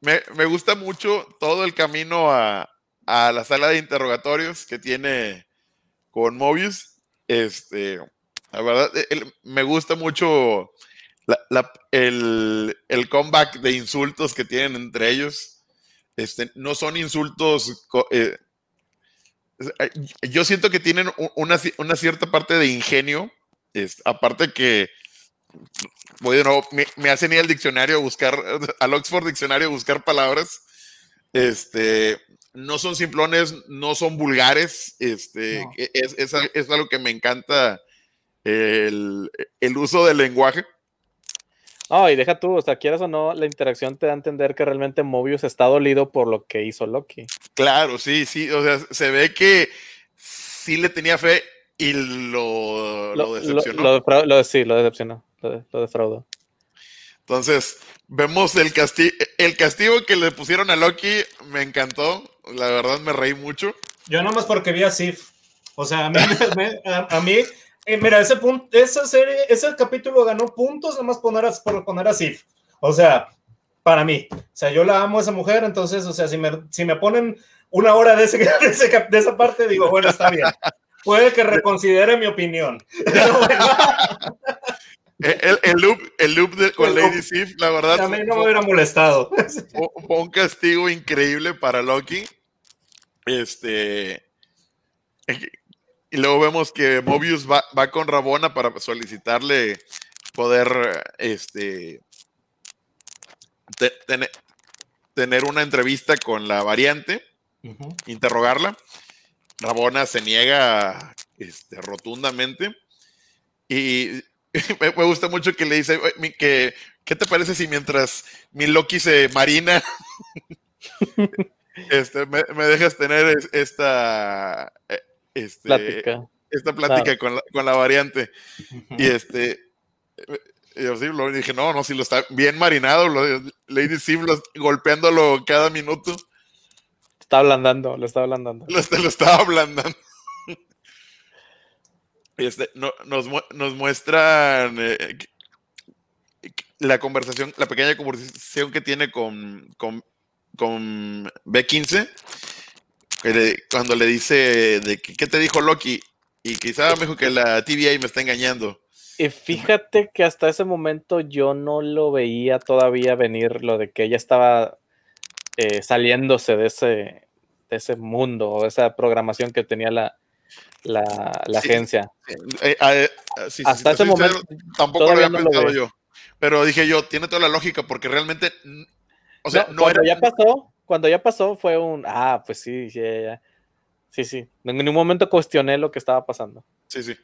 Me, gusta mucho todo el camino a, la sala de interrogatorios que tiene con Mobius. Este, la verdad, me gusta mucho el, el comeback de insultos que tienen entre ellos este, no son insultos. Eh, eh, yo siento que tienen una, cierta parte de ingenio. aparte que bueno, me, me, hacen ir al diccionario a buscar, al Oxford Diccionario a buscar palabras. Este, no son simplones, no son vulgares. Este, e, es, es, algo que me encanta el, el uso del lenguaje. No, y deja tú, o sea, quieras o no, la interacción te da a entender que realmente Mobius está dolido por lo que hizo Loki. Claro, sí, sí, o sea, se ve que sí le tenía fe y lo, lo, decepcionó. Lo, sí, lo decepcionó, lo, defraudó. Entonces, vemos el, castigo, el castigo que le pusieron a Loki, me encantó, la verdad me reí mucho. Yo nomás porque vi a Sif. O sea, a mí, a, mí eh, mira, ese punto, esa serie, ese capítulo ganó puntos nomás poner por poner a Sif. O sea, para mí. O sea, yo la amo a esa mujer, entonces, o sea, si me, si me ponen una hora de, ese, de, esa parte, digo, bueno, está bien. Puede que reconsidere mi opinión. el, el, loop, el loop de, con Lady Sif, la verdad. A mí no me hubiera molestado. Fue un castigo increíble para Loki. Este. Y luego vemos que Mobius va, con Rabona para solicitarle poder este, tener una entrevista con la variante, interrogarla. Rabona se niega este, rotundamente. Y me, gusta mucho que le dice que, ¿qué te parece si mientras mi Loki se marina, este, me, dejas tener esta eh, este, plática. esta plática con, la, con, la, variante? Y este, yo sí, lo dije, no, no, si lo está bien marinado, Lady Sim golpeándolo cada minuto. Está ablandando, lo está ablandando. Lo, lo estaba ablandando. Este, no, nos, nos, muestran eh, la conversación, la pequeña conversación que tiene con, con, con B15, cuando le dice de qué te dijo Loki, y quizá me dijo que la TVA me está engañando. Y fíjate que hasta ese momento yo no lo veía todavía venir lo de que ella estaba eh, saliéndose de ese, de ese mundo o esa programación que tenía la, la, agencia. Eh, eh, hasta ese momento tampoco lo había pensado yo. Pero dije yo, tiene toda la lógica porque realmente, o sea, no, cuando ya pasó, cuando ya pasó fue un, ah, pues sí, sí, sí. En ningún momento cuestioné lo que estaba pasando. Sí, sí.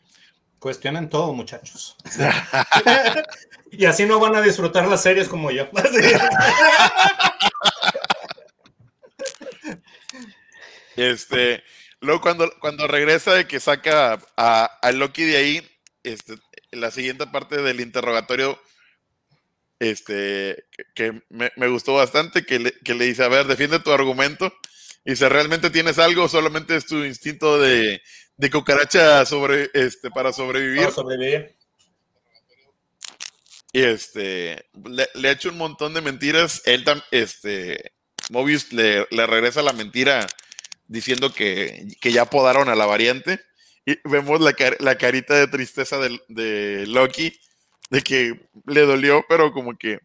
Cuestionen todo, muchachos. y así no van a disfrutar las series como yo. este, luego cuando, cuando regresa de que saca a, Loki de ahí, este, la siguiente parte del interrogatorio, este, que, me, gustó bastante, que le, que le dice, a ver, defiende tu argumento. Y si realmente tienes algo, solamente es tu instinto de, de cucaracha sobre, este, para sobrevivir. Para sobrevivir. Y este, le, ha hecho un montón de mentiras. Él, este, Mobius le, regresa la mentira diciendo que, ya podaron a la variante. Y vemos la, la carita de tristeza de, de, Loki, de que le dolió, pero como que,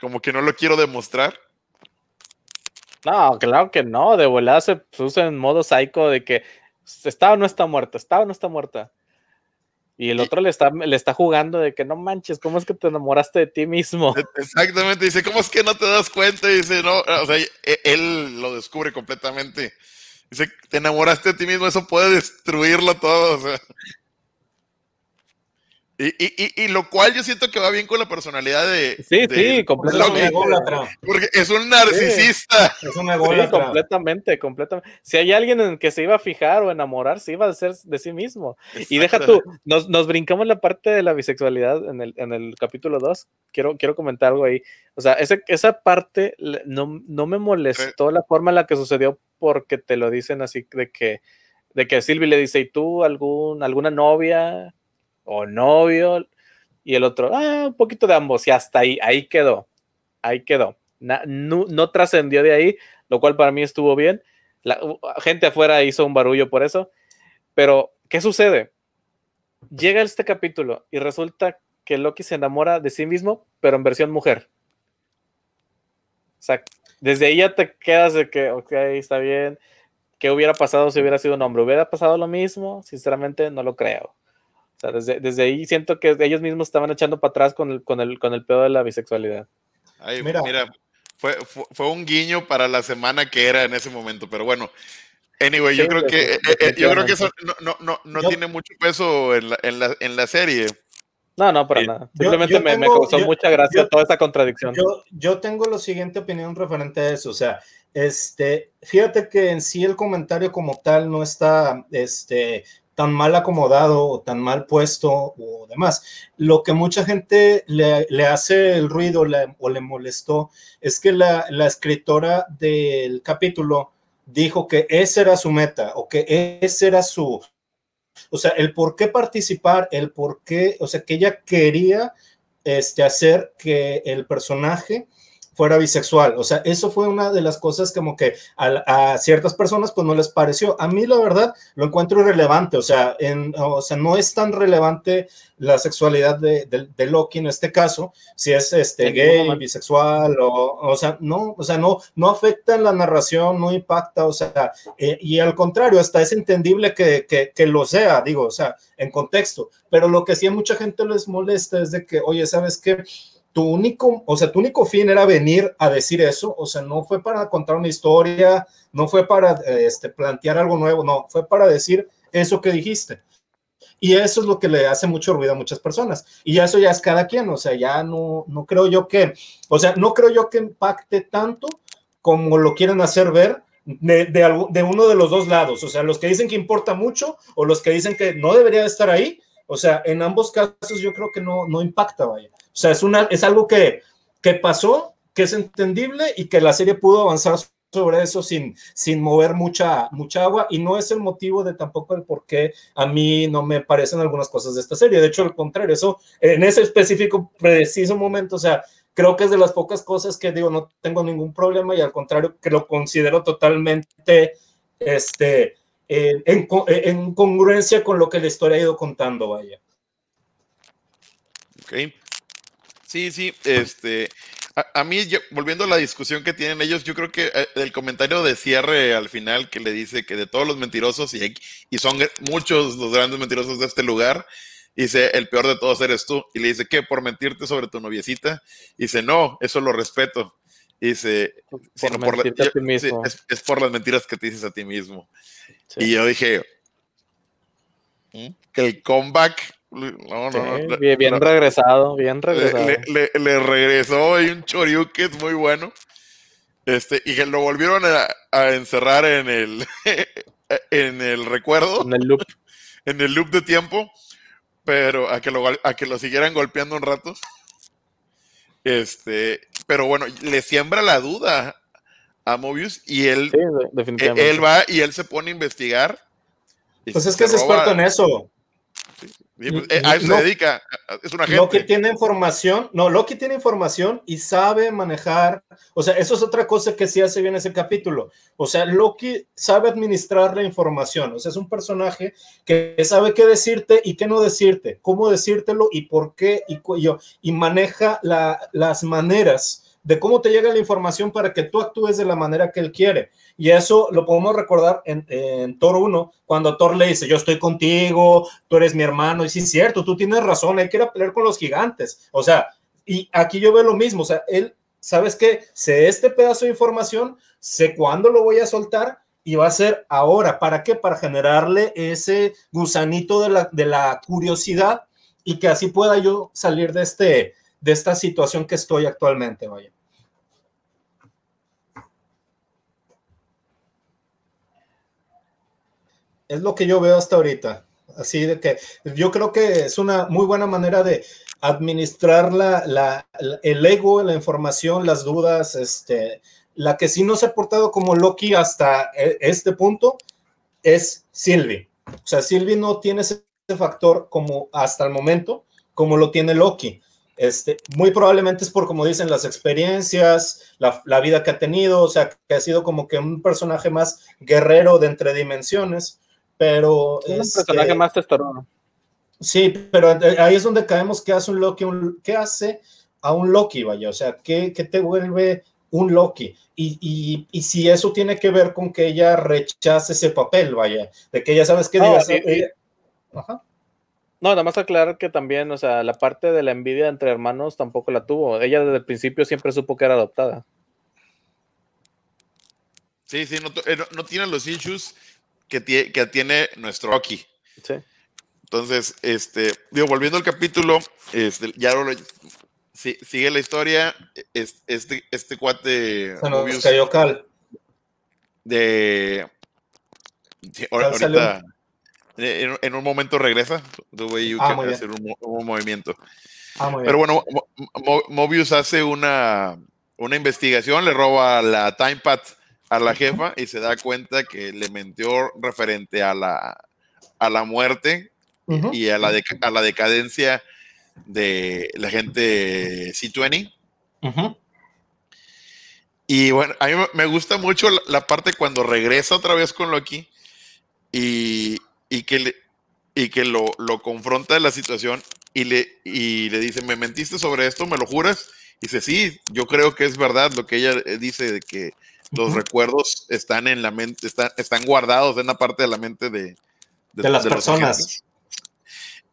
como que no lo quiero demostrar. No, claro que no, de volada se puso en modo psycho de que está o no está muerta, está o no está muerta. Y el otro le está, le está jugando de que no manches, ¿cómo es que te enamoraste de ti mismo? E, exactamente, dice, ¿cómo es que no te das cuenta? Y dice, no, o sea, e, él lo descubre completamente. Dice, te enamoraste de ti mismo, eso puede destruirlo todo. O sea. Y, y, y, lo cual yo siento que va bien con la personalidad de. Sí, sí, completamente. Porque es un narcisista. es un sí, completamente, completamente. Si hay alguien en que se iba a fijar o enamorar, se iba a hacer de sí mismo. Y deja tú, nos, nos, brincamos la parte de la bisexualidad en el, en el capítulo 2. Quiero, quiero comentar algo ahí. O sea, ese, esa parte no, no me molestó la forma en la que sucedió porque te lo dicen así de que, de que Silvi le dice, ¿y tú algún, alguna novia? O novio, y el otro, ah, un poquito de ambos, y hasta ahí, ahí quedó, ahí quedó. no, trascendió de ahí, lo cual para mí estuvo bien. La gente afuera hizo un barullo por eso, pero ¿qué sucede? Llega este capítulo y resulta que Loki se enamora de sí mismo, pero en versión mujer. O sea, desde ahí ya te quedas de que, ok, está bien. ¿Qué hubiera pasado si hubiera sido un hombre? ¿Hubiera pasado lo mismo? Sinceramente, no lo creo. O sea, desde, ahí siento que ellos mismos estaban echando para atrás con el, con el, con el pedo de la bisexualidad. mira, fue, fue, un guiño para la semana que era en ese momento, pero bueno. Anyway, yo creo que eh, eh, yo creo que eso no, no, no, no tiene mucho peso en la, en, la, en la serie. No, no, para nada. Simplemente me, causó mucha gracia toda esa contradicción. Yo, yo tengo la siguiente opinión referente a eso. O sea, este, fíjate que en sí el comentario como tal no está este, tan mal acomodado o tan mal puesto o demás. Lo que mucha gente le, hace el ruido o le molestó es que la, la, escritora del capítulo dijo que esa era su meta o que ese era su, o sea, el por qué participar, el por qué, o sea, que ella quería este, hacer que el personaje fuera bisexual. O sea, eso fue una de las cosas como que a, ciertas personas pues no les pareció. A mí la verdad lo encuentro irrelevante. O sea, en, o sea no es tan relevante la sexualidad de, Loki en este caso, si es este gay, bisexual o, o sea, no, o sea, no, no afecta en la narración, no impacta, o sea, eh, y al contrario, hasta es entendible que, que, que lo sea, digo, o sea, en contexto. Pero lo que sí a mucha gente les molesta es de que, oye, ¿sabes qué? Tu único, o sea, tu único fin era venir a decir eso, o sea, no fue para contar una historia, no fue para este, plantear algo nuevo, no, fue para decir eso que dijiste. Y eso es lo que le hace mucho ruido a muchas personas. Y eso ya es cada quien, o sea, ya no, no creo yo que, o sea, no creo yo que impacte tanto como lo quieren hacer ver de, de, de uno de los dos lados, o sea, los que dicen que importa mucho o los que dicen que no debería estar ahí, o sea, en ambos casos yo creo que no, no impacta, vaya. O sea, es, una, es algo que, que pasó, que es entendible y que la serie pudo avanzar sobre eso sin, sin mover mucha, mucha agua y no es el motivo de tampoco el por qué a mí no me parecen algunas cosas de esta serie. De hecho, al contrario, eso en ese específico, preciso momento, o sea, creo que es de las pocas cosas que digo, no tengo ningún problema y al contrario, que lo considero totalmente este, en, en congruencia con lo que la historia ha ido contando, vaya. Ok. Sí, sí, este, a, mí, volviendo a la discusión que tienen ellos, yo creo que eh, el comentario de cierre al final que le dice que de todos los mentirosos, y, y son muchos los grandes mentirosos de este lugar, dice, el peor de todos eres tú. Y le dice, ¿qué? ¿Por mentirte sobre tu noviecita? Y dice, no, eso lo respeto. dice, por es, por las mentiras que te dices a ti mismo. Y yo dije, ¿Mm? que el comeback no, no, bien, regresado, bien regresado. Le, le, regresó y un es muy bueno. Este, y que lo volvieron a, encerrar en el, en el recuerdo. En el loop. En el loop de tiempo. Pero a que lo, a que lo siguieran golpeando un rato. Este, pero bueno, le siembra la duda a Mobius y él, él va y él se pone a investigar. Pues es que es experto en eso. Pues, eh, a eso se dedica, es una gente. Loki tiene información, no, Loki tiene información y sabe manejar, o sea, eso es otra cosa que sí hace bien ese capítulo. O sea, Loki sabe administrar la información, o sea, es un personaje que sabe qué decirte y qué no decirte, cómo decírtelo y por qué, y, y maneja las maneras de cómo te llega la información para que tú actúes de la manera que él quiere. Y eso lo podemos recordar en, en Thor 1, cuando Thor le dice, yo estoy contigo, tú eres mi hermano, y sí es cierto, tú tienes razón, ir a pelear con los gigantes. O sea, y aquí yo veo lo mismo, o sea, él, ¿sabes qué? Sé este pedazo de información, sé cuándo lo voy a soltar y va a ser ahora. ¿Para qué? Para generarle ese gusanito de la, de la curiosidad y que así pueda yo salir de este, de esta situación que estoy actualmente, vaya. Es lo que yo veo hasta ahorita. Así de que yo creo que es una muy buena manera de administrar la, el ego, la información, las dudas. Este, la que sí no se ha portado como Loki hasta e, este punto es Sylvie. O sea, Sylvie no tiene ese factor como hasta el momento, como lo tiene Loki. Este, muy probablemente es por, como dicen, las experiencias, la, vida que ha tenido, o sea, que ha sido como que un personaje más guerrero de entre dimensiones, pero... Es un personaje más testorón. Sí, pero ahí es donde caemos que hace un Loki, ¿qué hace a un Loki, vaya? O sea, ¿qué, te vuelve un Loki? Y, si eso tiene que ver con que ella rechace ese papel, vaya, de que ella sabes que... Ajá. No, nada más aclarar que también, o sea, la parte de la envidia entre hermanos tampoco la tuvo. Ella desde el principio siempre supo que era adoptada. Sí, sí, no, eh, tiene los issues que, tiene, que tiene nuestro Rocky. Sí. Entonces, este, digo, volviendo al capítulo, este, ya lo, sigue la historia. Este, este cuate. De. ahorita. En, un momento regresa. Tuve ah, que hacer un, movimiento. Ah, Pero bueno, Mobius hace una, una investigación, le roba la timepad a la jefa y se da cuenta que le mentió referente a la, a la muerte y a la, a la decadencia de la gente C20. Y bueno, a mí me gusta mucho la, parte cuando regresa otra vez con Loki y, y que, y que lo, lo, confronta de la situación y le, y le dice, ¿me mentiste sobre esto? ¿Me lo juras? Y dice, sí, yo creo que es verdad lo que ella eh, dice de que los recuerdos están en la mente, están, están guardados en una parte de la mente de, de, las personas.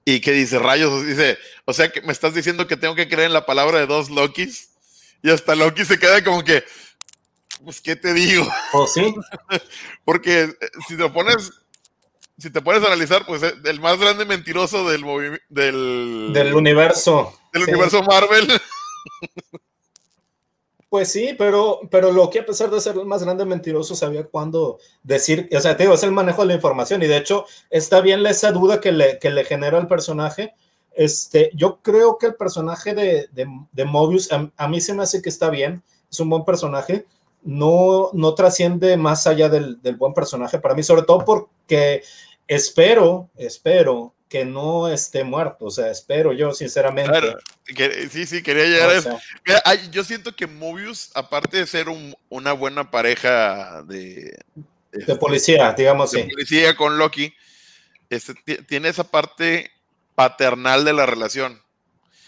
Y que dice, rayos, dice, o sea que me estás diciendo que tengo que creer en la palabra de dos Lokis. Y hasta Loki se queda como que, pues, ¿qué te digo? ¿O ¿Oh, sí? Porque eh, si te pones, si te a analizar, pues eh, el más grande mentiroso del del, del universo. Del universo Marvel. Pues sí, pero, pero lo que a pesar de ser el más grande mentiroso sabía cuándo decir, o sea, te digo, es el manejo de la información y de hecho está bien esa duda que le, que le genera al personaje. Este, yo creo que el personaje de, de, Mobius, a, mí se me hace que está bien, es un buen personaje, no, no trasciende más allá del, del buen personaje para mí, sobre todo porque espero, espero que no esté muerto, o sea, espero yo sinceramente. sí, sí, quería llegar a eso. yo siento que Mobius, aparte de ser una buena pareja de... De este, policía, digamos de policía con Loki, este, tiene esa parte paternal de la relación.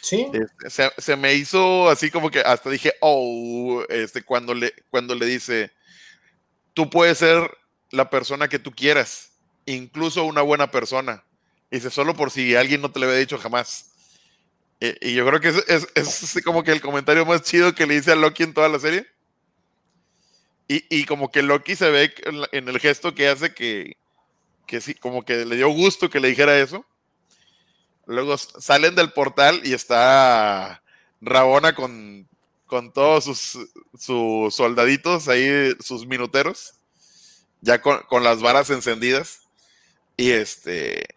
Sí. Este, se, me hizo así como que hasta dije, oh, este, cuando le, cuando le dice, tú puedes ser la persona que tú quieras, incluso una buena persona Dice, solo por si alguien no te lo había dicho jamás. Y, yo creo que es, como que el comentario más chido que le dice a Loki en toda la serie. Y, y como que Loki se ve en, el gesto que hace que, que sí, como que le dio gusto que le dijera eso. Luego salen del portal y está Rabona con, con todos sus, sus soldaditos ahí, sus minuteros, ya con, con las varas encendidas. Y este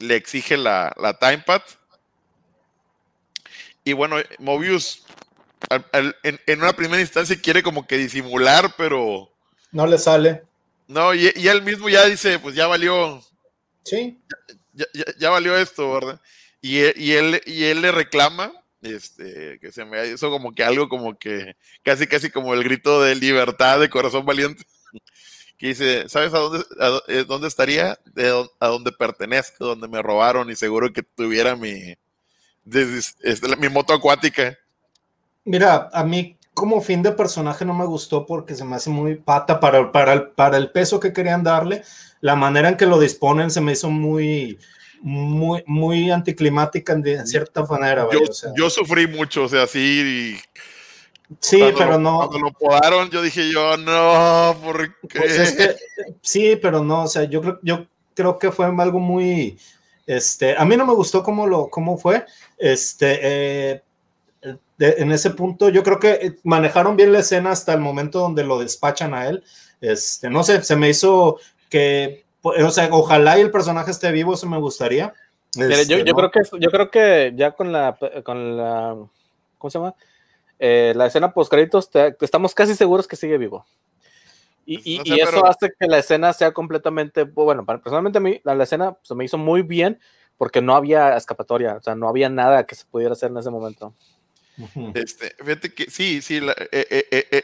le exige la, la timepad. Y bueno, Mobius en, una primera instancia quiere como que disimular, pero... No le sale. No, y, él mismo ya dice, pues ya valió. Sí. Ya, valió esto, ¿verdad? Y, y, él, y él le reclama, este, que se me hizo como que algo como que, casi, casi como el grito de libertad de corazón valiente que dice, ¿sabes a dónde, eh, dónde estaría? De, a dónde pertenezco, donde me robaron y seguro que tuviera mi, este, mi moto acuática. Mira, a mí como fin de personaje no me gustó porque se me hace muy pata para, para, el, para el peso que querían darle. La manera en que lo disponen se me hizo muy, muy, muy anticlimática en, cierta manera. Yo, yo, sufrí mucho, o sea, sí. Sí, pero no. Cuando lo podaron, yo dije yo, no, ¿por qué? Pues sí, pero no, o sea, yo creo, yo creo que fue algo muy, este, a mí no me gustó cómo lo, cómo fue, este, eh, en ese punto, yo creo que manejaron bien la escena hasta el momento donde lo despachan a él, este, no sé, se me hizo que, o sea, ojalá y el personaje esté vivo, eso me gustaría. yo, este, yo creo que, yo creo que ya con la, con la, ¿cómo se llama? Eh, la escena post créditos, estamos casi seguros que sigue vivo. Y, pues, eso hace que la escena sea completamente, bueno, personalmente a mí la, escena se me hizo muy bien porque no había escapatoria, o sea, no había nada que se pudiera hacer en ese momento. Este, fíjate que sí, sí, eh, eh,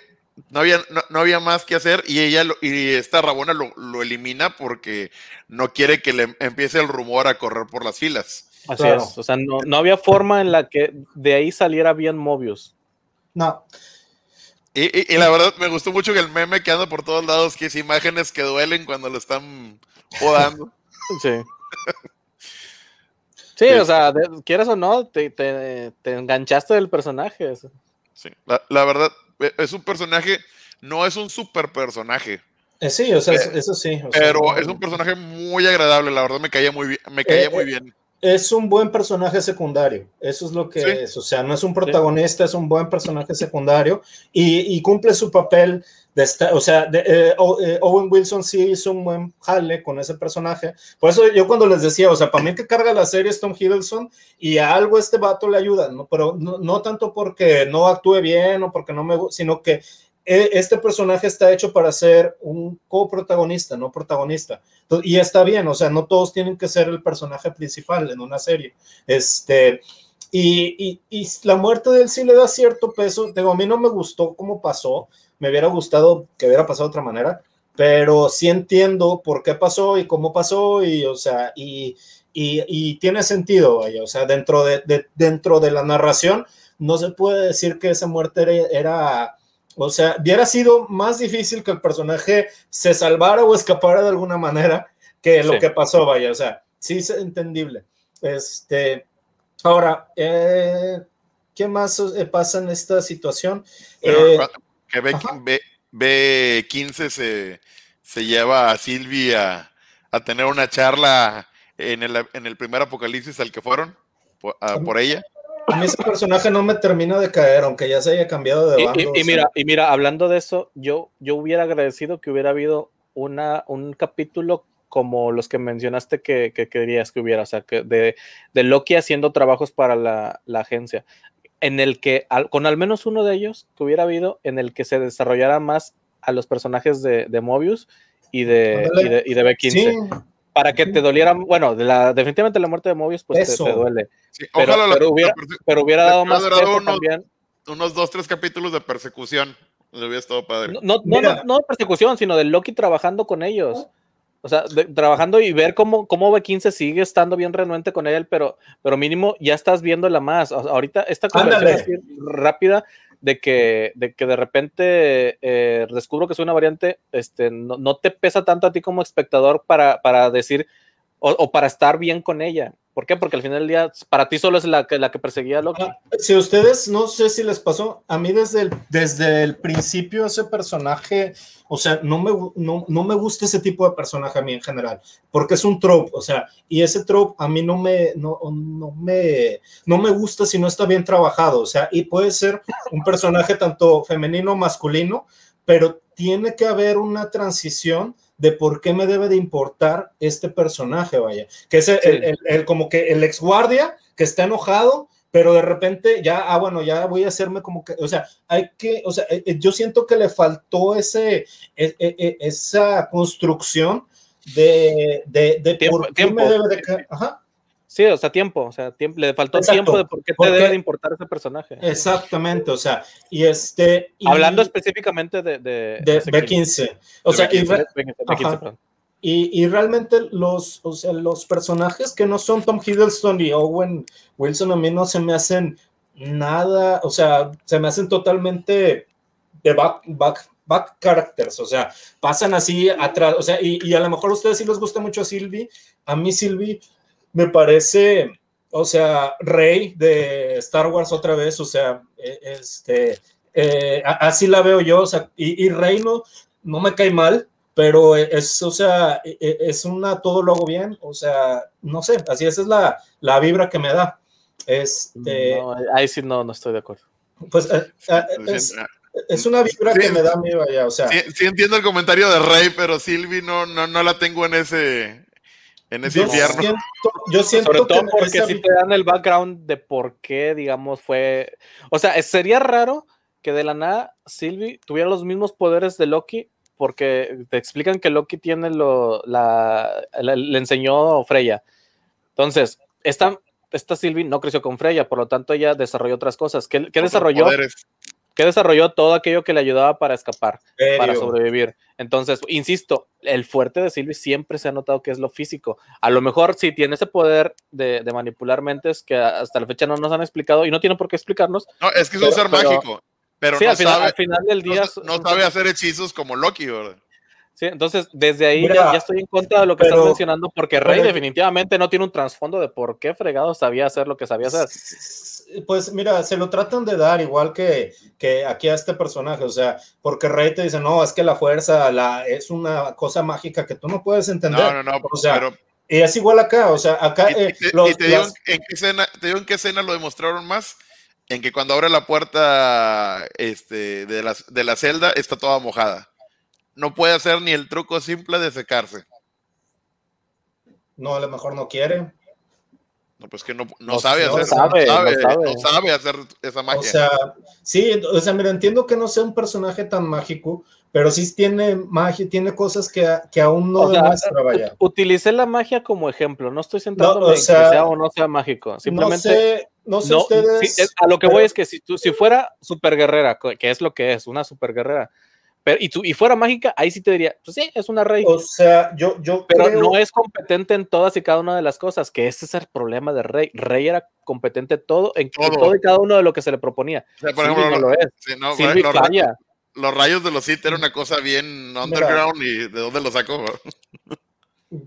no, había, no, había más que hacer y ella y esta Rabona lo, elimina porque no quiere que le empiece el rumor a correr por las filas. Así es, o sea, no, no, había forma en la que de ahí saliera bien Mobius. No. Y, la verdad me gustó mucho que el meme que anda por todos lados, que es imágenes que duelen cuando lo están podando. Sí. Sí, o sea, quieres o no, te, enganchaste del personaje. Sí, la, verdad, e, es un personaje, no es un super personaje. Eh, sí, o sea, eso sí. pero es un personaje muy agradable, la verdad me caía muy bien. Me caía muy bien es un buen personaje secundario, eso es lo que es, o sea, no es un protagonista, es un buen personaje secundario y, cumple su papel de o sea, eh, eh, Owen Wilson sí hizo un buen jale con ese personaje, por eso yo cuando les decía, o sea, para mí que carga la serie es Tom Hiddleston y a algo este vato le ayuda, ¿no? pero no, no tanto porque no actúe bien o porque no me, sino que este personaje está hecho para ser un coprotagonista, no protagonista. Y está bien, o sea, no todos tienen que ser el personaje principal en una serie. Este, y, la muerte de él sí le da cierto peso. Digo, a mí no me gustó cómo pasó, me hubiera gustado que hubiera pasado de otra manera, pero sí entiendo por qué pasó y cómo pasó, y, o sea, y, tiene sentido, vaya, o sea, dentro de, dentro de la narración, no se puede decir que esa muerte era o sea, hubiera sido más difícil que el personaje se salvara o escapara de alguna manera que lo que pasó, vaya. O sea, sí es entendible. Este, ahora, eh, ¿qué más eh, pasa en esta situación? Eh, que B, 15 se, se, lleva a Silvia a tener una charla en el, en el primer apocalipsis al que fueron por ella. A mí ese personaje no me termina de caer, aunque ya se haya cambiado de bando. Y, mira, y mira, hablando de eso, yo, yo hubiera agradecido que hubiera habido una, un capítulo como los que mencionaste que, querías que hubiera, o sea, que de, de Loki haciendo trabajos para la, agencia, en el que, con al menos uno de ellos, que hubiera habido, en el que se desarrollara más a los personajes de, Mobius y de, y de, B15 para que te doliera, bueno, de la, definitivamente la muerte de Mobius, pues te, duele. pero, pero, hubiera, dado más unos, también. Unos dos, tres capítulos de persecución. Le hubiera estado padre. No, no, no, no, persecución, sino de Loki trabajando con ellos. O sea, trabajando y ver cómo, cómo B15 sigue estando bien renuente con él, pero, pero mínimo ya estás viéndola más. ahorita esta conversación rápida de que, de que de repente eh, descubro que soy una variante, este, no, te pesa tanto a ti como espectador para, para decir o, para estar bien con ella. ¿Por qué? Porque al final del día, para ti solo es la que, la que perseguía a Loki. Ah, si a ustedes, no sé si les pasó, a mí desde el, desde el principio ese personaje, o sea, no me, no, no me gusta ese tipo de personaje a mí en general, porque es un trope, o sea, y ese trope a mí no me, no, no me, no me gusta si no está bien trabajado, o sea, y puede ser un personaje tanto femenino o masculino, pero tiene que haber una transición de por qué me debe de importar este personaje, vaya, que es el, como que el ex guardia que está enojado, pero de repente ya, ah, bueno, ya voy a hacerme como que, o sea, hay que, o sea, eh, eh, yo siento que le faltó ese, e, e, e, esa construcción de, de, por qué me debe de... Ajá. Sí, o sea, tiempo, o sea, tiempo, le faltó tiempo de por qué te debe de importar ese personaje. Exactamente, o sea, y este... Hablando específicamente de... De, de B15. O sea, y, y, realmente los, o sea, los personajes que no son Tom Hiddleston y Owen Wilson a mí no se me hacen nada, o sea, se me hacen totalmente de back, back, back characters, o sea, pasan así atrás, o sea, y, y a lo mejor a ustedes sí les gusta mucho a Sylvie, a mí Sylvie me parece, o sea, rey de Star Wars otra vez, o sea, e, este, eh, así la veo yo, o sea, y, Reino no me cae mal, pero es, o sea, e, e, es una, todo lo hago bien, o sea, no sé, así esa es la, la vibra que me da. Este, ahí sí no, no estoy de acuerdo. Pues eh, eh, es, es, una vibra que me da mí, vaya, o sea. Sí, entiendo el comentario de Rey, pero Silvi no, no, no la tengo en ese, en ese infierno. yo siento Sobre todo porque si te dan el background de por qué, digamos, fue. O sea, sería raro que de la nada Sylvie tuviera los mismos poderes de Loki, porque te explican que Loki tiene lo. La, le enseñó Freya. Entonces, esta, esta Sylvie no creció con Freya, por lo tanto ella desarrolló otras cosas. ¿Qué, qué desarrolló? Que desarrolló todo aquello que le ayudaba para escapar, para sobrevivir. Entonces, insisto, el fuerte de Sylvie siempre se ha notado que es lo físico. A lo mejor sí tiene ese poder de, manipular mentes que hasta la fecha no nos han explicado y no tiene por qué explicarnos. No, es que es un ser mágico, pero sí, al, final, del día... No, sabe hacer hechizos como Loki, ¿verdad? Sí, entonces desde ahí ya, estoy en contra de lo que estás mencionando, porque Rey definitivamente no tiene un trasfondo de por qué fregado sabía hacer lo que sabía hacer. Pues mira, se lo tratan de dar igual que, que aquí a este personaje, o sea, porque Rey te dice, no, es que la fuerza la, es una cosa mágica que tú no puedes entender. No, no, no, o sea, pero... Y es igual acá, o sea, acá... Eh, y, te, digo en qué escena, te digo en qué escena lo demostraron más, en que cuando abre la puerta este, de, la, de la celda está toda mojada no puede hacer ni el truco simple de secarse. No, a lo mejor no quiere. No, pues que no, sabe hacer, sabe, no, sabe, hacer esa magia. O sea, sí, o sea, mira, entiendo que no sea un personaje tan mágico, pero sí tiene magia, tiene cosas que, que aún no demuestra, vaya. Utilicé la magia como ejemplo, no estoy centrándome en que sea o no sea mágico. Simplemente. No sé, no sé ustedes. a lo que voy es que si, tú, si fuera super guerrera, que es lo que es, una super guerrera, pero, y, tú, y fuera mágica, ahí sí te diría, pues sí, es una rey. O sea, yo, yo Pero no es competente en todas y cada una de las cosas, que ese es el problema de Rey. Rey era competente todo, en todo, y cada uno de lo que se le proponía. O sea, por ejemplo, no lo es. los, rayos, los, rayos de los Sith era una cosa bien underground y ¿de dónde lo sacó?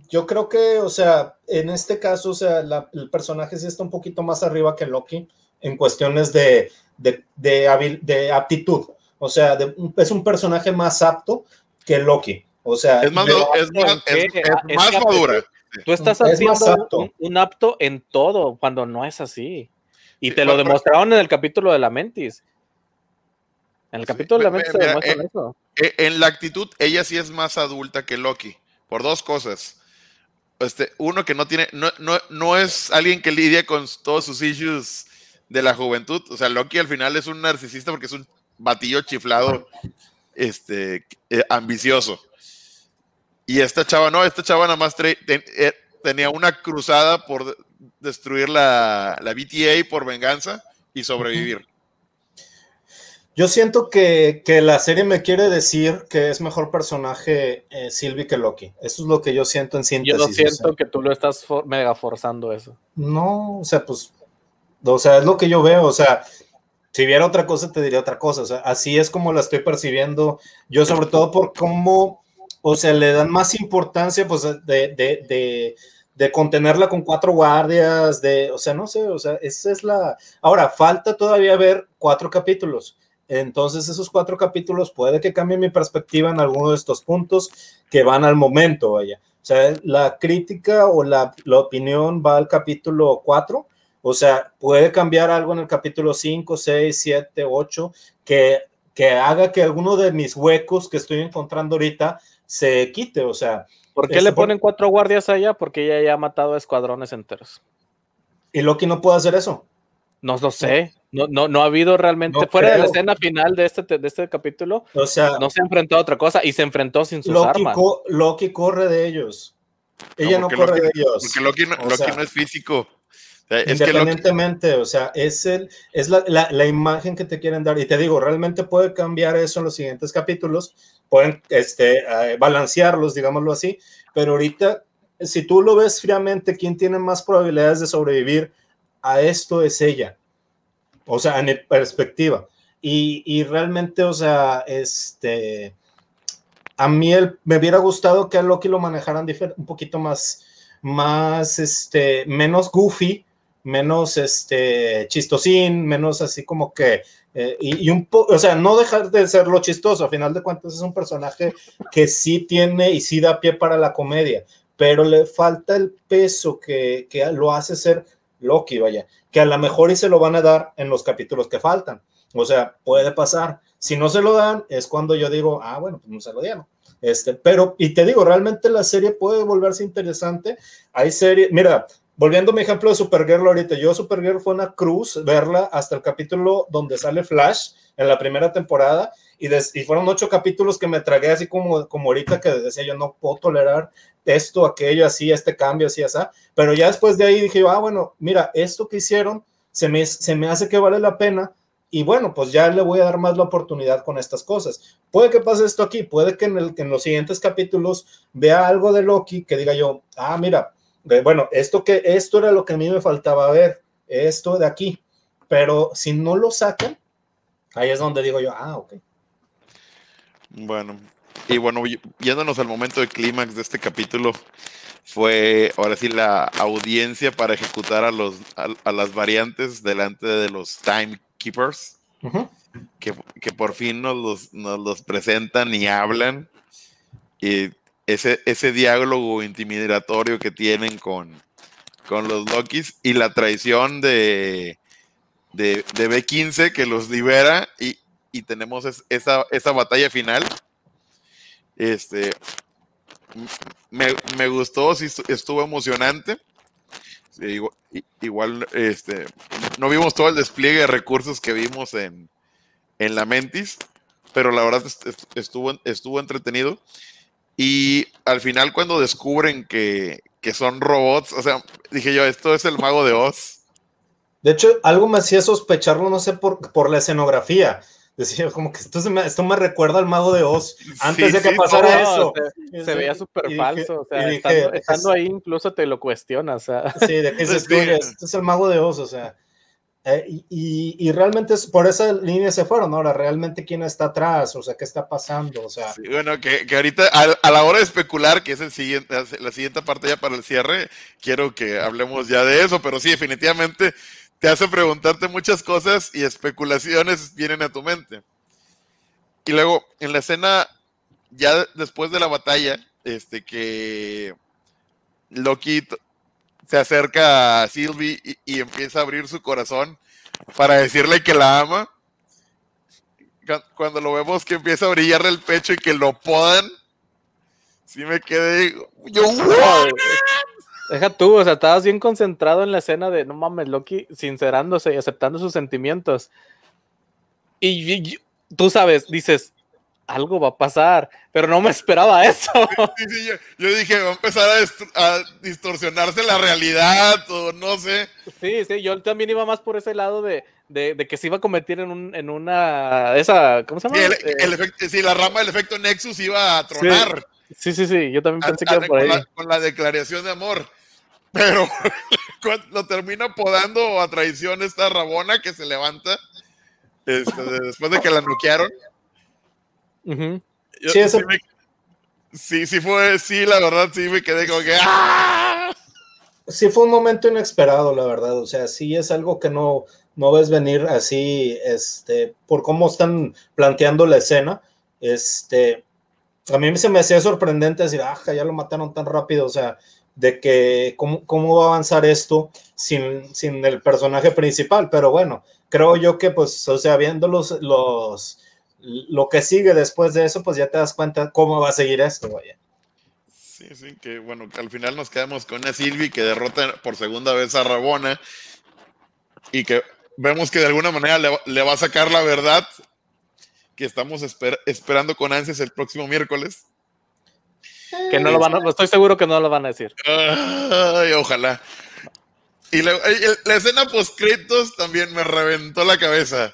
yo creo que, o sea, en este caso, o sea, el personaje sí está un poquito más arriba que Loki en cuestiones de, de, de, de aptitud. O sea, es un personaje más apto que Loki. O sea, es más, es más, madura. Tú estás haciendo un, apto en todo cuando no es así. Y te lo demostraron en el capítulo de la Mentis. En el capítulo de la Mentis se demuestra eh, eso. Eh, en la actitud, ella sí es más adulta que Loki. Por dos cosas. Este, uno que no tiene, no, no, no es alguien que lidia con todos sus issues de la juventud. O sea, Loki al final es un narcisista porque es un batillo chiflado, este, eh, ambicioso. Y esta chava, no, esta chava nada más eh, tenía una cruzada por destruir la, la, BTA por venganza y sobrevivir. Yo siento que, la serie me quiere decir que es mejor personaje eh, Sylvie que Loki. Eso es lo que yo siento en síntesis. Yo siento que tú lo estás mega forzando eso. No, o sea, pues, o sea, es lo que yo veo. O sea, si viera otra cosa, te diría otra cosa. O sea, así es como la estoy percibiendo yo, sobre todo por cómo, o sea, le dan más importancia, pues, de, de, de, de contenerla con cuatro guardias, de, o sea, no sé, o sea, esa es la... Ahora, falta todavía ver cuatro capítulos. Entonces, esos cuatro capítulos puede que cambie mi perspectiva en alguno de estos puntos que van al momento, vaya. O sea, la crítica o la, la opinión va al capítulo cuatro o sea, puede cambiar algo en el capítulo 5, 6, 7, 8, que, que haga que alguno de mis huecos que estoy encontrando ahorita se quite. O sea. ¿Por qué le ponen cuatro guardias allá? Porque ella ya ha matado a escuadrones enteros. ¿Y Loki no puede hacer eso? No lo sé. No, no, no ha habido realmente. fuera de la escena final de este, de este capítulo, o sea, no se enfrentó a otra cosa y se enfrentó sin sus Loki armas. Loki corre de ellos. Ella no, corre de ellos. Porque Loki, no, es físico. Independientemente, o sea, es, el, es la, la, imagen que te quieren dar. Y te digo, realmente puede cambiar eso en los siguientes capítulos, pueden este, eh, balancearlos, digámoslo así, pero ahorita, si tú lo ves fríamente, ¿quién tiene más probabilidades de sobrevivir a esto es ella? O sea, en perspectiva. Y, y realmente, o sea, este, a mí el, me hubiera gustado que a Loki lo manejaran un poquito más, más, este, menos goofy, menos este chistosín, menos así como que, eh, y, un poco, o sea, no dejar de ser lo chistoso, a final de cuentas es un personaje que sí tiene y sí da pie para la comedia, pero le falta el peso que, que lo hace ser Loki, vaya, que a lo mejor y se lo van a dar en los capítulos que faltan, o sea, puede pasar. Si no se lo dan, es cuando yo digo, ah, bueno, pues no se lo dieron. Este, pero, y te digo, realmente la serie puede volverse interesante. Hay series, mira, volviendo a mi ejemplo de Supergirl ahorita, yo Supergirl fue una cruz verla hasta el capítulo donde sale Flash en la primera temporada y, y, fueron ocho capítulos que me tragué así como, como ahorita que decía yo no puedo tolerar esto, aquello, así, este cambio, así, así, pero ya después de ahí dije, ah, bueno, mira, esto que hicieron se me, se me hace que vale la pena y bueno, pues ya le voy a dar más la oportunidad con estas cosas. Puede que pase esto aquí, puede que en, el, que en los siguientes capítulos vea algo de Loki que diga yo, ah, mira, bueno, esto, que, esto era lo que a mí me faltaba ver, esto de aquí, pero si no lo sacan, ahí es donde digo yo, ah, ok. Bueno, y bueno, yéndonos al momento de clímax de este capítulo, fue ahora sí la audiencia para ejecutar a, los, a, las variantes delante de los timekeepers, que, que, por fin nos los, nos los presentan y hablan. Y ese, ese diálogo intimidatorio que tienen con, con los Lokis y la traición de, de, de B15 que los libera y, y tenemos esa, esa batalla final. Este, me, me gustó, sí, estuvo emocionante. igual, este, no vimos todo el despliegue de recursos que vimos en, en la Mentis, pero la verdad estuvo, estuvo entretenido. Y al final, cuando descubren que, que son robots, o sea, dije yo, esto es el mago de Oz. De hecho, algo me hacía sospecharlo, no sé, por, por la escenografía decía como que esto, me, esto me recuerda al mago de Oz antes de que pasara eso. Se, veía súper falso, o sea, estando, ahí incluso te lo cuestionas. Sí, de que se esto es el mago de Oz, o sea. Eh, y, y, realmente es, por esa línea se fueron, ahora realmente quién está atrás, o sea, qué está pasando, o sea. bueno, que, que ahorita a, la hora de especular, que es el siguiente, la siguiente parte ya para el cierre, quiero que hablemos ya de eso, pero sí, definitivamente te hace preguntarte muchas cosas y especulaciones vienen a tu mente. Y luego, en la escena, ya después de la batalla, este que Loki se acerca a Sylvie y, empieza a abrir su corazón para decirle que la ama. Cuando lo vemos que empieza a brillarle el pecho y que lo podan, sí me quedé. Yo, Deja tú, o sea, estabas bien concentrado en la escena de no mames, Loki sincerándose y aceptando sus sentimientos. Y, tú sabes, dices, algo va a pasar, pero no me esperaba eso. yo, dije, va a empezar a, distorsionarse la realidad, o no sé. Sí, sí, yo también iba más por ese lado de, que se iba a convertir en, un, en una. Esa, ¿Cómo se llama? Sí, el, eh, sí, la rama del efecto Nexus iba a tronar. Sí, sí, sí, yo también pensé que era por ahí. Con la, declaración de amor. Pero lo termina podando a traición esta Rabona que se levanta este, después de que la noquearon. Sí, sí, fue, sí, la verdad, sí me quedé como que. ¡ah! Sí, fue un momento inesperado, la verdad. O sea, sí es algo que no, no ves venir así, este, por cómo están planteando la escena. Este, a mí se me hacía sorprendente decir, ah, ya lo mataron tan rápido, o sea, de que cómo, cómo va a avanzar esto sin, sin, el personaje principal, pero bueno, creo yo que pues, o sea, viendo los, los, lo que sigue después de eso, pues ya te das cuenta cómo va a seguir esto, vaya. Sí, sí, que bueno, al final nos quedamos con una Silvi que derrota por segunda vez a Rabona y que vemos que de alguna manera le, le va a sacar la verdad que estamos esperando con ansias el próximo miércoles. Que no lo van a, estoy seguro que no lo van a decir. Ay, ojalá. Y la, escena post también me reventó la cabeza.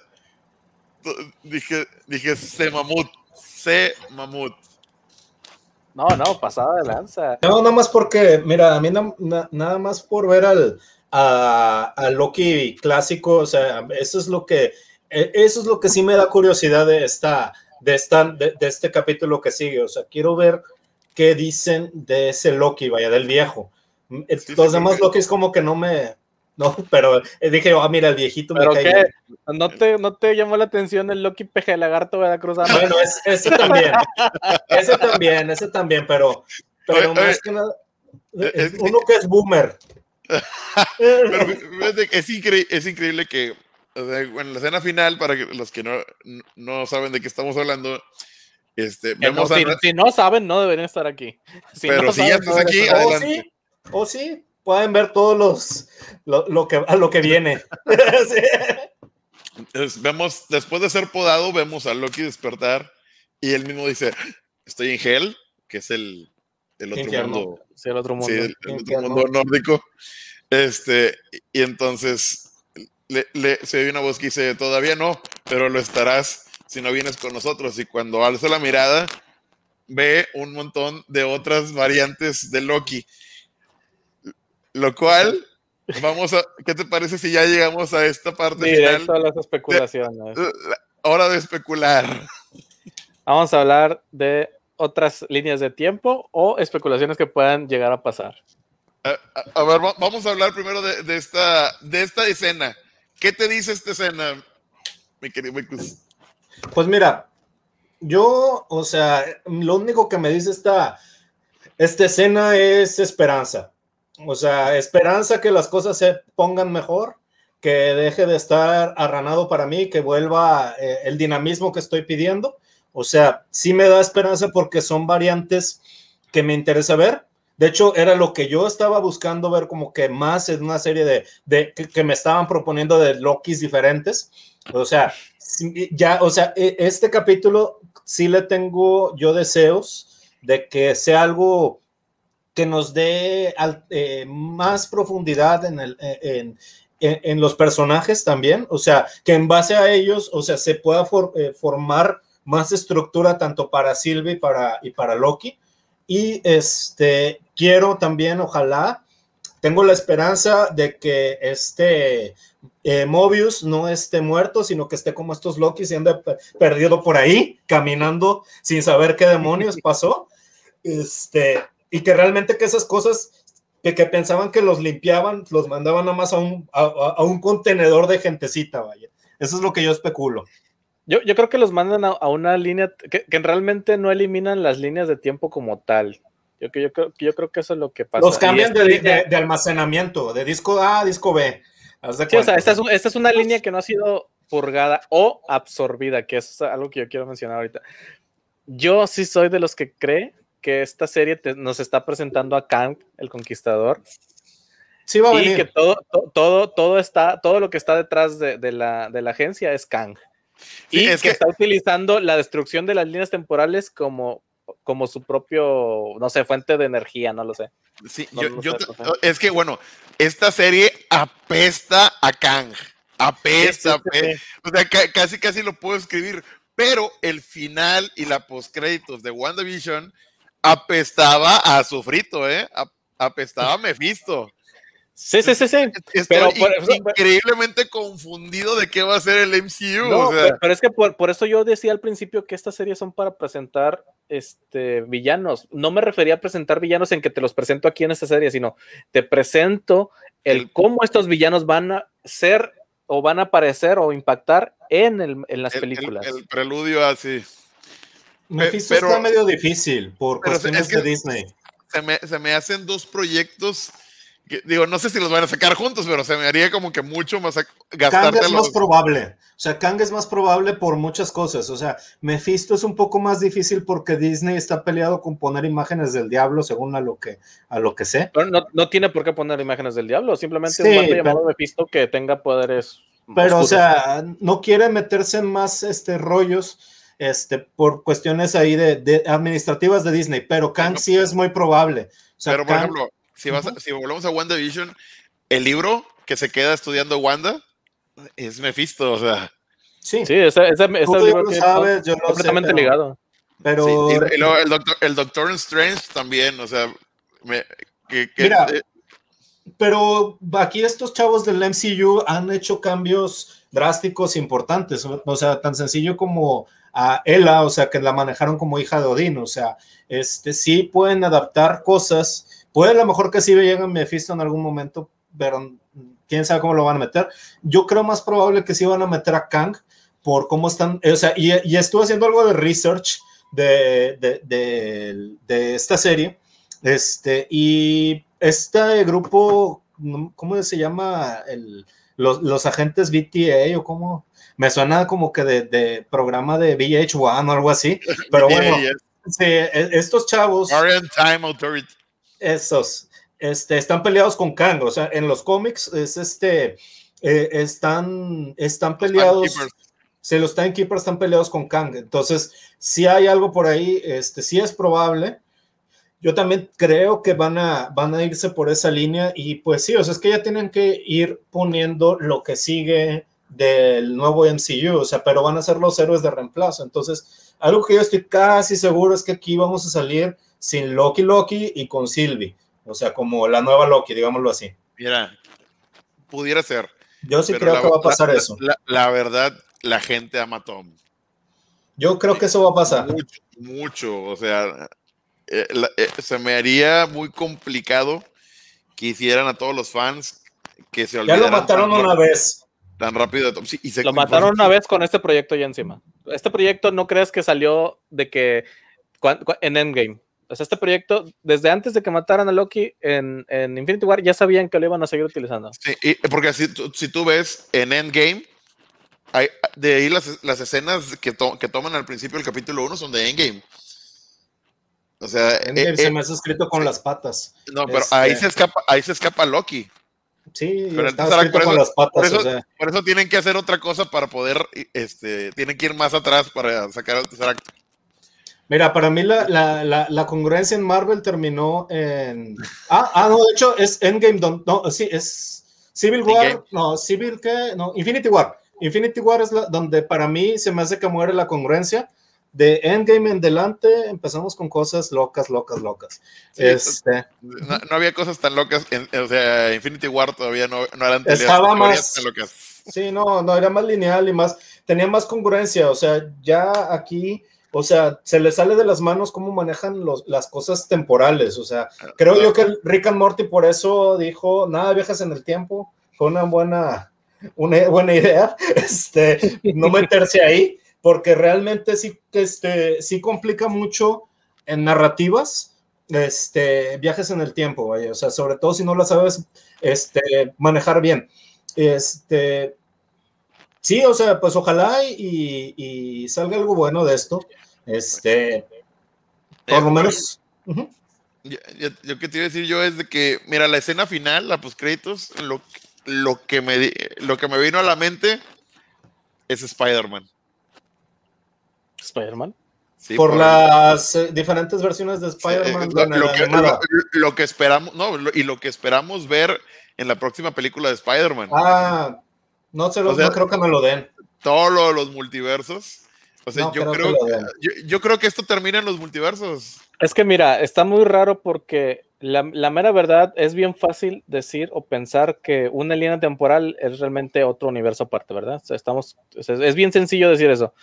Dije, dije, se mamut, se mamut. No, no, pasada de lanza. No, nada más porque, mira, a mí nada más por ver al a, a Loki clásico, o sea, eso es lo que e, eso es lo que sí me da curiosidad de esta, de, esta, de, este capítulo que sigue. O sea, quiero ver qué dicen de ese Loki, vaya, del viejo. Los demás Loki es como que no me. No, pero eh, dije, ah, mira, el viejito me cae. ¿No te, ¿No te llamó la atención el Loki peje lagarto veracruzano? Bueno, ese también. ese también, ese también, pero, pero más que nada. Eh, uno que es boomer. pero es, es increíble que en la escena final, para que los que no, no saben de qué estamos hablando, este, vemos si, no saben, no deberían estar aquí. pero si ya estás aquí, adelante. O sí, pueden ver todos los lo, que, a lo que viene. vemos, después de ser podado, vemos a Loki despertar y él mismo dice: Estoy en Hell, que es el, el otro mundo. Sí, el otro mundo. el, otro mundo nórdico. Este, y entonces le, se oye una voz que dice, todavía no, pero lo estarás si no vienes con nosotros. Y cuando alza la mirada, ve un montón de otras variantes de Loki. Lo cual, vamos a, ¿qué te parece si ya llegamos a esta parte final? a las especulaciones. hora de especular. Vamos a hablar de otras líneas de tiempo o especulaciones que puedan llegar a pasar. A, ver, vamos a hablar primero de, esta, de esta escena. ¿Qué te dice esta escena, mi querido Pues mira, yo, o sea, lo único que me dice esta, esta escena es esperanza. O sea, esperanza que las cosas se pongan mejor, que deje de estar arranado para mí, que vuelva eh, el dinamismo que estoy pidiendo. O sea, sí me da esperanza porque son variantes que me interesa ver. De hecho, era lo que yo estaba buscando ver como que más en una serie de, de que, me estaban proponiendo de Lokis diferentes. O sea, ya, o sea, e, este capítulo sí le tengo yo deseos de que sea algo que nos dé eh, más profundidad en, el, en, en, los personajes también, o sea, que en base a ellos, o sea, se pueda eh, formar más estructura tanto para Sylvie y para, y para Loki. Y este, quiero también, ojalá, tengo la esperanza de que este eh, Mobius no esté muerto, sino que esté como estos Loki siendo perdido por ahí, caminando sin saber qué demonios pasó. Este, y que realmente que esas cosas que, que pensaban que los limpiaban, los mandaban nada más a un, a, un contenedor de gentecita, vaya. Eso es lo que yo especulo. Yo, yo creo que los mandan a, una línea que, que, realmente no eliminan las líneas de tiempo como tal. Yo, yo, creo, yo creo que eso es lo que pasa. Los cambian de, de, almacenamiento, de disco A a disco B. Sí, o sea, esta es, esta es una línea que no ha sido purgada o absorbida, que es algo que yo quiero mencionar ahorita. Yo sí soy de los que cree que esta serie nos está presentando a Kang, el conquistador. Sí, va a venir. Y que todo, todo, todo está, todo lo que está detrás de, la, de la, agencia es Kang. y es que, está utilizando la destrucción de las líneas temporales como, como su propio, no sé, fuente de energía, no lo sé. Sí, yo, es que bueno, esta serie apesta a Kang. Apesta, o sea, casi casi lo puedo escribir, pero el final y la postcréditos de WandaVision apestaba a sufrito, ¿eh? Apestaba a Mephisto. Sí, sí, sí, sí. Estoy increíblemente confundido de qué va a ser el MCU. pero, es que por, eso yo decía al principio que estas series son para presentar este, villanos. No me refería a presentar villanos en que te los presento aquí en esta serie, sino te presento el, cómo estos villanos van a ser o van a aparecer o impactar en, en las películas. El, preludio así. Mephisto está medio difícil por cuestiones de Disney. Se me, se me, hacen dos proyectos. Que, digo, no sé si los van a sacar juntos, pero se me haría como que mucho más gastarte. Kang es más probable. O sea, Kang es más probable por muchas cosas. O sea, Mephisto es un poco más difícil porque Disney está peleado con poner imágenes del diablo, según a lo que, a lo que sé. Pero no, no tiene por qué poner imágenes del diablo, simplemente un pero, llamado Mephisto que tenga poderes. Pero, o sea, no quiere meterse en más este, rollos este, por cuestiones ahí de, administrativas de Disney, pero Kang sí es muy probable. pero, por ejemplo, si, vas si volvemos a WandaVision, el libro que se queda estudiando Wanda es Mephisto, o sea. Sí, sí ese, ese, libro lo sabes, yo completamente ligado. Pero... el, doctor, el Doctor Strange también, o sea, Mira, pero aquí estos chavos del MCU han hecho cambios drásticos importantes, o sea, tan sencillo como a Ella, o sea, que la manejaron como hija de Odín, o sea, este, sí pueden adaptar cosas, puede a lo mejor que sí lleguen a Mephisto en algún momento, pero quién sabe cómo lo van a meter. Yo creo más probable que sí van a meter a Kang por cómo están, o sea, y, y estuve haciendo algo de research de, de, de, de esta serie, este, y este grupo, ¿cómo se llama? El, los, los agentes BTA o cómo, me suena como que de, programa de VH1 o algo así, pero bueno, e, estos chavos, Time Authority. esos, este, están peleados con Kang, o sea, en los cómics es este, eh, están, están peleados, se los timekeepers están peleados con Kang, entonces, si hay algo por ahí, este, sí es probable, yo también creo que van a, van a irse por esa línea y pues sí, o sea, es que ya tienen que ir poniendo lo que sigue del nuevo MCU, o sea, pero van a ser los héroes de reemplazo. Entonces, algo que yo estoy casi seguro es que aquí vamos a salir sin Loki Loki y con Sylvie, o sea, como la nueva Loki, digámoslo así. Mira, pudiera ser. Yo sí creo que va a pasar eso. La, verdad, la gente ama a Tom. Yo creo que eso va a pasar. Mucho, mucho. O sea, eh, eh, se me haría muy complicado que hicieran a todos los fans que se olvidaran. Ya lo mataron una vez. Tan rápido. lo mataron una vez con este proyecto ya encima. Este proyecto no crees que salió de que en Endgame. O sea, este proyecto, desde antes de que mataran a Loki en, Infinity War, ya sabían que lo iban a seguir utilizando. Sí, porque si, si tú ves en Endgame, hay, de ahí las, las escenas que, que, toman al principio del capítulo 1 son de Endgame. O sea, Endgame eh, se eh, me ha escrito con las patas. No, pero ahí, este se escapa, ahí se escapa Loki. Sí, pero está escrito con las patas. Por eso, por eso, tienen que hacer otra cosa para poder, este, tienen que ir más atrás para sacar el tercer acto. Mira, para mí la, la, la, congruencia en Marvel terminó en. Ah, ah, no, de hecho es Endgame. No, sí, es Civil War. No, Civil, ¿qué? No, Infinity War. Infinity War es la, donde para mí se me hace que muere la congruencia. De Endgame en delante empezamos con cosas locas, locas, locas. este, no, había cosas tan locas. o sea, Infinity War todavía no, no eran Estaba más. Tan locas. Sí, no, no, era más lineal y más. Tenía más congruencia. O sea, ya aquí o sea, se le sale de las manos cómo manejan los, las cosas temporales. O sea, creo yo que Rick and Morty por eso dijo, nada, viejas en el tiempo. Fue una buena, una buena idea, este, no meterse ahí, porque realmente sí, este, sí complica mucho en narrativas, este, viajes en el tiempo. O sea, sobre todo si no la sabes este, manejar bien. Este, sí, o sea, pues ojalá y, salga algo bueno de esto. Este, por lo menos. yo, que te iba a decir yo es de que, mira, la escena final, la créditos, lo, lo, que me, lo que me vino a la mente es Spider-Man. ¿Spider-Man? Sí, por, las eh, diferentes versiones de Spider-Man. lo, que, esperamos, no, y lo que esperamos ver en la próxima película de Spider-Man. Ah, no, se no creo que me lo den. Todos los multiversos. O sea, yo, creo, yo, creo que esto termina en los multiversos. Es que mira, está muy raro porque la, mera verdad es bien fácil decir o pensar que una línea temporal es realmente otro universo aparte, ¿verdad? O sea, estamos, es bien sencillo decir eso.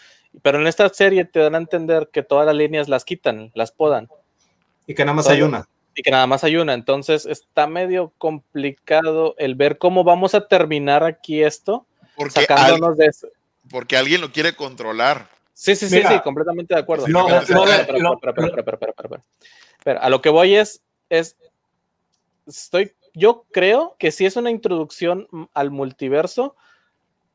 Pero en esta serie te dan a entender que todas las líneas las quitan, las podan. Y que nada más hay una. Y que nada más hay una. Entonces está medio complicado el ver cómo vamos a terminar aquí esto. Porque sacándonos de eso. Porque alguien lo quiere controlar. Sí, sí, sí, sí, completamente de acuerdo. No, Pero a lo que voy es, es, estoy, yo creo que sí es una introducción al multiverso,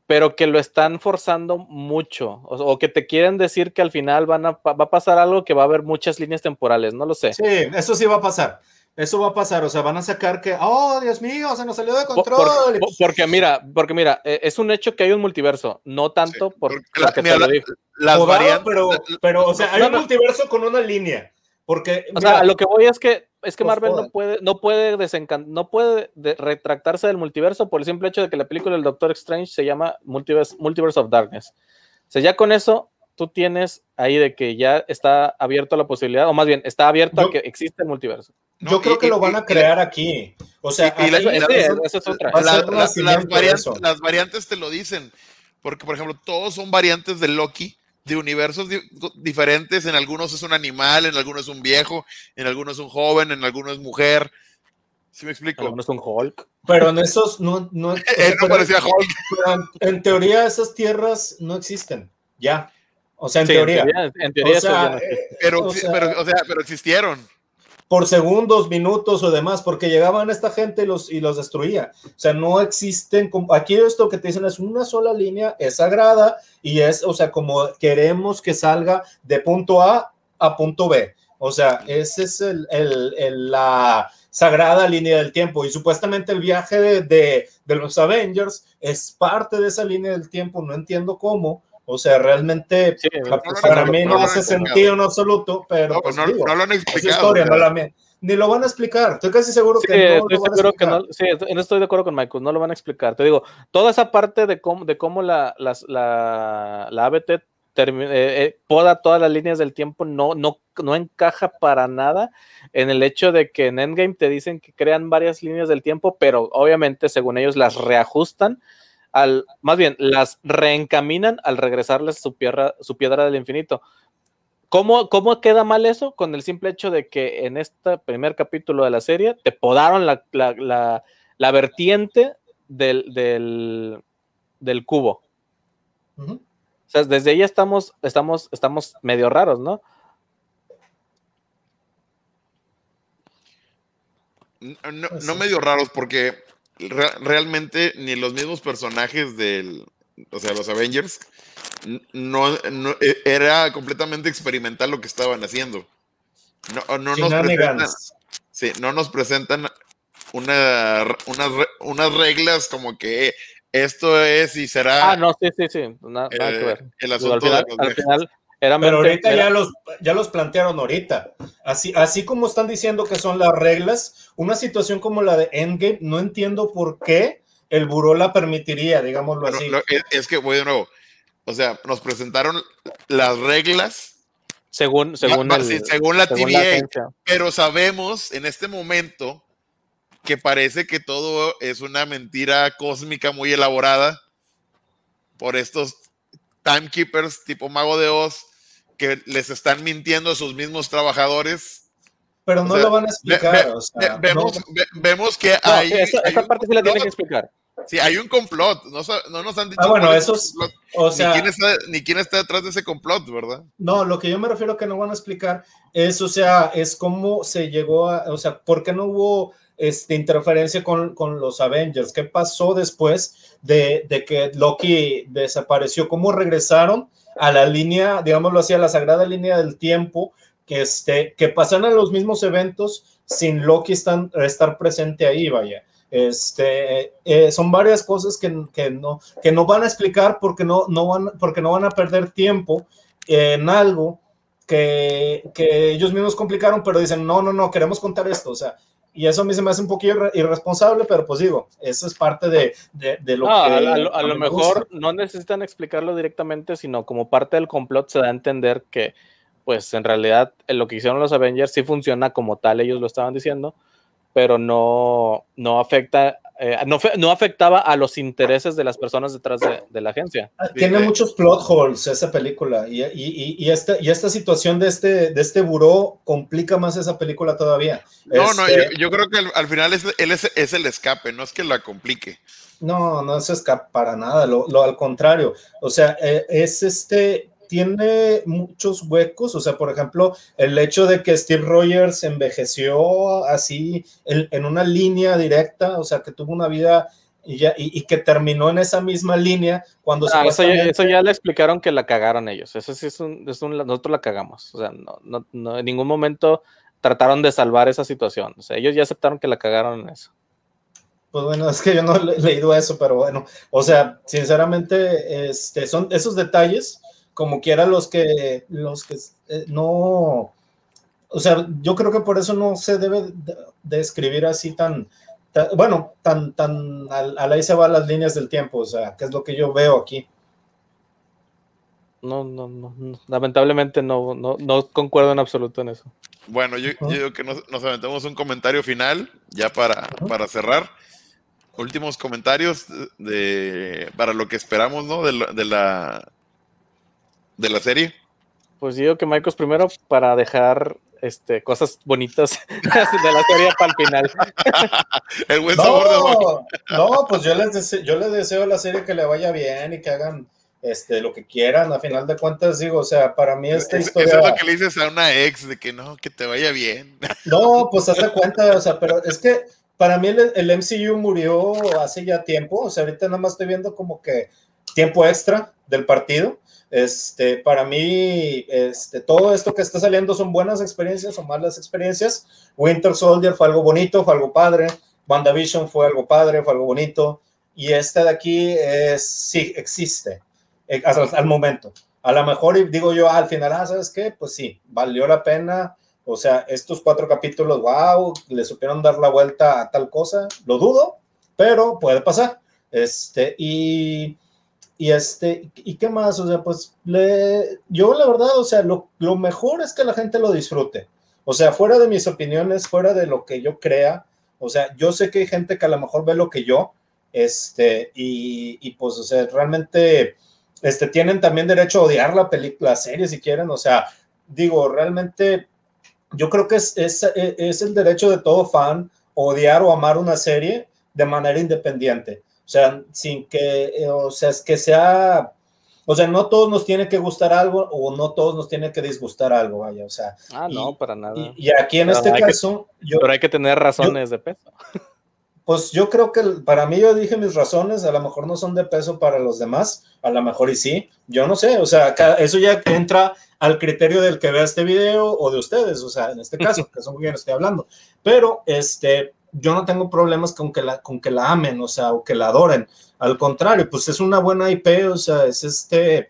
pero que lo están forzando mucho, o, que te quieren decir que al final van a, va a pasar algo que va a haber muchas líneas temporales, no lo sé. Sí, eso sí va a pasar. Eso va a pasar, o sea, van a sacar que, oh, Dios mío, se nos salió de control. porque mira, porque mira, e, es un hecho que hay un multiverso, no tanto por, porque te lo digo. Las variantes, pero, pero, o sea, hay un multiverso con una línea. Porque, o sea, lo que voy es que es que pues Marvel no puede, no puede no puede retractarse del multiverso por el simple hecho de que la película del Doctor Strange se llama Multiverse, Multiverse of Darkness. O sea, ya con eso tú tienes ahí de que ya está abierto la posibilidad, o más bien, está abierto a que existe el multiverso. Yo creo que lo van a crear aquí. O sea, Las variantes te lo dicen, porque por ejemplo, todos son variantes de Loki de universos diferentes. En algunos es un animal, en algunos es un viejo, en algunos es un joven, en algunos es mujer. ¿Sí me explico? En algunos es un Hulk. Pero en esos no. no, no parecía Hulk. En, teoría, esas tierras no existen. Ya. O sea, en teoría. En teoría, pero, pero existieron por segundos, minutos o demás, porque llegaban esta gente y los, y los destruía. O sea, no existen, aquí esto que te dicen es una sola línea, es sagrada y es, o sea, como queremos que salga de punto A a punto B. O sea, esa es el, el, la sagrada línea del tiempo y supuestamente el viaje de, de, de los Avengers es parte de esa línea del tiempo, no entiendo cómo, o sea, realmente para mí no, hace sentido en absoluto, pero pues, no, lo han explicado. ni lo van a explicar. Estoy casi seguro que no. Estoy seguro que no. Sí, no estoy de acuerdo con Michael, no lo van a explicar. Te digo, toda esa parte de cómo, de cómo la, la, la, ABT eh, eh, poda todas las líneas del tiempo no, no, no encaja para nada en el hecho de que en Endgame te dicen que crean varias líneas del tiempo, pero obviamente según ellos las reajustan al, más bien, las reencaminan al regresarles su piedra, su piedra del infinito. ¿Cómo, ¿Cómo queda mal eso? Con el simple hecho de que en este primer capítulo de la serie te podaron la, la, vertiente del, del, cubo. O sea, desde ahí estamos, estamos, estamos medio raros, ¿no? No, pues no medio raros, porque realmente ni los mismos personajes del, o sea, los Avengers, no, e, era completamente experimental lo que estaban haciendo. No, no nos presentan, sí, no nos presentan una, unas reglas como que esto es y será. Ah, no, sí, sí, sí. Nada, que eh, ver. El asunto al final, pero ahorita ya, los, ya los plantearon ahorita. Así, así como están diciendo que son las reglas, una situación como la de Endgame, no entiendo por qué el buró la permitiría, digámoslo así. es, que voy de nuevo. O sea, nos presentaron las reglas. Según, según, según la TVA, pero sabemos en este momento que parece que todo es una mentira cósmica muy elaborada por estos timekeepers tipo Mago de Oz que les están mintiendo a sus mismos trabajadores. Pero no lo van a explicar. vemos, que hay. Esa, parte sí la tienen que explicar. Sí, hay un complot. No, no nos han dicho. Ah, bueno, eso O sea, ni quién, está, ni quién está detrás de ese complot, ¿verdad? No, lo que yo me refiero que no van a explicar es, o sea, es cómo se llegó a. O sea, ¿por qué no hubo este, interferencia con, con, los Avengers? ¿Qué pasó después de, de que Loki desapareció? ¿Cómo regresaron? A la línea, digámoslo así, a la sagrada línea del tiempo, que, este, que pasan a los mismos eventos sin Loki estar presente ahí, vaya. Este, eh, son varias cosas que, no, que no van a explicar porque no, no van, porque no van a perder tiempo en algo que, que, ellos mismos complicaron, pero dicen, no, no, no, queremos contar esto. O sea, y eso a mí se me hace un poquito irresponsable, pero pues digo, eso es parte de, lo que... A, lo, mejor no necesitan explicarlo directamente, sino como parte del complot se da a entender que, pues en realidad lo que hicieron los Avengers sí funciona como tal, ellos lo estaban diciendo, pero no, no afecta eh, no, no, afectaba a los intereses de las personas detrás de, la agencia. Ah, tiene muchos plot holes esa película y, y, y, esta, y esta situación de este, de este buró complica más esa película todavía. No, no, este yo, creo que al, final es, él es, el escape, no es que la complique. No, no es escape para nada, lo, lo al contrario. O sea, eh, es este, tiene muchos huecos, o sea, por ejemplo, el hecho de que Steve Rogers envejeció así en, una línea directa, o sea, que tuvo una vida y, ya, y, que terminó en esa misma línea cuando ah, eso, ya, le explicaron que la cagaron ellos, eso sí es un, es un nosotros la cagamos, o sea, no, no, en ningún momento trataron de salvar esa situación, o sea, ellos ya aceptaron que la cagaron en eso. Pues bueno, es que yo no he leído eso, pero bueno, o sea, sinceramente, este, son esos detalles como quiera los que, los que eh, no, o sea, yo creo que por eso no se debe de, escribir así tan, bueno, tan, tan, a, la ahí se van las líneas del tiempo, o sea, que es lo que yo veo aquí. No, no, no, lamentablemente no, no, no concuerdo en absoluto en eso. Bueno, yo, digo que nos, nos, aventamos un comentario final ya para, para cerrar. Últimos comentarios de, para lo que esperamos, ¿no? de la, de la serie? Pues digo que Michael primero para dejar este, cosas bonitas de la serie para el final. el buen sabor no, No, pues yo les, deseo, yo les deseo a la serie que le vaya bien y que hagan este, lo que quieran. A final de cuentas, digo, o sea, para mí esta historia. Eso es lo que le dices a una ex, de que no, que te vaya bien. No, pues haz de cuenta, o sea, pero es que para mí el, el MCU murió hace ya tiempo. O sea, ahorita nada más estoy viendo como que tiempo extra del partido este, para mí, este, todo esto que está saliendo son buenas experiencias o malas experiencias. Winter Soldier fue algo bonito, fue algo padre. WandaVision fue algo padre, fue algo bonito. Y este de aquí es, sí, existe eh, al, momento. A lo mejor digo yo al final, ah, ¿sabes qué? Pues sí, valió la pena. O sea, estos cuatro capítulos, wow, le supieron dar la vuelta a tal cosa. Lo dudo, pero puede pasar. Este, y y este, ¿y qué más? O sea, pues le, yo la verdad, o sea, lo, lo, mejor es que la gente lo disfrute. O sea, fuera de mis opiniones, fuera de lo que yo crea, o sea, yo sé que hay gente que a lo mejor ve lo que yo Este, y, y pues, o sea, realmente este, tienen también derecho a odiar la película, la serie si quieren, o sea, digo, realmente yo creo que es, es, es, el derecho de todo fan odiar o amar una serie de manera independiente. O sea, sin que, eh, o sea, es que sea, o sea, no todos nos tiene que gustar algo o no todos nos tiene que disgustar algo, vaya, o sea. Ah, no, para nada. Y, aquí en este caso. yo, pero hay que tener razones de peso. Pues yo creo que para mí yo dije mis razones, a lo mejor no son de peso para los demás, a lo mejor y sí, yo no sé, o sea, eso ya entra al criterio del que vea este video o de ustedes, o sea, en este caso, que son quien estoy hablando, pero este, yo no tengo problemas con que, la, con que la amen, o sea, o que la adoren, al contrario, pues es una buena IP, o sea, es este,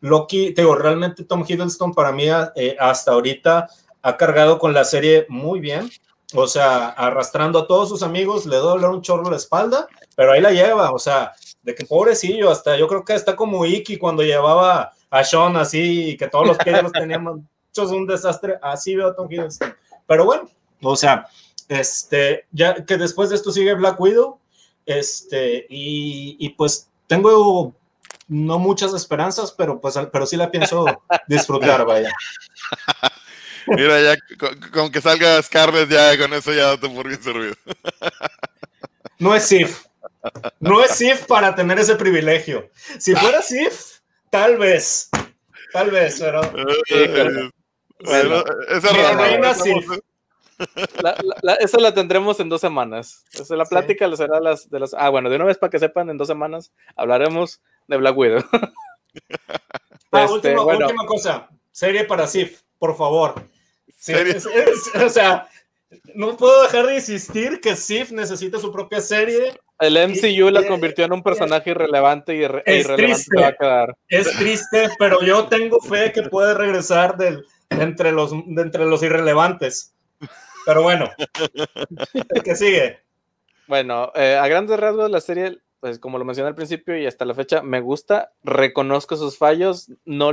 Loki, digo, realmente Tom Hiddleston para mí eh, hasta ahorita ha cargado con la serie muy bien, o sea, arrastrando a todos sus amigos, le doy un chorro la espalda, pero ahí la lleva, o sea, de que pobrecillo, hasta yo creo que está como Iki cuando llevaba a Sean así, que todos los pies los teníamos hechos un desastre, así veo a Tom Hiddleston. Pero bueno, o sea, este, ya que después de esto sigue Black Widow, este, y, y pues tengo no muchas esperanzas, pero pues, pero sí la pienso disfrutar, vaya. Mira, ya con, que salga Scarlett, ya con eso ya te por bien servido. No es Sif. No es Sif para tener ese privilegio. Si fuera Sif, tal vez. Tal vez, pero. esa reina Sif. La, esa la tendremos en dos semanas. Esa, la plática será las, de las. Ah, bueno, de una vez para que sepan, en dos semanas hablaremos de Black Widow. Ah, este, última cosa. Serie para Sif, por favor o sea, no puedo dejar de insistir que Sif necesita su propia serie. El MCU la convirtió en un personaje irrelevante y e irrelevante va a quedar. Es triste, pero yo tengo fe que puede regresar del, entre, los, entre los irrelevantes. Pero bueno, ¿qué sigue? Bueno, eh, a grandes rasgos la serie, pues como lo mencioné al principio y hasta la fecha, me gusta, reconozco sus fallos, no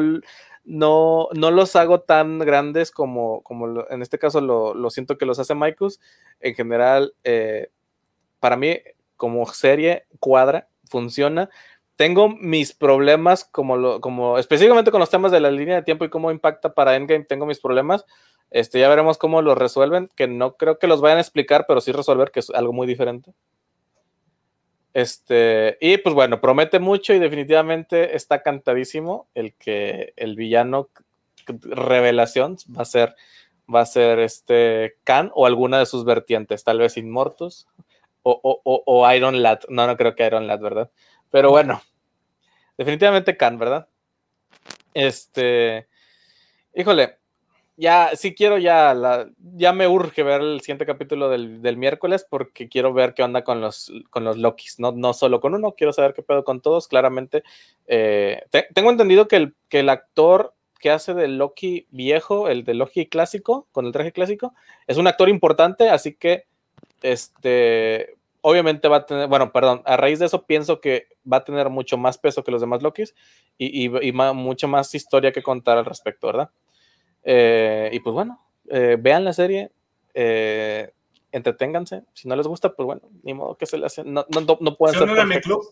no, no los hago tan grandes como, como en este caso lo, siento que los hace Maikus. En general, eh, para mí, como serie, cuadra, funciona. Tengo mis problemas, como, lo, como específicamente con los temas de la línea de tiempo y cómo impacta para Endgame, tengo mis problemas. Este, ya veremos cómo los resuelven, que no creo que los vayan a explicar, pero sí resolver, que es algo muy diferente. Este, y pues bueno, promete mucho y definitivamente está cantadísimo el que el villano revelación va a ser va a ser este Khan o alguna de sus vertientes, tal vez Inmortus o, o, o, Iron Lad. No, no creo que Iron Lad, ¿verdad? Pero bueno, definitivamente Khan, ¿verdad? Este, híjole, ya, sí quiero ya, la, ya me urge ver el siguiente capítulo del, miércoles porque quiero ver qué onda con los, con los Lokis, no, no solo con uno, quiero saber qué pedo con todos, claramente. Eh, tengo entendido que el, que el actor que hace del Loki viejo, el de Loki clásico, con el traje clásico, es un actor importante, así que, este, obviamente va a tener, bueno, perdón, a raíz de eso pienso que va a tener mucho más peso que los demás Lokis y, y, y mucha más historia que contar al respecto, ¿verdad? Eh, y pues bueno, eh, vean la serie, eh, entreténganse. Si no les gusta, pues bueno, ni modo que se le hace. No, no, no pueden se ser. mi club.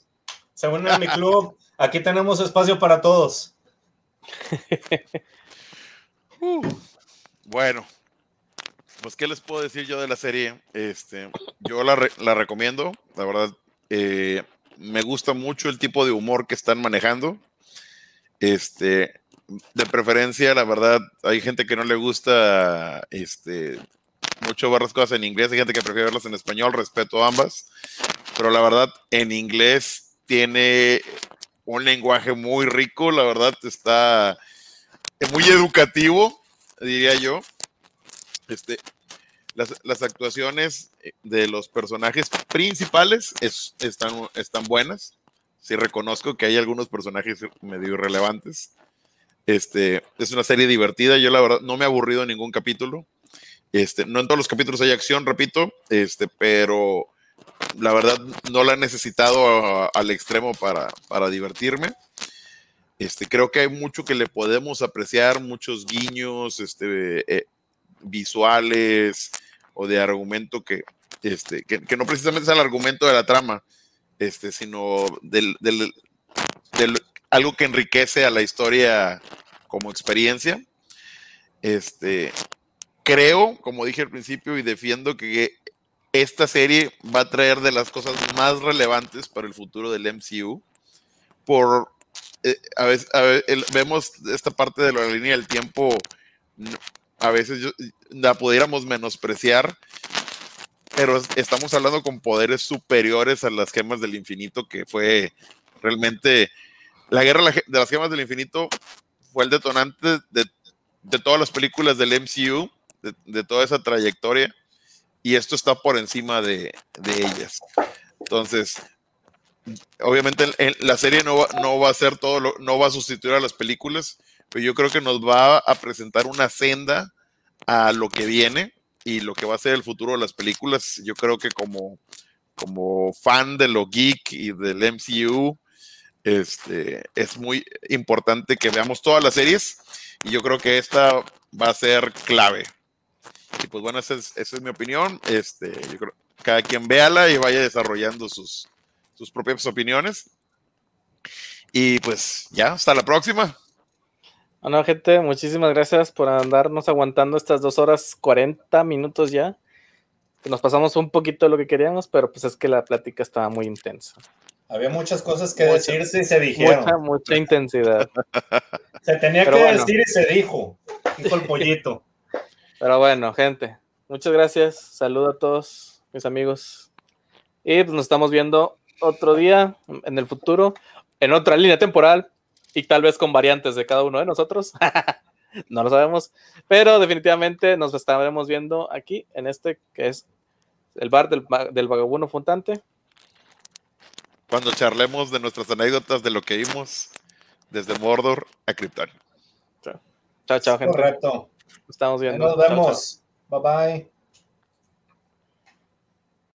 Se unen a mi club. Aquí tenemos espacio para todos. bueno, pues, ¿qué les puedo decir yo de la serie? Este, yo la, la recomiendo, la verdad. me gusta mucho el tipo de humor que están manejando. Este, de preferencia, la verdad, hay gente que no le gusta este, mucho ver las cosas en inglés, hay gente que prefiere verlas en español, respeto a ambas, pero la verdad, en inglés tiene un lenguaje muy rico, la verdad, está muy educativo, diría yo. Este, las, actuaciones de los personajes principales están, están buenas. Sí reconozco que hay algunos personajes medio irrelevantes, este, es una serie divertida. Yo, la verdad, no me he aburrido en ningún capítulo. Este, no en todos los capítulos hay acción, repito, este, pero la verdad no la he necesitado al extremo para, divertirme. Este, creo que hay mucho que le podemos apreciar, muchos guiños este, eh, visuales o de argumento que, este, que, no precisamente es el argumento de la trama, este, sino del, algo que enriquece a la historia como experiencia. Este, creo, como dije al principio, y defiendo que esta serie va a traer de las cosas más relevantes para el futuro del MCU. Por eh, a veces, vemos esta parte de la línea del tiempo, a veces la pudiéramos menospreciar, pero estamos hablando con poderes superiores a las gemas del infinito, que fue realmente la guerra de las gemas del infinito fue el detonante de, todas las películas del MCU, de, toda esa trayectoria, y esto está por encima de, ellas. Entonces, obviamente la serie no va, no va a ser todo, no va a sustituir a las películas, pero yo creo que nos va a presentar una senda a lo que viene y lo que va a ser el futuro de las películas. Yo creo que como, como fan de lo geek y del MCU, este, es muy importante que veamos todas las series y yo creo que esta va a ser clave. Y pues bueno, esa es, mi opinión. Este, yo creo cada quien véala y vaya desarrollando sus, sus propias opiniones. Y pues ya, hasta la próxima. Bueno, gente, muchísimas gracias por andarnos aguantando estas dos horas 40 minutos ya. Nos pasamos un poquito de lo que queríamos, pero pues es que la plática estaba muy intensa. Había muchas cosas que decirse y se dijeron. Mucha, mucha intensidad. se tenía que decir y se dijo. Dijo el pollito. Pero bueno, gente, muchas gracias. Saludo a todos mis amigos. Y pues nos estamos viendo otro día en el futuro, en otra línea temporal y tal vez con variantes de cada uno de nosotros. no lo sabemos, pero definitivamente nos estaremos viendo aquí en este que es el bar del, del vagabundo fontante cuando charlemos de nuestras anécdotas de lo que vimos desde Mordor a Krypton. Chao, chao, gente. Correcto. Estamos viendo. Nos vemos. Bye bye.